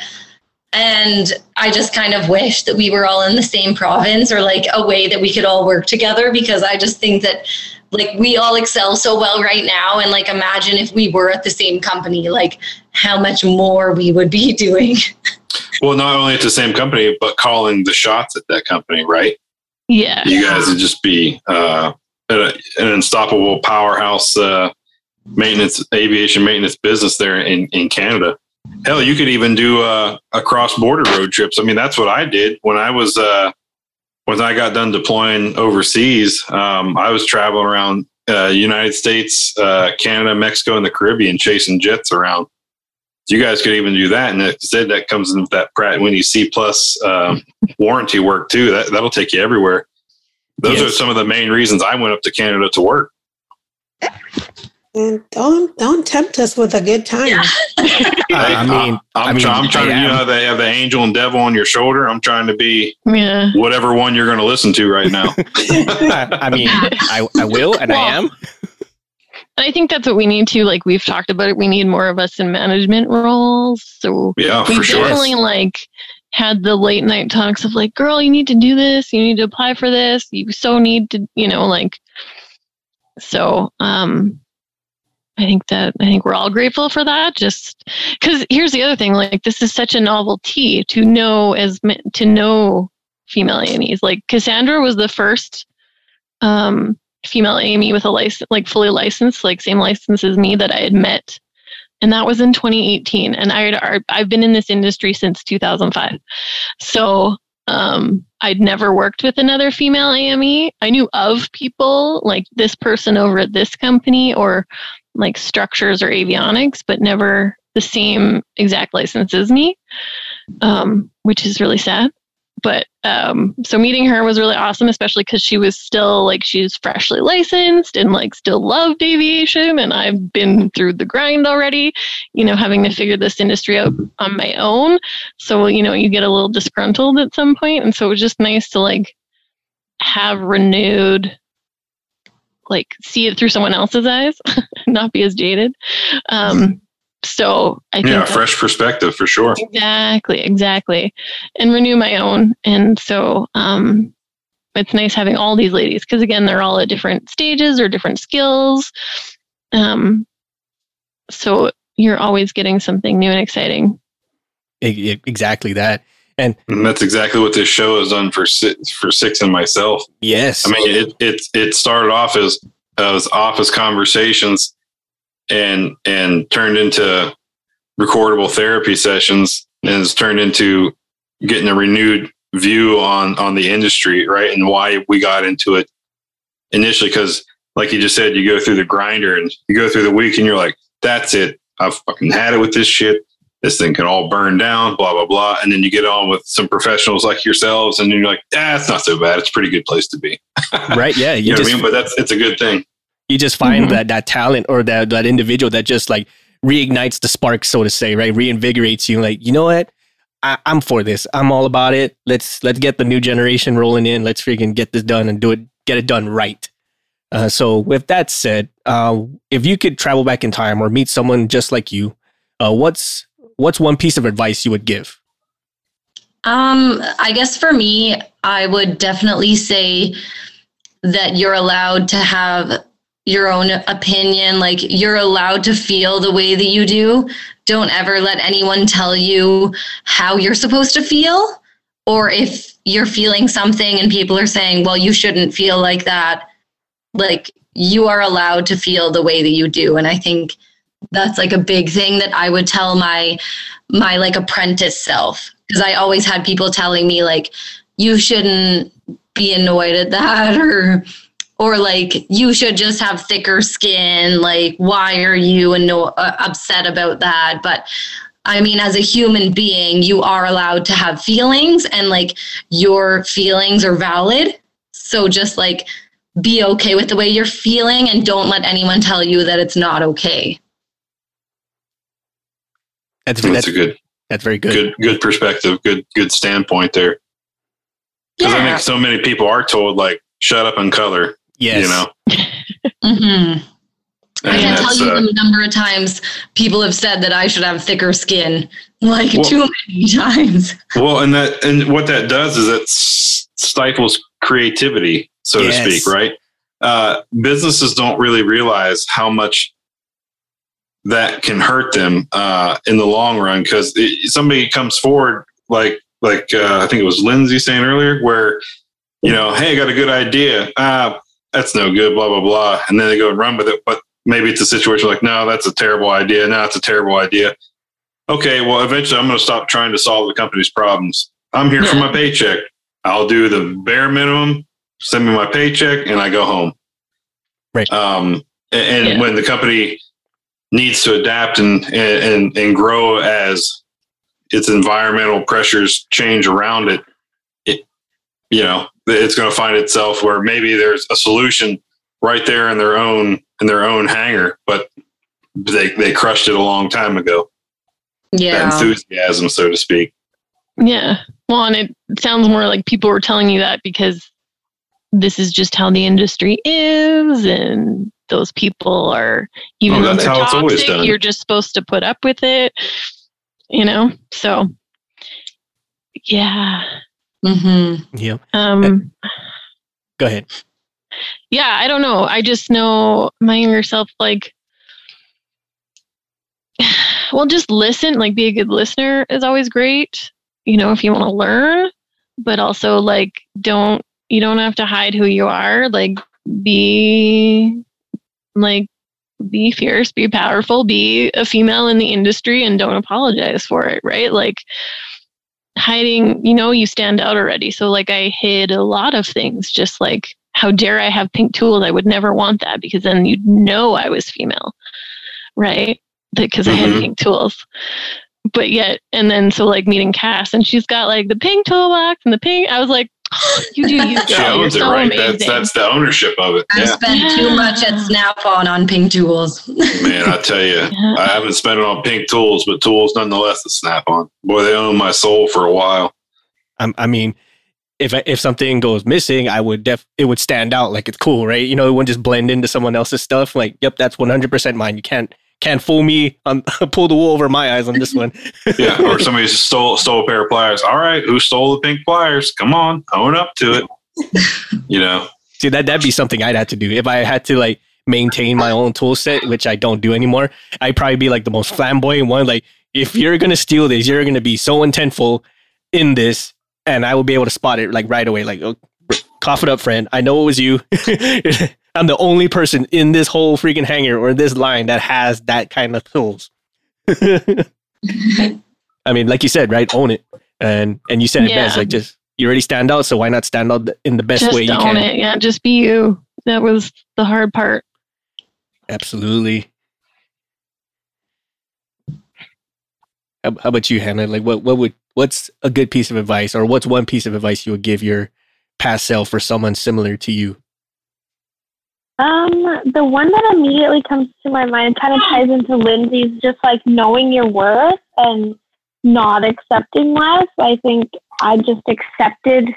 Speaker 5: and I just kind of wish that we were all in the same province or like a way that we could all work together because I just think that like we all excel so well right now. And like imagine if we were at the same company, like how much more we would be doing.
Speaker 3: well, not only at the same company, but calling the shots at that company, right?
Speaker 4: Yeah.
Speaker 3: You guys would just be uh, an unstoppable powerhouse uh, maintenance, aviation maintenance business there in, in Canada. Hell, you could even do uh, a cross border road trips. I mean, that's what I did when I was uh, when I got done deploying overseas. Um, I was traveling around uh, United States, uh, Canada, Mexico, and the Caribbean, chasing jets around. You guys could even do that, and it said that comes in with that Pratt Whitney C plus um, warranty work too. That that'll take you everywhere. Those yes. are some of the main reasons I went up to Canada to work.
Speaker 7: And don't don't tempt us with a good time. Yeah.
Speaker 3: I mean, I'm, I mean, try, I'm trying to, you know, they have the angel and devil on your shoulder. I'm trying to be yeah. whatever one you're going to listen to right now.
Speaker 1: I mean, I, I will and well, I am.
Speaker 4: And I think that's what we need to like. We've talked about it. We need more of us in management roles. So
Speaker 3: yeah,
Speaker 4: we
Speaker 3: for sure.
Speaker 4: definitely like had the late night talks of like, girl, you need to do this. You need to apply for this. You so need to, you know, like. So, um, I think that I think we're all grateful for that. Just because here's the other thing: like this is such a novelty to know as to know female AMEs. Like Cassandra was the first um, female AME with a license, like fully licensed, like same license as me that I had met, and that was in 2018. And I had I've been in this industry since 2005, so um, I'd never worked with another female AME. I knew of people like this person over at this company or like structures or avionics, but never the same exact license as me, um, which is really sad. but um, so meeting her was really awesome, especially because she was still like she's freshly licensed and like still loved aviation, and I've been through the grind already, you know, having to figure this industry out on my own. So you know, you get a little disgruntled at some point, and so it was just nice to like have renewed like see it through someone else's eyes, not be as jaded. Um, so I think
Speaker 3: yeah, fresh perspective for sure.
Speaker 4: Exactly, exactly, and renew my own. And so um, it's nice having all these ladies because again, they're all at different stages or different skills. Um, so you're always getting something new and exciting.
Speaker 1: Exactly that. And,
Speaker 3: and, that's exactly what this show has done for six, for six and myself.
Speaker 1: Yes,
Speaker 3: I mean it it it started off as as office conversations, and and turned into recordable therapy sessions, and it's turned into getting a renewed view on on the industry, right, and why we got into it initially. Because like you just said, you go through the grinder and you go through the week, and you're like, that's it. I've fucking had it with this shit this thing can all burn down, blah, blah, blah. And then you get on with some professionals like yourselves and you're like, ah, it's not so bad. It's a pretty good place to be.
Speaker 1: right. Yeah.
Speaker 3: You, you know just, I mean? But that's, it's a good thing.
Speaker 1: You just find mm-hmm. that, that talent or that, that individual that just like reignites the spark, so to say, right? Reinvigorates you. Like, you know what? I, am for this. I'm all about it. Let's, let's get the new generation rolling in. Let's freaking get this done and do it, get it done right. Uh, so with that said, uh, if you could travel back in time or meet someone just like you, uh, what's what's one piece of advice you would give?
Speaker 5: Um, I guess for me, I would definitely say that you're allowed to have your own opinion. Like you're allowed to feel the way that you do. Don't ever let anyone tell you how you're supposed to feel. Or if you're feeling something and people are saying, well, you shouldn't feel like that, like you are allowed to feel the way that you do. And I think that's like a big thing that I would tell my my like apprentice self because I always had people telling me like you shouldn't be annoyed at that or or like you should just have thicker skin like why are you anno- uh, upset about that but I mean, as a human being, you are allowed to have feelings and like your feelings are valid. So just like be okay with the way you're feeling and don't let anyone tell you that it's not okay.
Speaker 1: That's, that's, that's a good. That's very good.
Speaker 3: Good, good perspective. Good, good standpoint there. Because yeah. I think so many people are told like, "Shut up and color."
Speaker 1: Yes.
Speaker 3: You know.
Speaker 5: mm-hmm. I can't tell you uh, the number of times people have said that I should have thicker skin, like well, too many times.
Speaker 3: Well, and that and what that does is it stifles creativity, so yes. to speak, right? Uh, businesses don't really realize how much that can hurt them uh, in the long run because somebody comes forward like like uh, I think it was Lindsay saying earlier, where you know, hey, I got a good idea. Ah, that's no good. Blah blah blah, and then they go and run with it. But maybe it's a situation like, no, that's a terrible idea. No, it's a terrible idea. Okay, well, eventually I'm going to stop trying to solve the company's problems. I'm here for my paycheck. I'll do the bare minimum. Send me my paycheck, and I go home.
Speaker 1: Right.
Speaker 3: Um, and, and yeah. when the company needs to adapt and, and, and grow as its environmental pressures change around it, it you know, it's going to find itself where maybe there's a solution right there in their own in their own hangar, but they they crushed it a long time ago.
Speaker 5: Yeah,
Speaker 3: that enthusiasm, so to speak.
Speaker 4: Yeah, well, and it sounds more like people were telling you that because this is just how the industry is, and those people are even oh, though they're toxic, you're just supposed to put up with it. You know, so yeah.
Speaker 5: Mm-hmm.
Speaker 1: Yeah.
Speaker 4: Um.
Speaker 1: Go ahead.
Speaker 4: Yeah, I don't know. I just know my younger self, like, well, just listen. Like, be a good listener is always great. You know, if you want to learn, but also like, don't you don't have to hide who you are. Like, be like be fierce, be powerful, be a female in the industry and don't apologize for it, right? Like hiding, you know, you stand out already. So like I hid a lot of things, just like how dare I have pink tools? I would never want that because then you'd know I was female, right? Because mm-hmm. I had mm-hmm. pink tools. but yet, and then so like meeting Cass, and she's got like the pink toolbox and the pink. I was like, you do you,
Speaker 3: She
Speaker 4: girl. You're
Speaker 3: it,
Speaker 4: so
Speaker 3: right?
Speaker 4: amazing.
Speaker 3: That's that's the ownership of it.
Speaker 5: I
Speaker 3: Yeah.
Speaker 5: spent
Speaker 4: Yeah.
Speaker 5: too much at Snap-on on Pink Tools.
Speaker 3: Man, I tell you,
Speaker 4: Yeah.
Speaker 3: I haven't spent it on pink tools, but tools nonetheless to Snap-on. Boy, they own my soul for a while.
Speaker 1: I'm, I mean, if if something goes missing, I would def it would stand out like it's cool, right? You know, it wouldn't just blend into someone else's stuff. Like, yep, that's 100 percent mine. You can't can't fool me. Um, pull the wool over my eyes on this one.
Speaker 3: Yeah, or somebody stole stole a pair of pliers. All right, who stole the pink pliers? Come on, own up to it. You know,
Speaker 1: See that that'd be something I'd have to do if I had to like maintain my own tool set, which I don't do anymore. I'd probably be like the most flamboyant one. Like, if you're gonna steal this, you're gonna be so intentful in this, and I will be able to spot it like right away. Like, oh, cough it up, friend. I know it was you. I'm the only person in this whole freaking hangar or this line that has that kind of tools. I mean, like you said, right? Own it, and and you said it best. Like, just you already stand out, so why not stand out in the best
Speaker 4: just
Speaker 1: way you
Speaker 4: own
Speaker 1: can?
Speaker 4: it. Yeah, just be you. That was the hard part.
Speaker 1: Absolutely. How, how about you, Hannah? Like, what what would what's a good piece of advice, or what's one piece of advice you would give your past self or someone similar to you?
Speaker 6: Um, the one that immediately comes to my mind kind of ties into Lindsay's just like knowing your worth and not accepting less. I think I just accepted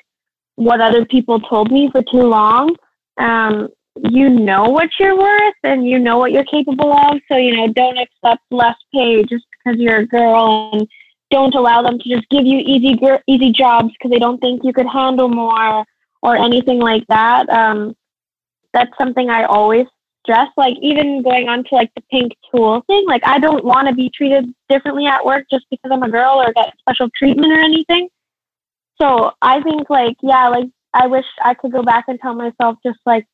Speaker 6: what other people told me for too long. Um, you know what you're worth and you know what you're capable of. So, you know, don't accept less pay just because you're a girl and don't allow them to just give you easy, easy jobs because they don't think you could handle more or anything like that. Um, that's something I always stress. Like even going on to like the pink tool thing, like I don't want to be treated differently at work just because I'm a girl or get special treatment or anything. So I think like yeah, like I wish I could go back and tell myself just like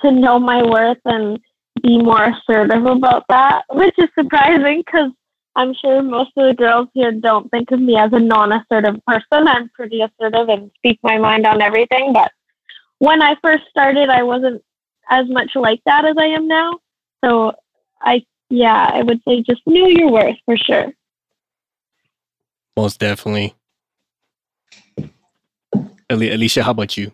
Speaker 6: to know my worth and be more assertive about that, which is surprising because I'm sure most of the girls here don't think of me as a non-assertive person. I'm pretty assertive and speak my mind on everything, but when I first started, I wasn't as much like that as I am now. So I, yeah, I would say just know your worth for sure.
Speaker 1: Most definitely. Alicia, how about you?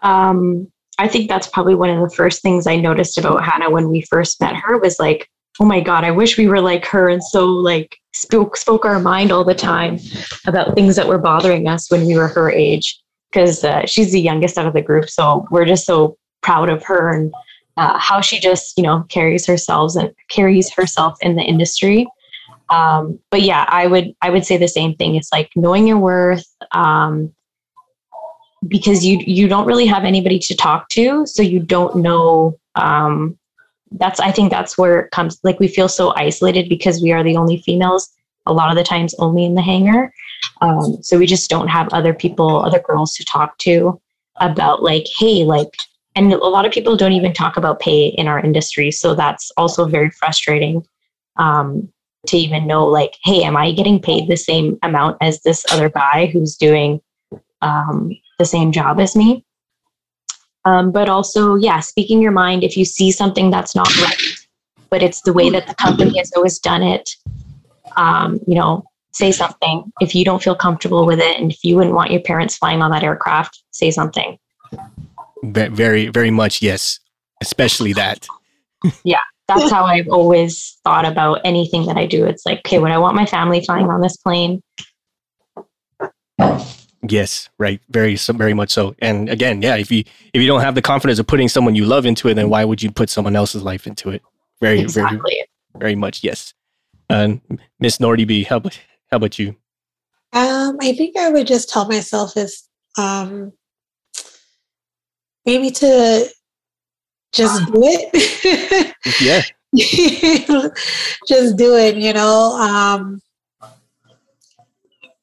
Speaker 2: Um, I think that's probably one of the first things I noticed about Hannah when we first met her was like, oh my God, I wish we were like her and so like spoke spoke our mind all the time about things that were bothering us when we were her age. Because uh, she's the youngest out of the group, so we're just so proud of her and uh, how she just you know carries herself and carries herself in the industry. Um, but yeah, I would I would say the same thing. It's like knowing your worth. Um, because you you don't really have anybody to talk to so you don't know um that's i think that's where it comes like we feel so isolated because we are the only females a lot of the times only in the hangar um so we just don't have other people other girls to talk to about like hey like and a lot of people don't even talk about pay in our industry so that's also very frustrating um to even know like hey am i getting paid the same amount as this other guy who's doing um, the same job as me. Um, but also, yeah, speaking your mind if you see something that's not right, but it's the way that the company has always done it. Um, you know, say something. If you don't feel comfortable with it, and if you wouldn't want your parents flying on that aircraft, say something.
Speaker 1: Ve- Very, very much, yes. Especially that. Yeah.
Speaker 2: That's how I've always thought about anything that I do. It's like, okay, would I want my family flying on this plane?
Speaker 1: Yes, right. Very, so very much so. And again, yeah, if you if you don't have the confidence of putting someone you love into it, then why would you put someone else's life into it? Very, very,
Speaker 2: Exactly.
Speaker 1: very much yes. And Miss Nordy B, how about how about you?
Speaker 7: Um, I think I would just tell myself is um, maybe to just do it.
Speaker 1: Yeah,
Speaker 7: just do it, you know. Um,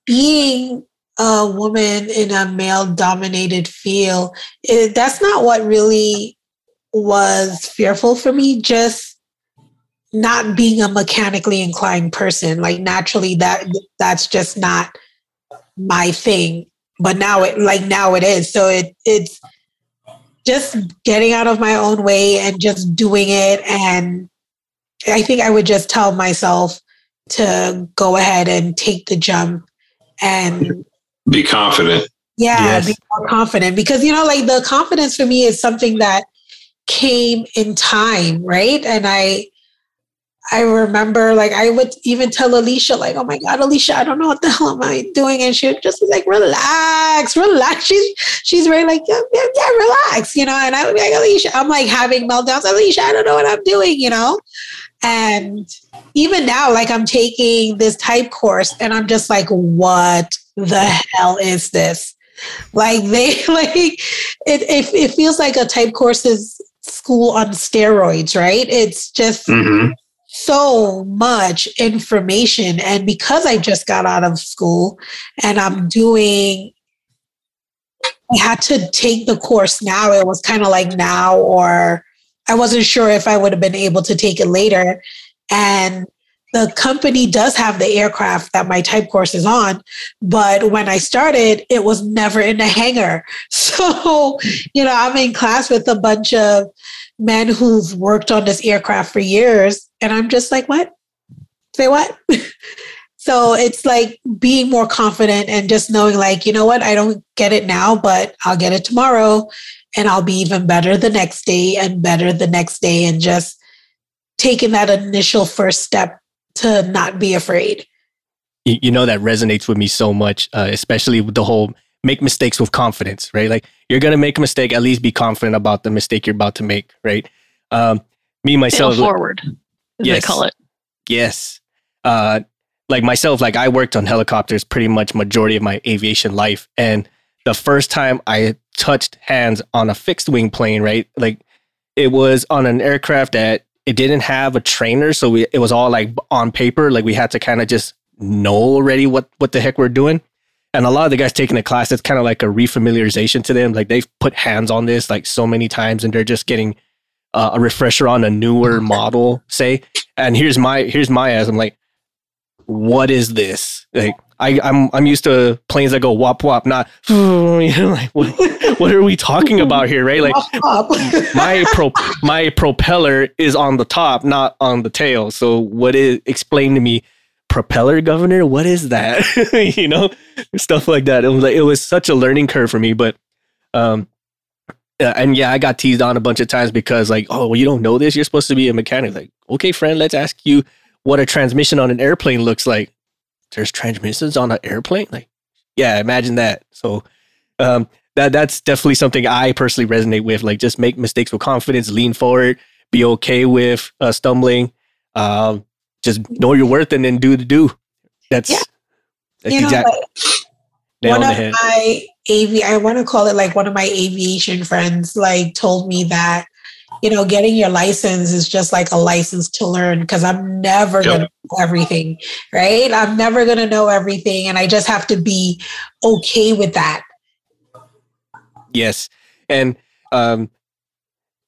Speaker 7: being a woman in a male dominated field, it, that's not what really was fearful for me. Just not being a mechanically inclined person. Like naturally that that's just not my thing. But now it like now it is. So it it's just getting out of my own way and just doing it and I think I would just tell myself to go ahead and take the jump and
Speaker 3: be confident.
Speaker 7: Yeah, yes. be more confident because you know, like the confidence for me is something that came in time, right? And I I remember like I would even tell Alicia, like, oh my God, Alicia, I don't know what the hell am I doing. And she would just be like, relax, relax. She's she's very like, yeah, yeah, yeah, relax, you know. And I would be like, Alicia, I'm like having meltdowns. Alicia, I don't know what I'm doing, you know. And even now, like I'm taking this type course and I'm just like, what the hell is this? Like they like it, it, it feels like a type course is school on steroids, right? It's just mm-hmm so much information. And because I just got out of school and I'm doing, I had to take the course now. It was kind of like now, or I wasn't sure if I would have been able to take it later. And the company does have the aircraft that my type course is on, but when I started, it was never in the hangar. So, you know, I'm in class with a bunch of men who've worked on this aircraft for years. And I'm just like, what? Say what? so it's like being more confident and just knowing, like, you know what? I don't get it now, but I'll get it tomorrow. And I'll be even better the next day and better the next day. And just taking that initial first step to not be afraid.
Speaker 1: You know, that resonates with me so much, uh, especially with the whole make mistakes with confidence, right? Like you're gonna make a mistake, at least be confident about the mistake you're about to make, right? Um, me myself,
Speaker 4: Fail forward, as yes, they call it.
Speaker 1: Yes. Uh, like myself, like I worked on helicopters pretty much majority of my aviation life, and the first time I touched hands on a fixed wing plane, right? Like it was on an aircraft that it didn't have a trainer, so we it was all like on paper. Like we had to kind of just know already what what the heck we're doing. And a lot of the guys taking the class, it's kind of like a refamiliarization to them. Like they've put hands on this like so many times, and they're just getting uh, a refresher on a newer model, say. And here's my here's my ass. I'm like, what is this? Like I, I'm I'm used to planes that go wop wop, not you know like what, what are we talking about here, right? Like my pro my propeller is on the top, not on the tail. So what is explain to me propeller governor what is that you know stuff like that it was like it was such a learning curve for me but um and yeah i got teased on a bunch of times because like oh well you don't know this you're supposed to be a mechanic like okay friend let's ask you what a transmission on an airplane looks like there's transmissions on an airplane like yeah imagine that so um that that's definitely something i personally resonate with like just make mistakes with confidence lean forward be okay with uh, stumbling um just know your worth and then do the do. That's yeah. that's you exactly.
Speaker 7: One of my AV, I want to call it like one of my aviation friends, like told me that, you know, getting your license is just like a license to learn because I'm never yep. going to know everything, right? I'm never going to know everything. And I just have to be okay with that.
Speaker 1: Yes. And, um,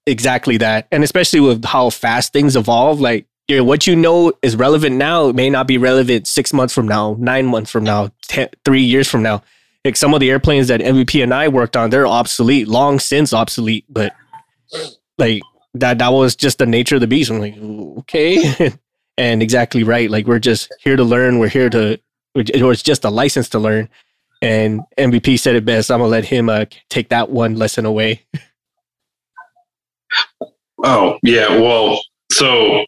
Speaker 1: exactly that. And especially with how fast things evolve, like what you know is relevant now may not be relevant six months from now, nine months from now, ten, three years from now. Like some of the airplanes that MVP and I worked on, they're obsolete, long since obsolete. But like that, that was just the nature of the beast. I'm like, okay, and exactly right. Like we're just here to learn. We're here to. It was just a license to learn. And MVP said it best. I'm gonna let him uh, take that one lesson away.
Speaker 3: oh yeah, well, so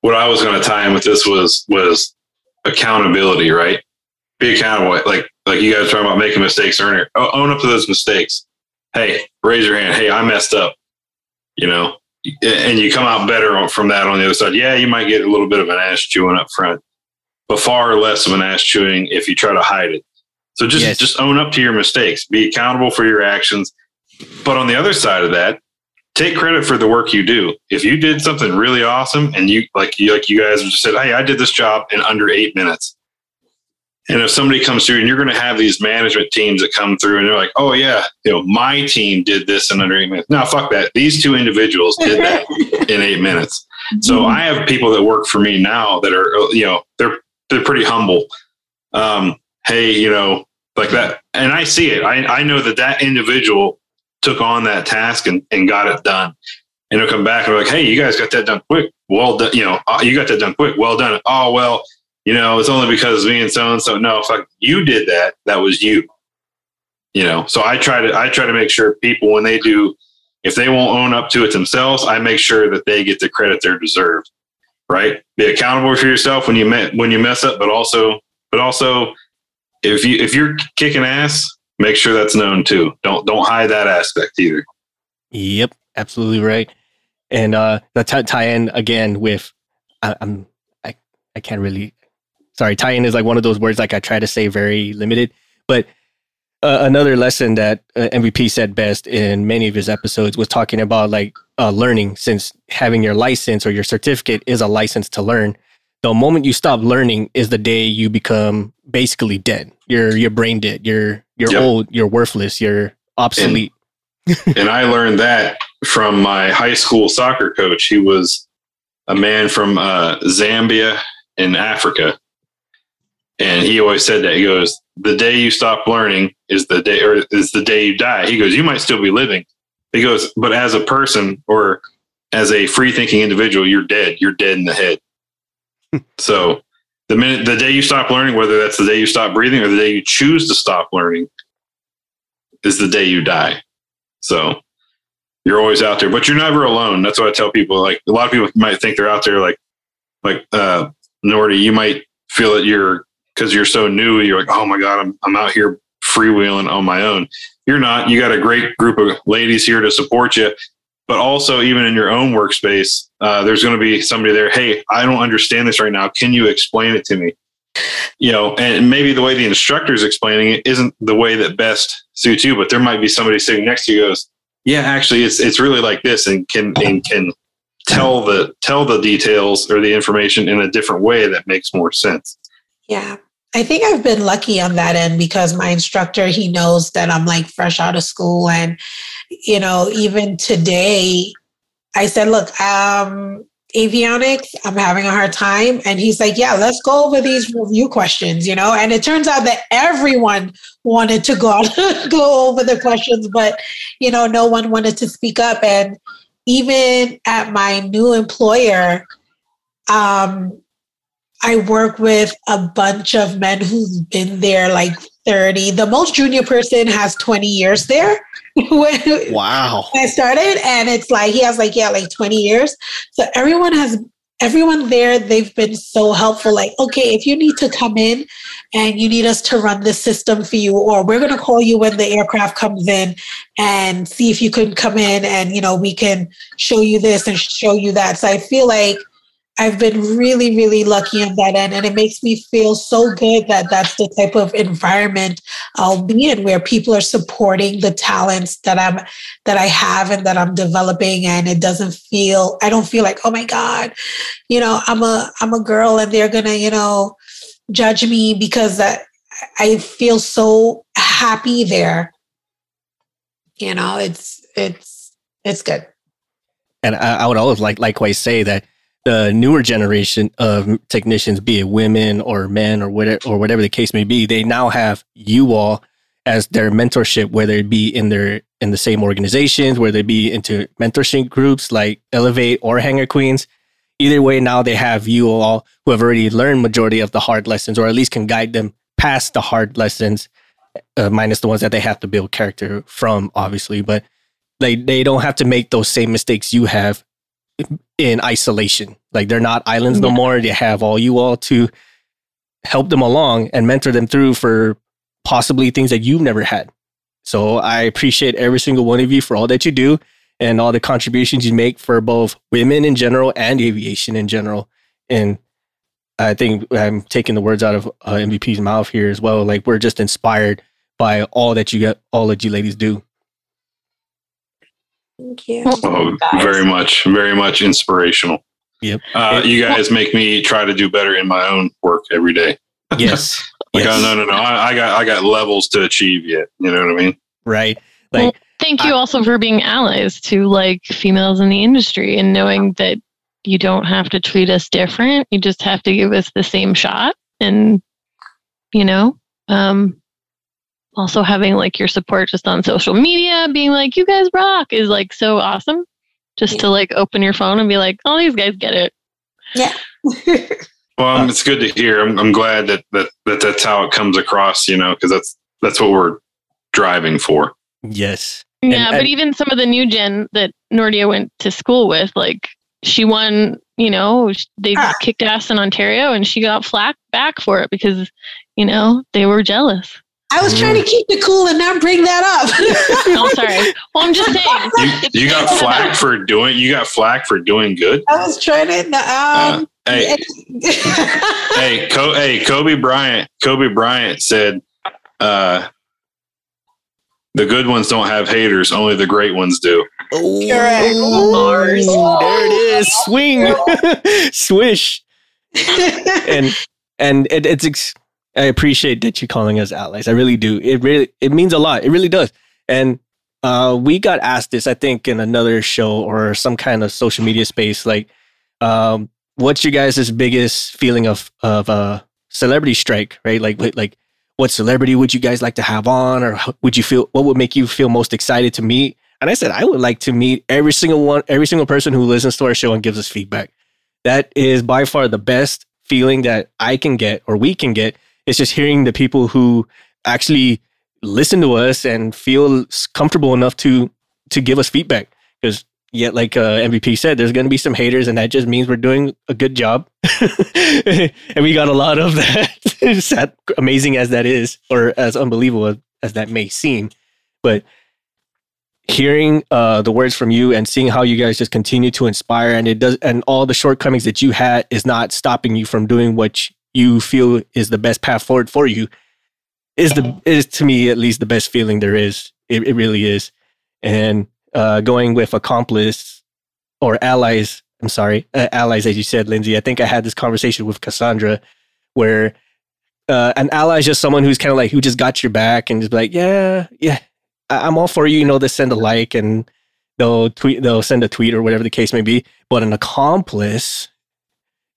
Speaker 3: what I was going to tie in with this was was accountability, right? Be accountable. Like like you guys talking about making mistakes earlier. Oh, own up to those mistakes. Hey, raise your hand. Hey, I messed up. You know, and you come out better from that on the other side. Yeah, you might get a little bit of an ass chewing up front, but far less of an ass chewing if you try to hide it. So just yes. just own up to your mistakes. Be accountable for your actions. But on the other side of that, take credit for the work you do. If you did something really awesome and you like you like you guys just said, Hey, I did this job in under eight minutes. And if somebody comes through and you're going to have these management teams that come through and they're like, oh yeah, you know, my team did this in under eight minutes. No, fuck that. These two individuals did that in eight minutes. So mm-hmm. I have people that work for me now that are, you know, they're they're pretty humble. Um, hey, you know, like that, and I see it. I I know that that individual took on that task and, and got it done. And they'll come back and be like, hey, you guys got that done quick. well done. You know, oh, you got that done quick. Well done. Oh well, you know, it's only because me and so and so. No, fuck, you did that. That was you. You know, so I try to I try to make sure people when they do, if they won't own up to it themselves, I make sure that they get the credit they're deserved. Right? Be accountable for yourself when you when you mess up, but also but also if you if you're kicking ass, make sure that's known too. Don't don't hide that aspect either.
Speaker 1: Yep, absolutely right. And uh, the t- tie in again with I, I'm I I can't really sorry tie in is like one of those words like I try to say very limited, but uh, another lesson that uh, MVP said best in many of his episodes was talking about like uh, learning since having your license or your certificate is a license to learn. The moment you stop learning is the day you become basically dead. You're you're brain dead. You're you're yep. old. You're worthless. You're obsolete.
Speaker 3: And, and I learned that from my high school soccer coach. He was a man from uh, Zambia in Africa, and he always said that he goes, "The day you stop learning is the day, or is the day you die." He goes, "You might still be living." He goes, "But as a person or as a free thinking individual, you're dead. You're dead in the head." so the minute the day you stop learning, whether that's the day you stop breathing or the day you choose to stop learning, is the day you die. So you're always out there, but you're never alone. That's what I tell people. Like a lot of people might think they're out there, like like uh, Nordy. You might feel that you're because you're so new. You're like, oh my god, I'm I'm out here freewheeling on my own. You're not. You got a great group of ladies here to support you, but also even in your own workspace, uh, there's going to be somebody there. Hey, I don't understand this right now. Can you explain it to me? You know, and maybe the way the instructor is explaining it isn't the way that best suits you, but there might be somebody sitting next to you goes, yeah, actually, it's it's really like this, and can and can tell the tell the details or the information in a different way that makes more sense.
Speaker 7: Yeah. I think I've been lucky on that end because my instructor, he knows that I'm like fresh out of school. And, you know, even today, I said, look, um, avionics, I'm having a hard time. And he's like, yeah, let's go over these review questions, you know? And it turns out that everyone wanted to go, go over the questions, but, you know, no one wanted to speak up. And even at my new employer, um, I work with a bunch of men who've been there like 30. The most junior person has 20 years there.
Speaker 1: wow.
Speaker 7: I started and it's like he has like yeah like 20 years. So everyone has everyone there they've been so helpful like okay if you need to come in and you need us to run this system for you or we're going to call you when the aircraft comes in and see if you can come in and you know we can show you this and show you that so i feel like I've been really, really lucky in that end. And it makes me feel so good that that's the type of environment I'll be in where people are supporting the talents that I'm, that I have and that I'm developing. And it doesn't feel, I don't feel like, oh my God, you know, I'm a, I'm a girl and they're going to, you know, judge me because that I feel so happy there. You know, it's, it's, it's good.
Speaker 1: And I, I would always like likewise say that the newer generation of technicians, be it women or men or whatever, or whatever the case may be, they now have you all as their mentorship, whether it be in their in the same organizations, whether it be into mentorship groups like Elevate or Hangar Queens. Either way, now they have you all who have already learned majority of the hard lessons, or at least can guide them past the hard lessons, uh, minus the ones that they have to build character from, obviously. But they they don't have to make those same mistakes you have in isolation. Like they're not islands yeah. no more. They have all you all to help them along and mentor them through for possibly things that you've never had. So I appreciate every single one of you for all that you do and all the contributions you make for both women in general and aviation in general. And I think I'm taking the words out of uh, MVP's mouth here as well. Like we're just inspired by all that you get, all that you ladies do.
Speaker 7: Thank you.
Speaker 3: Oh, very much, very much inspirational.
Speaker 1: Yep.
Speaker 3: Uh, you guys make me try to do better in my own work every day.
Speaker 1: Yes.
Speaker 3: like,
Speaker 1: yes.
Speaker 3: Oh, no, no, no. I, I, got, I got levels to achieve yet. You know what I mean?
Speaker 1: Right. Like,
Speaker 4: well, thank you I, also for being allies to like females in the industry and knowing that you don't have to treat us different. You just have to give us the same shot. And, you know, um, also having like your support just on social media, being like, you guys rock is like so awesome. Just yeah. to like open your phone and be like, oh, these guys get it.
Speaker 7: Yeah.
Speaker 3: Well, um, it's good to hear. I'm, I'm glad that, that that that's how it comes across. You know, because that's that's what we're driving for.
Speaker 1: Yes.
Speaker 4: Yeah,
Speaker 1: And-
Speaker 4: but
Speaker 1: and-
Speaker 4: even some of the new gen that Nordia went to school with, like she won, you know, they
Speaker 7: Ah.
Speaker 4: kicked ass in Ontario and she got flack back for it because, you know, they were jealous.
Speaker 7: I was trying to keep it cool and not bring that up.
Speaker 4: I'm oh, sorry. Well, I'm just saying.
Speaker 3: You, you got flack for doing you got flack for doing good.
Speaker 7: I was trying to. Um,
Speaker 3: Hey, hey, Co- hey, Kobe Bryant. Kobe Bryant said, uh, "The good ones don't have haters; only the great ones do."
Speaker 7: Correct.
Speaker 1: Bars. There it is. Swing. Swish. and and it, it's ex- I appreciate that you're calling us allies. I really do. It really it means a lot. It really does. And uh, we got asked this, I think, in another show or some kind of social media space. Like, um, what's your guys' biggest feeling of of a celebrity strike? Right? Like, like- like, what celebrity would you guys like to have on, or would you feel? What would make you feel most excited to meet? And I said I would like to meet every single one, every single person who listens to our show and gives us feedback. That is by far the best feeling that I can get or we can get. It's just hearing the people who actually listen to us and feel comfortable enough to to give us feedback. Because yet, like uh, MVP said, there's going to be some haters, and that just means we're doing a good job. and we got a lot of that. Sad, amazing as that is, or as unbelievable as that may seem, but hearing uh, the words from you and seeing how you guys just continue to inspire and it does and all the shortcomings that you had is not stopping you from doing what you feel is the best path forward for you is the is to me at least the best feeling there is it, it really is and uh, going with accomplice or allies i'm sorry uh, allies as you said lindsay i think i had this conversation with cassandra where uh, an ally is just someone who's kind of like who just got your back and just like yeah yeah I- I'm all for you. You know, they send a like and they'll tweet, they'll send a tweet or whatever the case may be. But an accomplice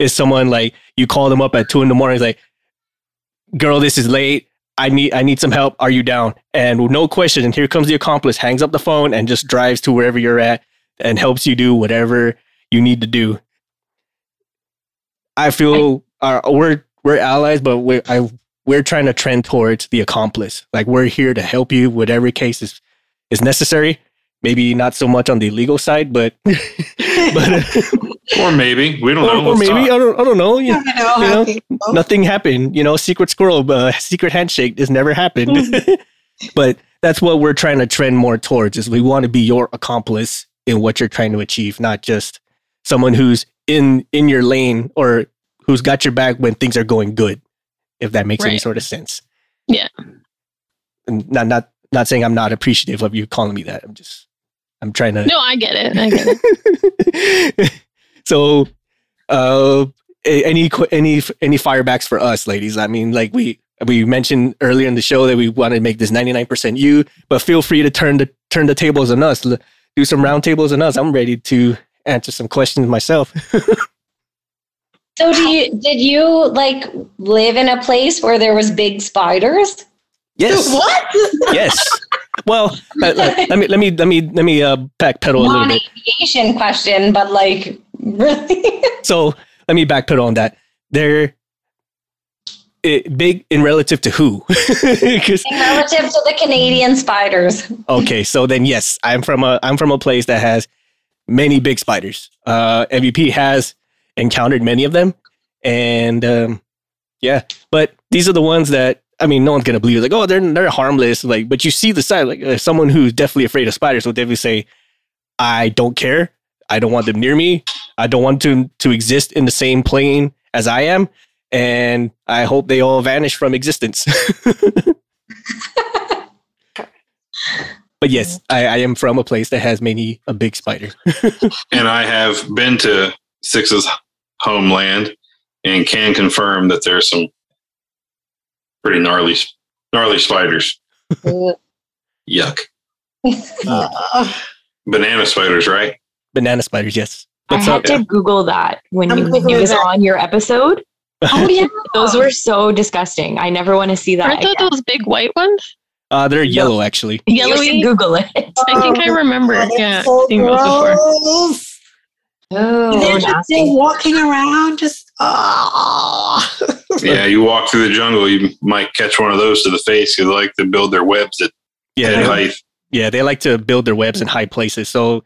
Speaker 1: is someone like you call them up at two in the morning. Like, girl, this is late. I need I need some help. Are you down? And no question, and here comes the accomplice, hangs up the phone and just drives to wherever you're at and helps you do whatever you need to do. I feel our, we're we're allies, but we're I we're trying to trend towards the accomplice. Like we're here to help you, whatever case is is necessary. Maybe not so much on the legal side, but but
Speaker 3: Or maybe we don't
Speaker 1: or,
Speaker 3: know.
Speaker 1: or maybe
Speaker 3: talk.
Speaker 1: I don't I don't know. You,
Speaker 7: I know
Speaker 1: you know, nothing happened. You know, secret squirrel, uh, secret handshake has never happened. but that's what we're trying to trend more towards. Is we want to be your accomplice in what you're trying to achieve, not just someone who's in in your lane or who's got your back when things are going good. If that makes any sort of sense.
Speaker 4: Yeah.
Speaker 1: And not not not saying I'm not appreciative of you calling me that. I'm just I'm trying to
Speaker 4: No, I get it. I get it.
Speaker 1: so uh any any any firebacks for us ladies? I mean like we we mentioned earlier in the show that we want to make this 99% you but feel free to turn the turn the tables on us. Do some round tables on us. I'm ready to answer some questions myself.
Speaker 5: So do you did you like live in a place where there was big spiders?
Speaker 1: yes.
Speaker 7: What?
Speaker 1: yes. Well uh, let, let me let me let me let me uh backpedal a little bit.
Speaker 5: Aviation question, but like really?
Speaker 1: so let me backpedal on that they're it, big in relative to who
Speaker 5: Relative to the Canadian spiders.
Speaker 1: Okay, so then yes, I'm from a I'm from a place that has many big spiders. Uh, MVP has encountered many of them, and um, yeah, but these are the ones that I mean, no one's gonna believe. Like, oh, they're they're harmless. Like, but you see the side. Like, uh, someone who's definitely afraid of spiders will definitely say, "I don't care. I don't want them near me. I don't want to to exist in the same plane as I am." And I hope they all vanish from existence. But yes, I, I am from a place that has many a big spider.
Speaker 3: and I have been to Six's homeland and can confirm that there's some pretty gnarly gnarly spiders. Yuck.
Speaker 7: Uh,
Speaker 3: Banana spiders, right?
Speaker 1: Banana spiders, yes.
Speaker 2: I had
Speaker 1: up?
Speaker 2: to Google that when
Speaker 7: I'm
Speaker 2: you
Speaker 7: Googling
Speaker 2: it was
Speaker 7: that.
Speaker 2: on your episode.
Speaker 5: Oh yeah.
Speaker 2: Those were so disgusting. I never want to see that.
Speaker 4: Aren't those
Speaker 2: again.
Speaker 4: those big white ones?
Speaker 1: Uh, they're yellow, actually.
Speaker 2: You should
Speaker 4: Yellowy?
Speaker 2: Google it.
Speaker 4: I think I remember. Yeah,
Speaker 7: so
Speaker 4: seeing those before.
Speaker 2: Oh,
Speaker 7: They're just walking around, just oh.
Speaker 3: yeah, you walk through the jungle, you might catch one of those to the face. You like to build their webs at
Speaker 1: Yeah, they,
Speaker 3: height.
Speaker 1: yeah, they like to build their webs in high places. So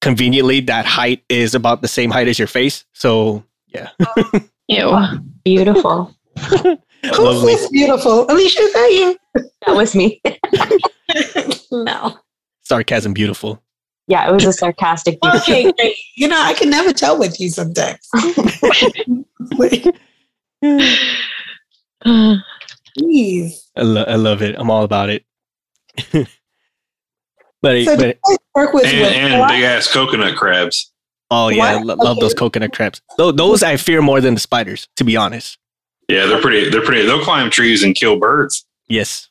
Speaker 1: conveniently, that height is about the same height as your face. So yeah,
Speaker 4: Ew.
Speaker 2: Beautiful.
Speaker 7: Who
Speaker 1: lovely.
Speaker 7: beautiful? Alicia, is that you?
Speaker 2: That was me.
Speaker 7: no.
Speaker 1: sarcasm, beautiful.
Speaker 2: Yeah, it was a sarcastic.
Speaker 7: Okay, great. You know, I can never tell with you sometimes. Please.
Speaker 1: I, lo- I love it. I'm all about it. But,
Speaker 7: So, do
Speaker 1: but
Speaker 7: you work with
Speaker 3: And, and big ass coconut crabs.
Speaker 1: oh yeah, I
Speaker 7: What?
Speaker 1: lo- love those coconut crabs. Those, those I fear more than the spiders, to be honest.
Speaker 3: Yeah, they're pretty. They're pretty. They'll climb trees and kill birds.
Speaker 1: Yes,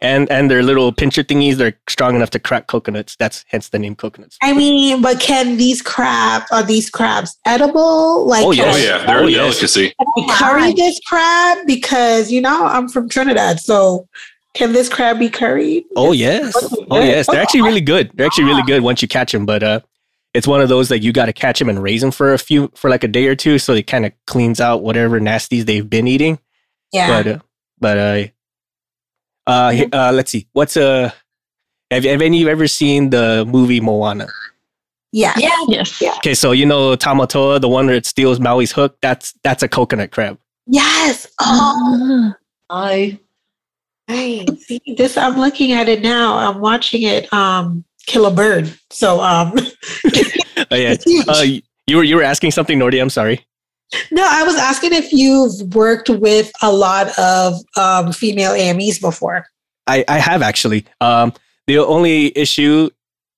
Speaker 1: and and their little pincher thingies, they're strong enough to crack coconuts. That's hence the name coconuts.
Speaker 7: I mean, but can these crab are these crabs edible? Like,
Speaker 1: Oh, yes.
Speaker 3: Oh yeah, they're
Speaker 1: Oh,
Speaker 3: a
Speaker 1: yes.
Speaker 3: delicacy.
Speaker 7: we curry this crab? Because you know I'm from Trinidad, so can this crab be curried?
Speaker 1: Oh yes, oh yes, they're actually really good. They're actually really good once you catch them. But uh, it's one of those that you got to catch them and raise them for a few for like a day or two, so it kind of cleans out whatever nasties they've been eating.
Speaker 7: Yeah.
Speaker 1: But uh, but uh, uh, he- uh, let's see. What's uh, have, have any of you ever seen the movie Moana?
Speaker 7: yeah.
Speaker 2: yeah.
Speaker 4: Yes.
Speaker 2: Yeah.
Speaker 1: Okay, so you know Tamatoa, the one that steals Maui's hook. That's that's a coconut crab.
Speaker 7: Yes. Oh,
Speaker 5: I
Speaker 7: See, this I'm looking at it now. I'm watching it um kill a bird. So um
Speaker 1: Oh yeah. Uh, you were you were asking something, Nordy. I'm sorry.
Speaker 7: No, I was asking if you've worked with a lot of um, female AMEs before.
Speaker 1: I, I have actually. Um, the only issue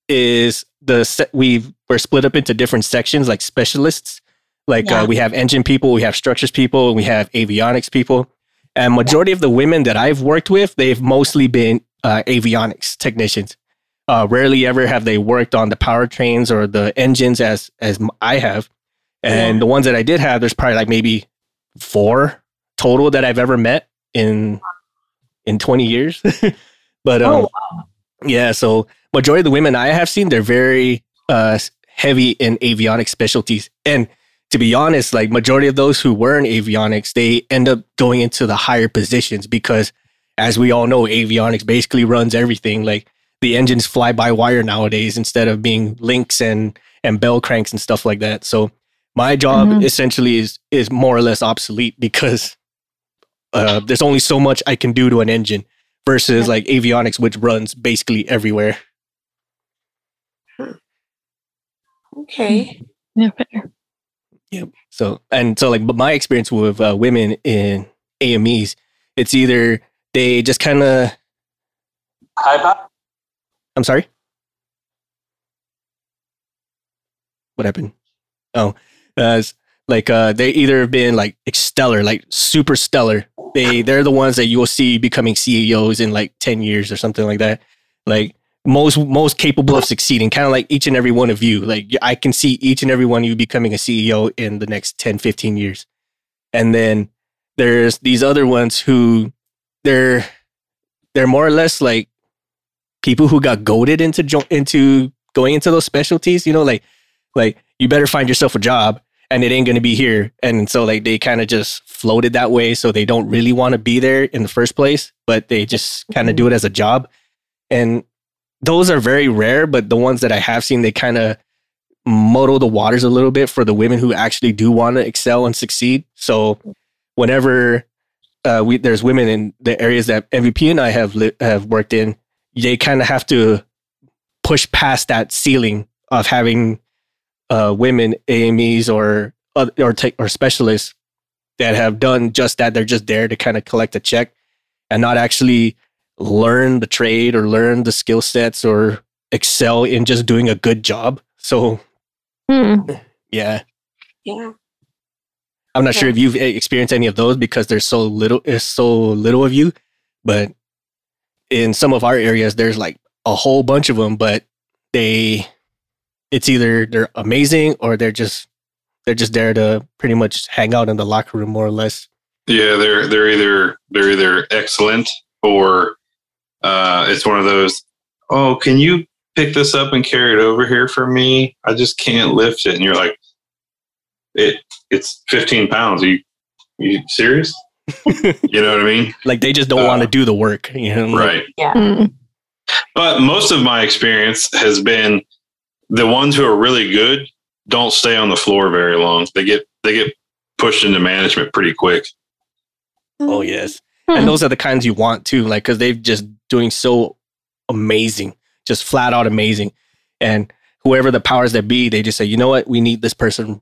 Speaker 1: is the se- we we're split up into different sections, like specialists. Like
Speaker 7: Yeah.
Speaker 1: uh, we have engine people, we have structures people, and we have avionics people. And majority of the women that I've worked with, they've mostly been uh, avionics technicians. Uh, rarely ever have they worked on the powertrains or the engines as as I have. And
Speaker 7: Yeah.
Speaker 1: the ones that I did have, there's probably like maybe four total that I've ever met in in 20 years. but um,
Speaker 2: Oh,
Speaker 1: yeah, so majority of the women I have seen, they're very uh, heavy in avionics specialties. And to be honest, like majority of those who were in avionics, they end up going into the higher positions because, as we all know, avionics basically runs everything. Like the engines fly by wire nowadays instead of being links and and bell cranks and stuff like that. So my job
Speaker 4: Mhm.
Speaker 1: essentially is is more or less obsolete because uh, there's only so much I can do to an engine versus like avionics, which runs basically everywhere.
Speaker 7: Okay.
Speaker 4: Yeah, fair.
Speaker 1: So and so like, but my experience with uh, women in AMEs, it's either they just kind of. I'm sorry. What happened? Oh, uh, like uh, they either have been like stellar, like super stellar. They they're the ones that you will see becoming CEOs in like ten years or something like that. Like most most capable of succeeding, kind of like each and every one of you. Like I can see each and every one of you becoming a CEO in the next 10, 15 years. And then there's these other ones who they're they're more or less like people who got goaded into jo- into going into those specialties. You know, like like you better find yourself a job and it ain't going to be here. And so like they kind of just floated that way. So they don't really want to be there in the first place, but they just kind of do mm-hmm. it as a job. And those are very rare, but the ones that I have seen, they kind of muddle the waters a little bit for the women who actually do want to excel and succeed. So whenever uh, we there's women in the areas that MVP and I have li- have worked in, they kind of have to push past that ceiling of having uh, women AMEs or or or specialists that have done just that. They're just there to kind of collect a check and not actually learn the trade or learn the skill sets or excel in just doing a good job. So
Speaker 4: Hmm.
Speaker 1: yeah,
Speaker 7: Yeah.
Speaker 1: I'm not sure if you've experienced any of those because there's so little, there's so little of you. But in some of our areas, there's like a whole bunch of them. But they, it's either they're amazing or they're just they're just there to pretty much hang out in the locker room more or less.
Speaker 3: Yeah, they're they're either they're either excellent or uh, it's one of those. Oh, can you pick this up and carry it over here for me? I just can't lift it. And you're like, it it's 15 pounds. Are you you serious? you know what I mean?
Speaker 1: Like they just don't
Speaker 3: Uh,
Speaker 1: want to do the work. You know, like,
Speaker 3: Right.
Speaker 2: Yeah.
Speaker 4: Mm.
Speaker 3: But most of my experience has been the ones who are really good don't stay on the floor very long. They get they get pushed into management pretty quick.
Speaker 1: Oh yes. And hmm. those are the kinds you want too, like because they've just doing so amazing, just flat out amazing, and whoever the powers that be, they just say, you know what, we need this person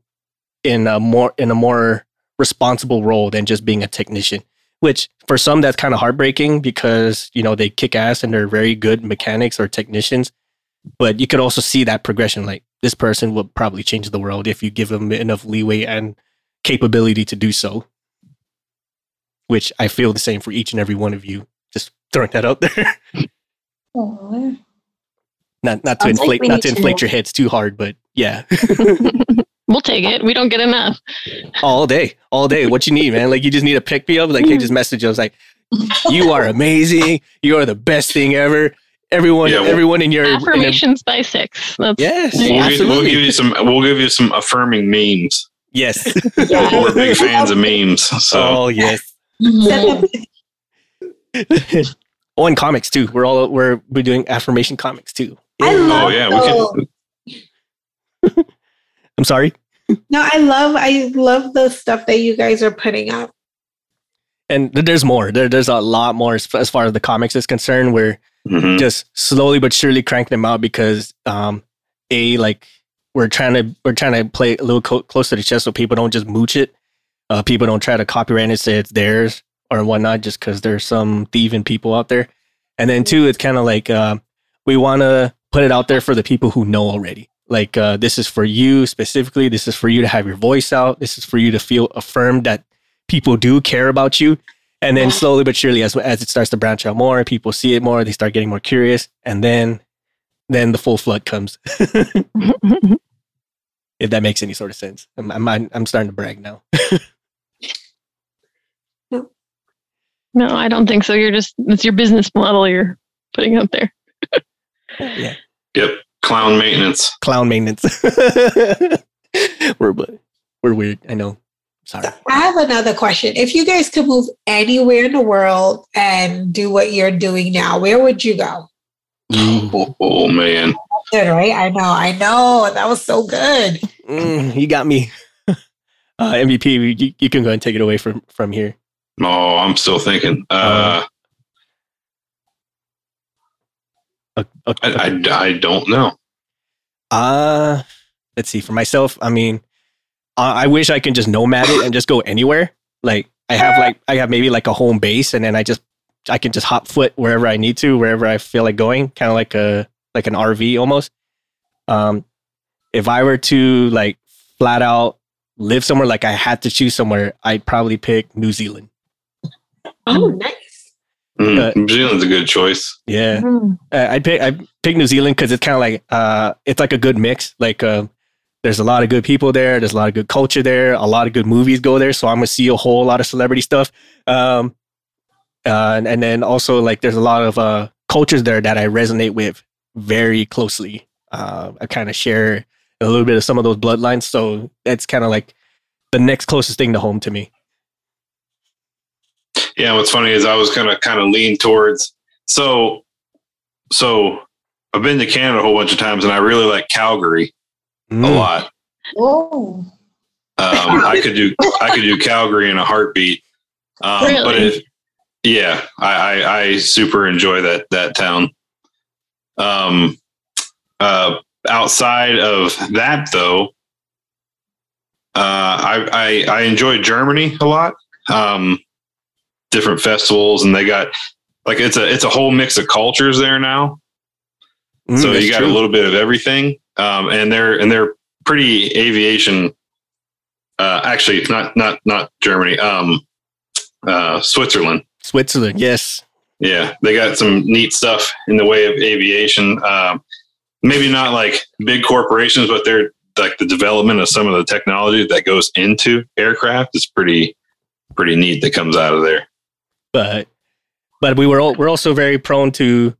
Speaker 1: in a more in a more responsible role than just being a technician. Which for some that's kind of heartbreaking because you know they kick ass and they're very good mechanics or technicians, but you could also see that progression. Like this person will probably change the world if you give them enough leeway and capability to do so which I feel the same for each and every one of you. Just throwing that out there.
Speaker 5: Aw.
Speaker 1: not not to
Speaker 2: Sounds
Speaker 1: inflate
Speaker 2: we
Speaker 1: not to
Speaker 2: to
Speaker 1: inflate
Speaker 2: know.
Speaker 1: your heads too hard, but yeah.
Speaker 4: we'll take it. We don't get enough.
Speaker 1: all day. All day. What you need, man. Like you just need a pick me up. Like hey, just message us like you are amazing. You are the best thing ever. Everyone
Speaker 3: Yeah, well-
Speaker 1: everyone in your in a-
Speaker 4: Affirmations by six. That's
Speaker 1: Yes,
Speaker 3: We'll, give, we'll give you some we'll give you some affirming memes.
Speaker 1: yes.
Speaker 2: Yeah.
Speaker 3: We're big fans of memes. So
Speaker 1: oh yes.
Speaker 7: Send them-
Speaker 1: Oh, and comics too. We're all we're we're doing affirmation comics too.
Speaker 7: I love.
Speaker 3: Oh
Speaker 7: yeah,
Speaker 3: we can.
Speaker 1: I'm sorry.
Speaker 7: No, I love I love the stuff that you guys are putting up.
Speaker 1: And there's more. There, there's a lot more as, as far as the comics is concerned. Where
Speaker 3: mhm.
Speaker 1: just slowly but surely crank them out because um a like we're trying to we're trying to play a little co- close to the chest so people don't just mooch it uh people don't try to copyright it say it's theirs or whatnot just because there's some thieving people out there. And then two it's kind of like uh, we want to put it out there for the people who know already. Like uh, this is for you specifically. This is for you to have your voice out. This is for you to feel affirmed that people do care about you. And then slowly but surely as, as it starts to branch out more people see it more they start getting more curious and then then the full flood comes. If that makes any sort of sense. I'm, I'm, I'm starting to brag now
Speaker 4: no, I don't think so. You're just it's your business model you're putting out there.
Speaker 1: yeah
Speaker 3: Yep. Clown maintenance.
Speaker 1: clown maintenance we're but we're weird i know sorry
Speaker 7: I have another question. If you guys could move anywhere in the world and do what you're doing now, where would you go?
Speaker 3: Oh, oh, man.
Speaker 7: Good, right? I know, I know. That was so good.
Speaker 1: Mm, you got me uh, mvp you, you can go and take it away from from here
Speaker 3: Oh, I'm still thinking. Uh,
Speaker 1: Uh,
Speaker 3: I, I, I don't know.
Speaker 1: Uh, let's see. For myself, I mean, I, I wish I can just nomad it and just go anywhere. Like I have like I have maybe like a home base, and then I just I can just hop foot wherever I need to, wherever I feel like going, kind of like a like an RV almost. Um, if I were to like flat out live somewhere, like I had to choose somewhere, I'd probably pick New Zealand.
Speaker 7: Oh, nice.
Speaker 3: Mm,
Speaker 1: Uh,
Speaker 3: New Zealand's a good choice.
Speaker 1: Yeah.
Speaker 4: Mm.
Speaker 1: Uh, I pick I pick New Zealand because it's kind of like uh, it's like a good mix. Like uh, there's a lot of good people there. There's a lot of good culture there. A lot of good movies go there. So I'm gonna see a whole lot of celebrity stuff. Um, uh, and, and then also like there's a lot of uh, cultures there that I resonate with very closely. Uh, I kind of share a little bit of some of those bloodlines. So that's kind of like the next closest thing to home to me.
Speaker 3: Yeah, what's funny is I was kind of kind of lean towards so so I've been to Canada a whole bunch of times and I really like Calgary a
Speaker 1: Mm.
Speaker 3: lot.
Speaker 5: Oh.
Speaker 3: Um, I could do I could do Calgary in a heartbeat. Um, but if yeah, I, I I super enjoy that that town. Um, uh, outside of that though, uh, I, I I enjoy Germany a lot. Um, different festivals, and they got like it's a it's a whole mix of cultures there now.
Speaker 1: Mm,
Speaker 3: so you got
Speaker 1: true.
Speaker 3: a little bit of everything, um, and they're and they're pretty aviation. Uh, actually, it's not not not Germany. Um, uh, Switzerland.
Speaker 1: Switzerland. Yes.
Speaker 3: Yeah, they got some neat stuff in the way of aviation. Um, maybe not like big corporations, but they're like the development of some of the technology that goes into aircraft is pretty pretty neat that comes out of there.
Speaker 1: But but we were all, we're also very prone to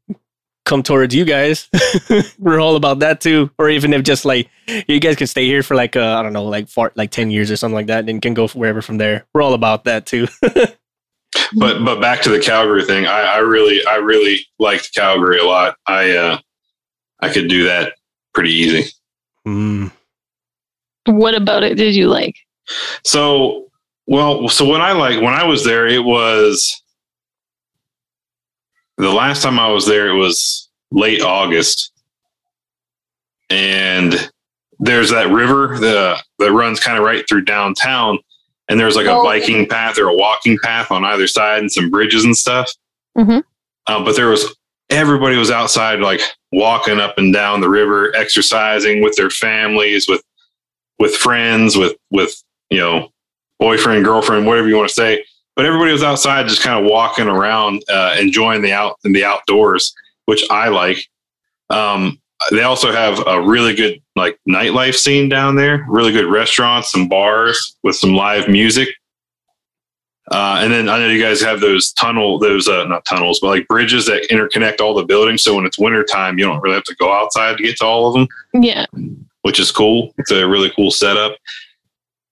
Speaker 1: come towards you guys, we're all about that too. Or even if just like you guys can stay here for like uh, I don't know, like for like ten years or something like that, and can go wherever from there. We're all about that too.
Speaker 3: but but back to the Calgary thing, I, I really I really liked Calgary a lot. I uh, I could do that pretty easy.
Speaker 1: Mm.
Speaker 4: What about it did you like?
Speaker 3: So well, so when I like when I was there, it was the last time I was there. It was late August, and there's that river that that runs kind of right through downtown, and there's like a
Speaker 5: Oh.
Speaker 3: biking path or a walking path on either side, and some bridges and stuff.
Speaker 4: Mhm.
Speaker 3: Uh, but there was everybody was outside, like walking up and down the river, exercising with their families, with with friends, with with you know boyfriend, girlfriend, whatever you want to say. But everybody was outside, just kind of walking around, uh, enjoying the out in the outdoors, which I like. Um, they also have a really good like nightlife scene down there. Really good restaurants, some bars with some live music. Uh, and then I know you guys have those tunnel, those uh, not tunnels, but like bridges that interconnect all the buildings. So when it's wintertime, you don't really have to go outside to get to all of them
Speaker 4: Yeah.
Speaker 3: which is cool. It's a really cool setup.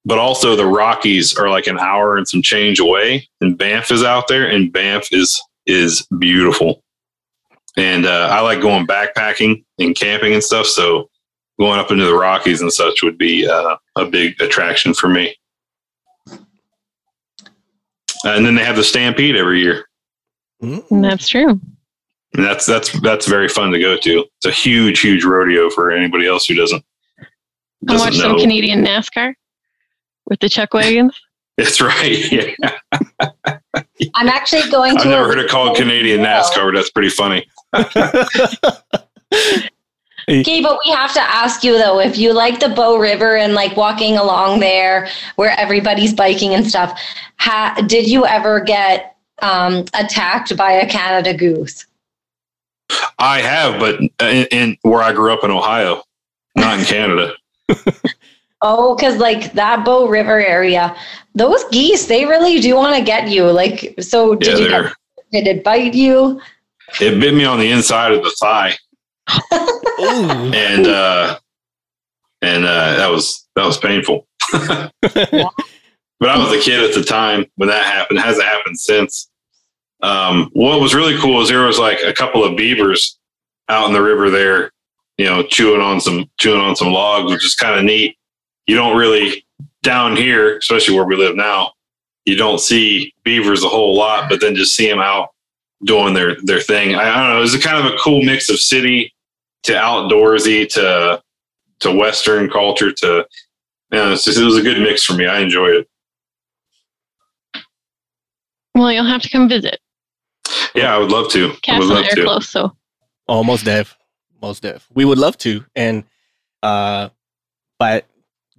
Speaker 3: But also the Rockies are like an hour and some change away, and Banff is out there, and Banff is is beautiful. And uh, I like going backpacking and camping and stuff. So going up into the Rockies and such would be uh, a big attraction for me. And then they have the Stampede every year.
Speaker 1: Mm.
Speaker 4: That's true.
Speaker 3: And that's that's that's very fun to go to. It's a huge, huge rodeo for anybody else who doesn't
Speaker 4: I
Speaker 3: doesn't
Speaker 4: watched some
Speaker 3: know.
Speaker 4: Canadian NASCAR with the chuck wagons.
Speaker 3: That's right. Yeah.
Speaker 5: I'm actually going to.
Speaker 3: I've never heard it called Canadian NASCAR. but That's pretty funny.
Speaker 5: Okay, but we have to ask you though, if you like the Bow River and like walking along there where everybody's biking and stuff, ha- did you ever get um, attacked by a Canada goose?
Speaker 3: I have, but in, in where I grew up in Ohio, not in Canada.
Speaker 5: Oh, because like that Bow River area, those geese, they really do want to get you. Like, so
Speaker 3: Yeah,
Speaker 5: did you
Speaker 3: they're,
Speaker 5: did it bite you?
Speaker 3: it bit me on the inside of the thigh, and uh, and uh, that was that was painful. but I was a kid at the time when that happened. It hasn't happened since. Um, what was really cool is there was like a couple of beavers out in the river there, you know, chewing on some chewing on some logs, which is kind of neat. You don't really down here, especially where we live now, you don't see beavers a whole lot, but then just see them out doing their their thing. I, I don't know. It was a kind of a cool mix of city to outdoorsy to to Western culture to you know, it's just, it was a good mix for me. I enjoyed it.
Speaker 4: Well, you'll have to come visit.
Speaker 3: Yeah, I would love to. I would love
Speaker 4: and
Speaker 3: to.
Speaker 4: close, so
Speaker 1: Almost dev. Most dev. We would love to. And uh but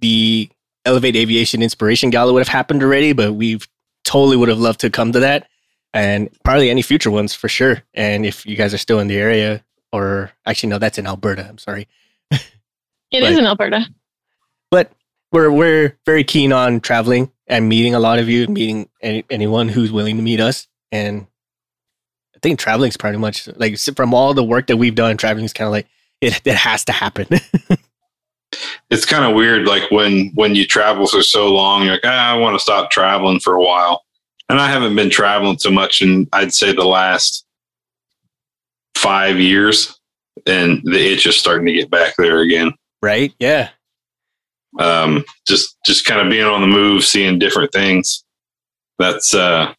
Speaker 1: the Elevate Aviation Inspiration Gala would have happened already, but we've totally would have loved to come to that. And probably any future ones for sure. And if you guys are still in the area, or actually no, that's in Alberta. I'm sorry.
Speaker 4: it is
Speaker 1: Right.
Speaker 4: in Alberta.
Speaker 1: But we're we're very keen on traveling and meeting a lot of you, meeting any, anyone who's willing to meet us. And I think traveling's pretty much like from all the work that we've done, traveling is kind of like it, it has to happen.
Speaker 3: It's kind of weird, like when when you travel for so long, you're like, ah, I want to stop traveling for a while. And I haven't been traveling so much in I'd say the last five years, and the itch is starting to get back there again.
Speaker 1: right? Yeah.
Speaker 3: um, just just kind of being on the move, seeing different things. That's uh,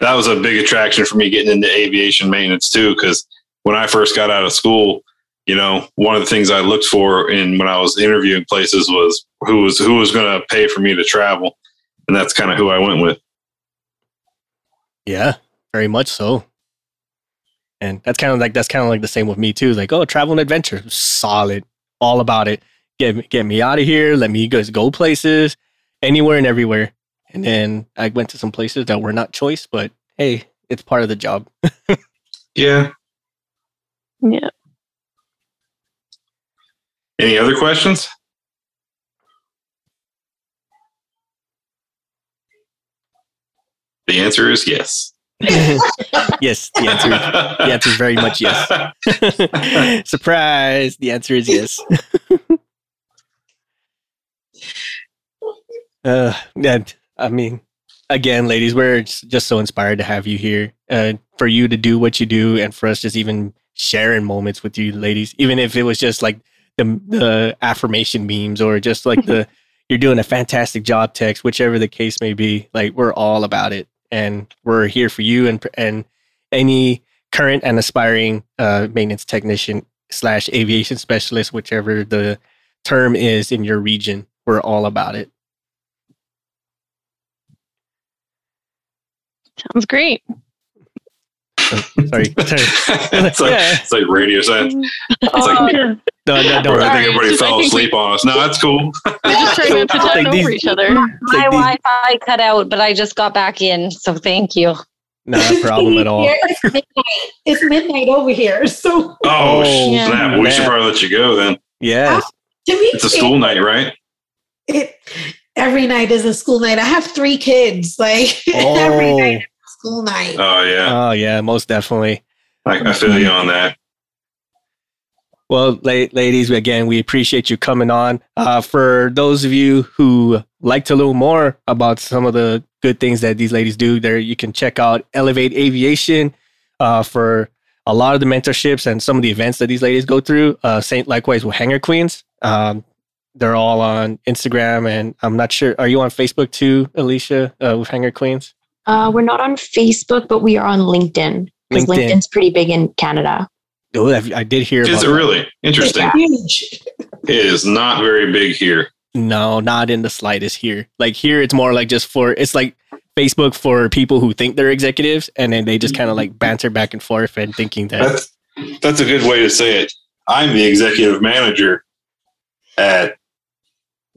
Speaker 3: that was a big attraction for me getting into aviation maintenance too. Because when I first got out of school, you know, one of the things I looked for in when I was interviewing places was who was who was going to pay for me to travel, and that's kind of who I went with.
Speaker 1: Yeah, very much so. And that's kind of like that's kind of like the same with me too. Like, oh, travel and adventure, solid, all about it. Get me- get me out of here. Let me guys go places, anywhere and everywhere. And then I went to some places that were not choice, but hey, it's part of the job.
Speaker 3: Yeah.
Speaker 4: Yeah.
Speaker 3: Any other questions? The answer is yes.
Speaker 1: yes, the answer, the answer is very much yes. Surprise! The answer is yes. uh, yeah, I mean, again, ladies, we're just so inspired to have you here. Uh, for you to do what you do, and for us just even sharing moments with you, ladies, even if it was just like the the affirmation memes or just like the you're doing a fantastic job text, whichever the case may be. Like we're all about it, and we're here for you and and any current and aspiring uh, maintenance technician slash aviation specialist, whichever the term is in your region. We're all about it.
Speaker 4: Sounds great.
Speaker 1: Oh, sorry.
Speaker 3: it's, like,
Speaker 1: Yeah.
Speaker 3: it's like radio silence.
Speaker 6: Oh,
Speaker 3: like-
Speaker 6: just-
Speaker 1: No, no,
Speaker 3: Or
Speaker 1: don't.
Speaker 3: I think everybody fell
Speaker 4: think
Speaker 3: asleep on us. No, that's cool.
Speaker 4: We're just trying to talk
Speaker 1: Like these-
Speaker 4: over each other.
Speaker 5: My
Speaker 1: like
Speaker 5: Wi-Fi cut out, but I just got back in, so thank you.
Speaker 1: Not a problem at all.
Speaker 7: It's midnight. It's midnight over here. So
Speaker 3: Oh,
Speaker 1: Oh,
Speaker 4: Yeah.
Speaker 3: snap. We should probably let you go then.
Speaker 1: Yes.
Speaker 7: Oh, to me,
Speaker 3: It's a school night, right?
Speaker 7: It, every night is a school night. I have three kids. Like every
Speaker 1: Oh,
Speaker 7: night is a school night.
Speaker 3: Oh, yeah.
Speaker 1: oh yeah, most definitely.
Speaker 3: I, I feel you on that.
Speaker 1: Well, la- ladies, again, we appreciate you coming on. Uh, for those of you who like to learn more about some of the good things that these ladies do, there you can check out Elevate Aviation uh, for a lot of the mentorships and some of the events that these ladies go through. Uh, Saint likewise with Hangar Queens. Um, they're all on Instagram, and I'm not sure. Are you on Facebook too, Alicia, uh, with Hangar Queens?
Speaker 2: Uh, we're not on Facebook, but we are on LinkedIn because
Speaker 1: LinkedIn.
Speaker 2: LinkedIn's pretty big in Canada.
Speaker 1: Oh, I I did hear.
Speaker 3: Is
Speaker 1: about
Speaker 3: it
Speaker 1: that.
Speaker 3: really? Interesting.
Speaker 2: Yeah.
Speaker 7: Huge.
Speaker 3: It is not very big here.
Speaker 1: No, not in the slightest here. Like here, it's more like just for it's like Facebook for people who think they're executives, and then they just kind of like banter back and forth and thinking that.
Speaker 3: That's that's a good way to say it. I'm the executive manager at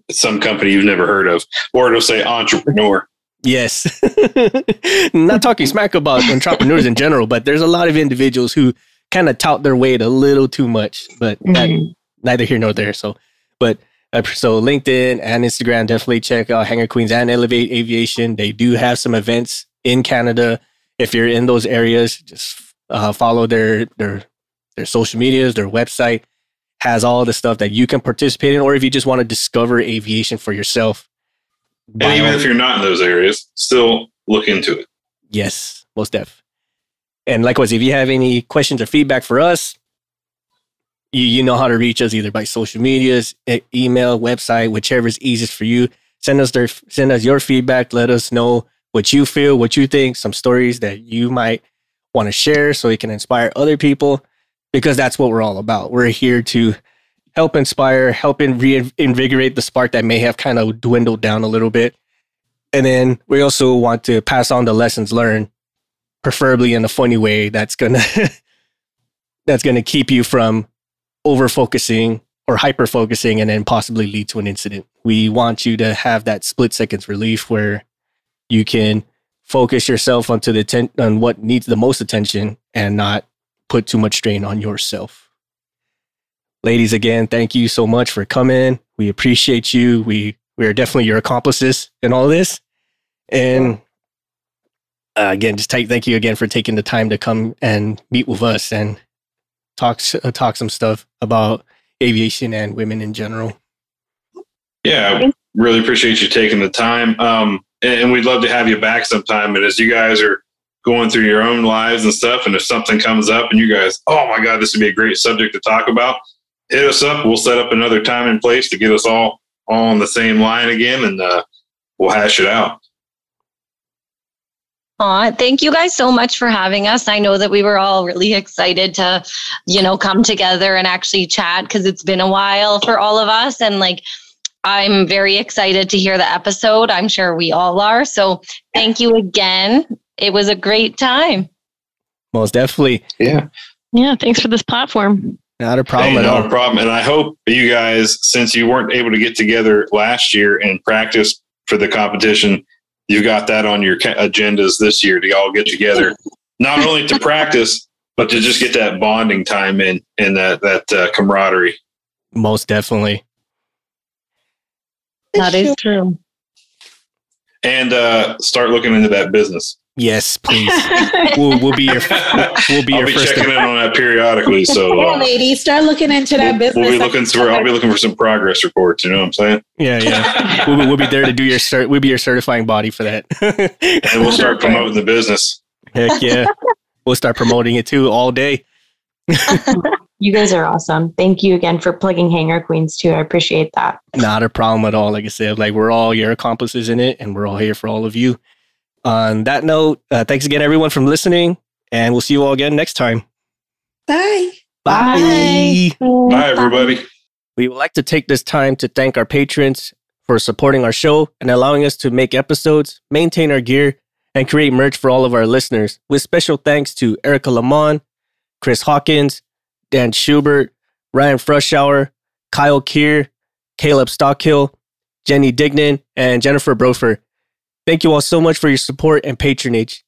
Speaker 3: some company you've never heard of, or it'll say entrepreneur.
Speaker 1: Yes, not talking smack about entrepreneurs in general, but there's a lot of individuals who kind of tout their weight a little too much. But that,
Speaker 2: Mhm.
Speaker 1: neither here nor there. So, but uh, so LinkedIn and Instagram definitely check out Hangar Queens and Elevate Aviation. They do have some events in Canada. If you're in those areas, just uh, follow their their their social medias, their website has all the stuff that you can participate in, or if you just want to discover aviation for yourself.
Speaker 3: And even if you're not in those areas, still look into it.
Speaker 1: Yes, most def. And likewise, if you have any questions or feedback for us, you, you know how to reach us either by social medias, email, website, whichever is easiest for you. Send us their send us your feedback. Let us know what you feel, what you think, some stories that you might want to share so it can inspire other people because that's what we're all about. We're here to help inspire, help in reinvigorate the spark that may have kind of dwindled down a little bit. And then we also want to pass on the lessons learned, preferably in a funny way that's gonna that's gonna keep you from over focusing or hyper focusing and then possibly lead to an incident. We want you to have that split seconds relief where you can focus yourself onto the ten- on what needs the most attention and not put too much strain on yourself. Ladies, again, thank you so much for coming. We appreciate you. We we are definitely your accomplices in all this. And uh, again, just thank you again for taking the time to come and meet with us and talk uh, talk some stuff about aviation and women in general.
Speaker 3: Yeah, really appreciate you taking the time. Um, and we'd love to have you back sometime. And as you guys are going through your own lives and stuff, and if something comes up and you guys, oh my God, this would be a great subject to talk about, hit us up. We'll set up another time and place to get us all all on the same line again, and uh, we'll hash it out.
Speaker 5: Aw, thank you guys so much for having us. I know that we were all really excited to, you know, come together and actually chat because it's been a while for all of us. And like, I'm very excited to hear the episode. I'm sure we all are. So thank you again. It was a great time.
Speaker 1: Most definitely,
Speaker 3: Yeah.
Speaker 4: Yeah, thanks for this platform.
Speaker 1: Not a problem
Speaker 3: Hey,
Speaker 1: at
Speaker 3: no
Speaker 1: all.
Speaker 3: problem. And I hope you guys, since you weren't able to get together last year and practice for the competition, you got that on your agendas this year to all get together, not only to practice, but to just get that bonding time in and that that uh, camaraderie.
Speaker 1: Most definitely.
Speaker 5: That is true.
Speaker 3: And uh, start looking into that business.
Speaker 1: Yes, please. we'll, we'll be your we'll be
Speaker 3: I'll
Speaker 1: your
Speaker 3: be
Speaker 1: first.
Speaker 3: checking in on that periodically. So
Speaker 7: Yeah,
Speaker 3: uh,
Speaker 7: ladies, start looking into that
Speaker 3: we'll,
Speaker 7: business.
Speaker 3: we'll be looking for I'll be looking for some progress reports. You know what I'm saying?
Speaker 1: Yeah, yeah. We'll, be- we'll be there to do your cert. We'll be your certifying body for that.
Speaker 3: And we'll start promoting the business.
Speaker 1: Heck yeah. We'll start promoting it too all day.
Speaker 2: You guys are awesome. Thank you again for plugging Hangar Queens too. I appreciate that.
Speaker 1: Not a problem at all. Like I said, like we're all your accomplices in it, and we're all here for all of you. On that note, uh, thanks again, everyone, from listening, and we'll see you all again next time.
Speaker 7: Bye.
Speaker 1: Bye.
Speaker 3: Bye, everybody.
Speaker 1: We would like to take this time to thank our patrons for supporting our show and allowing us to make episodes, maintain our gear, and create merch for all of our listeners. With special thanks to Erica Lamont, Chris Hawkins, Dan Schubert, Ryan Frushauer, Kyle Keir, Caleb Stockhill, Jenny Dignan, and Jennifer Brofer. Thank you all so much for your support and patronage.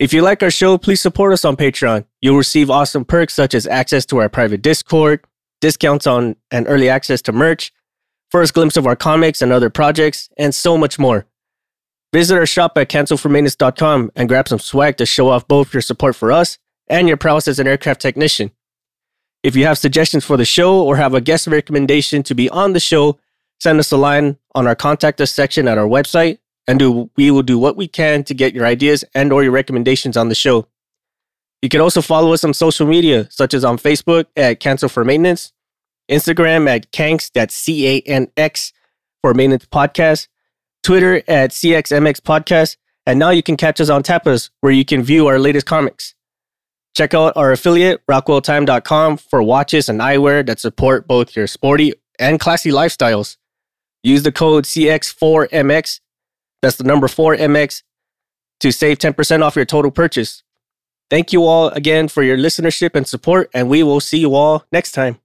Speaker 1: If you like our show, please support us on Patreon. You'll receive awesome perks such as access to our private Discord, discounts on and early access to merch, first glimpse of our comics and other projects, and so much more. Visit our shop at cancelformaintenance.com and grab some swag to show off both your support for us and your prowess as an aircraft technician. If you have suggestions for the show or have a guest recommendation to be on the show, send us a line on our contact us section at our website and do, we will do what we can to get your ideas and or your recommendations on the show. You can also follow us on social media, such as on Facebook at Cancel for Maintenance, Instagram at Canx, that's C A N X for Maintenance Podcast, Twitter at CXMX Podcast, and now you can catch us on Tapas, where you can view our latest comics. Check out our affiliate, rockwelltime.com, for watches and eyewear that support both your sporty and classy lifestyles. Use the code CX4MX, that's the number 4MX, to save 10% off your total purchase. Thank you all again for your listenership and support, and we will see you all next time.